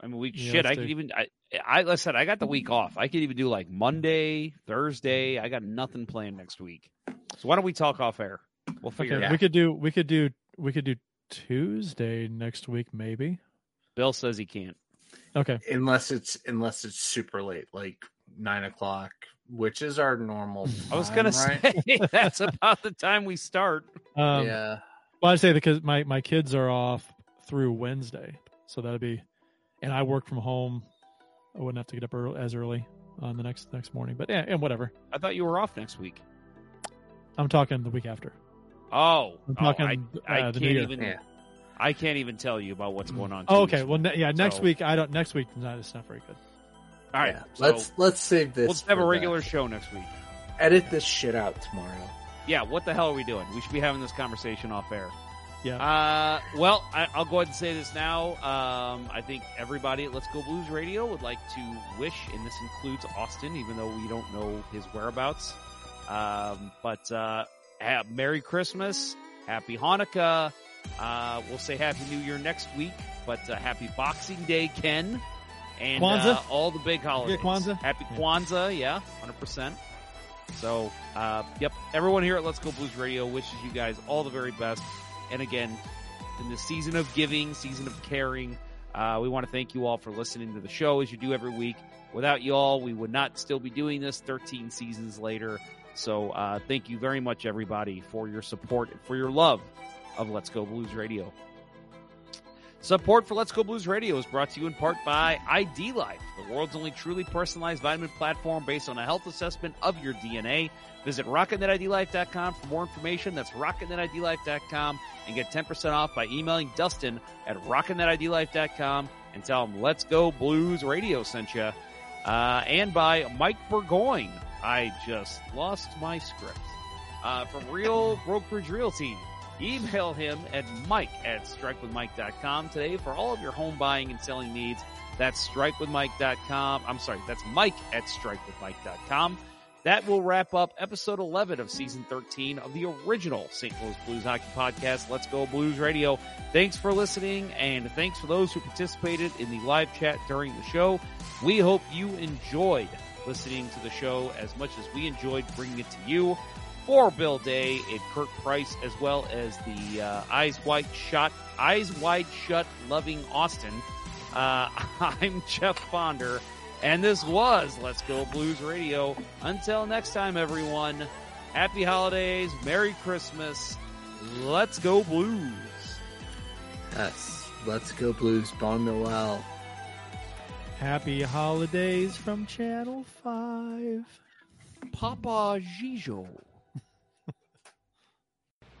I mean, we
Yeah,
shit. I
do-
could even. I, I, like I said, I got the week off. I could even do like Monday, Thursday. I got nothing planned next week. So why don't we talk off air? We'll figure
okay,
it
we could do we could do we could do Tuesday next week maybe.
Bill says he can't.
Okay.
unless it's unless it's super late, like nine o'clock, which is our normal.
I was gonna
right?
say that's about the time we start.
Um,
yeah.
Well, I say because my my kids are off through Wednesday, so that'd be, and I work from home. I wouldn't have to get up early, as early on the next next morning. But yeah, and whatever.
I thought you were off next week.
I'm talking the week after.
Oh,
I'm
oh,
talking,
I, I
uh, the
can't
new
even.
Yeah.
I can't even tell you about what's going on.
Oh,
two
okay.
weeks
Well, ne- yeah, next
So-
week I don't. Next week not. It's not very good.
All right,
Yeah.
so
let's let's save this.
we'll have a regular
that.
show next week.
Edit this shit out tomorrow.
Yeah, what the hell are we doing? We should be having this conversation off air.
Yeah.
Uh, well, I, I'll go ahead and say this now. Um, I think everybody at Let's Go Blues Radio would like to wish, and this includes Austin, even though we don't know his whereabouts. Um, but uh, ha- Merry Christmas, Happy Hanukkah. Uh, we'll say Happy New Year next week, but uh, Happy Boxing Day, Ken, and
Kwanzaa?
uh, all the big holidays.
Yeah, Kwanzaa?
Happy. Kwanzaa, yeah, hundred percent. So, uh, yep, everyone here at Let's Go Blues Radio wishes you guys all the very best. And again, in the season of giving, season of caring, uh, we want to thank you all for listening to the show as you do every week. Without you all, we would not still be doing this 13 seasons later. So, uh, thank you very much, everybody, for your support and for your love of Let's Go Blues Radio. Support for Let's Go Blues Radio is brought to you in part by ID Life, the world's only truly personalized vitamin platform based on a health assessment of your DNA. Visit RockinThatIDLife.com for more information. That's RockinThatIDLife.com and get 10% off by emailing Dustin at RockinThatIDLife.com and tell him Let's Go Blues Radio sent you. Uh, and by Mike Burgoyne. I just lost my script. Uh, from Real Brokerage Realty. Email him at mike at strikewithmike.com today for all of your home buying and selling needs. That's strikewithmike.com. I'm sorry, that's mike at strikewithmike.com. that will wrap up episode 11 of season 13 of the original St. Louis Blues Hockey Podcast, Let's Go Blues Radio. Thanks for listening, and thanks for those who participated in the live chat during the show. We hope you enjoyed listening to the show as much as we enjoyed bringing it to you. For Bill Day and Kirk Price, as well as the uh, Eyes Wide Shut, Eyes Wide Shut, loving Austin. Uh, I'm Jeff Ponder, and this was Let's Go Blues Radio. Until next time, everyone. Happy holidays, Merry Christmas. Let's go Blues.
Yes, let's go Blues. Bon Noel.
Happy holidays from Channel 5.
Papa Gijo.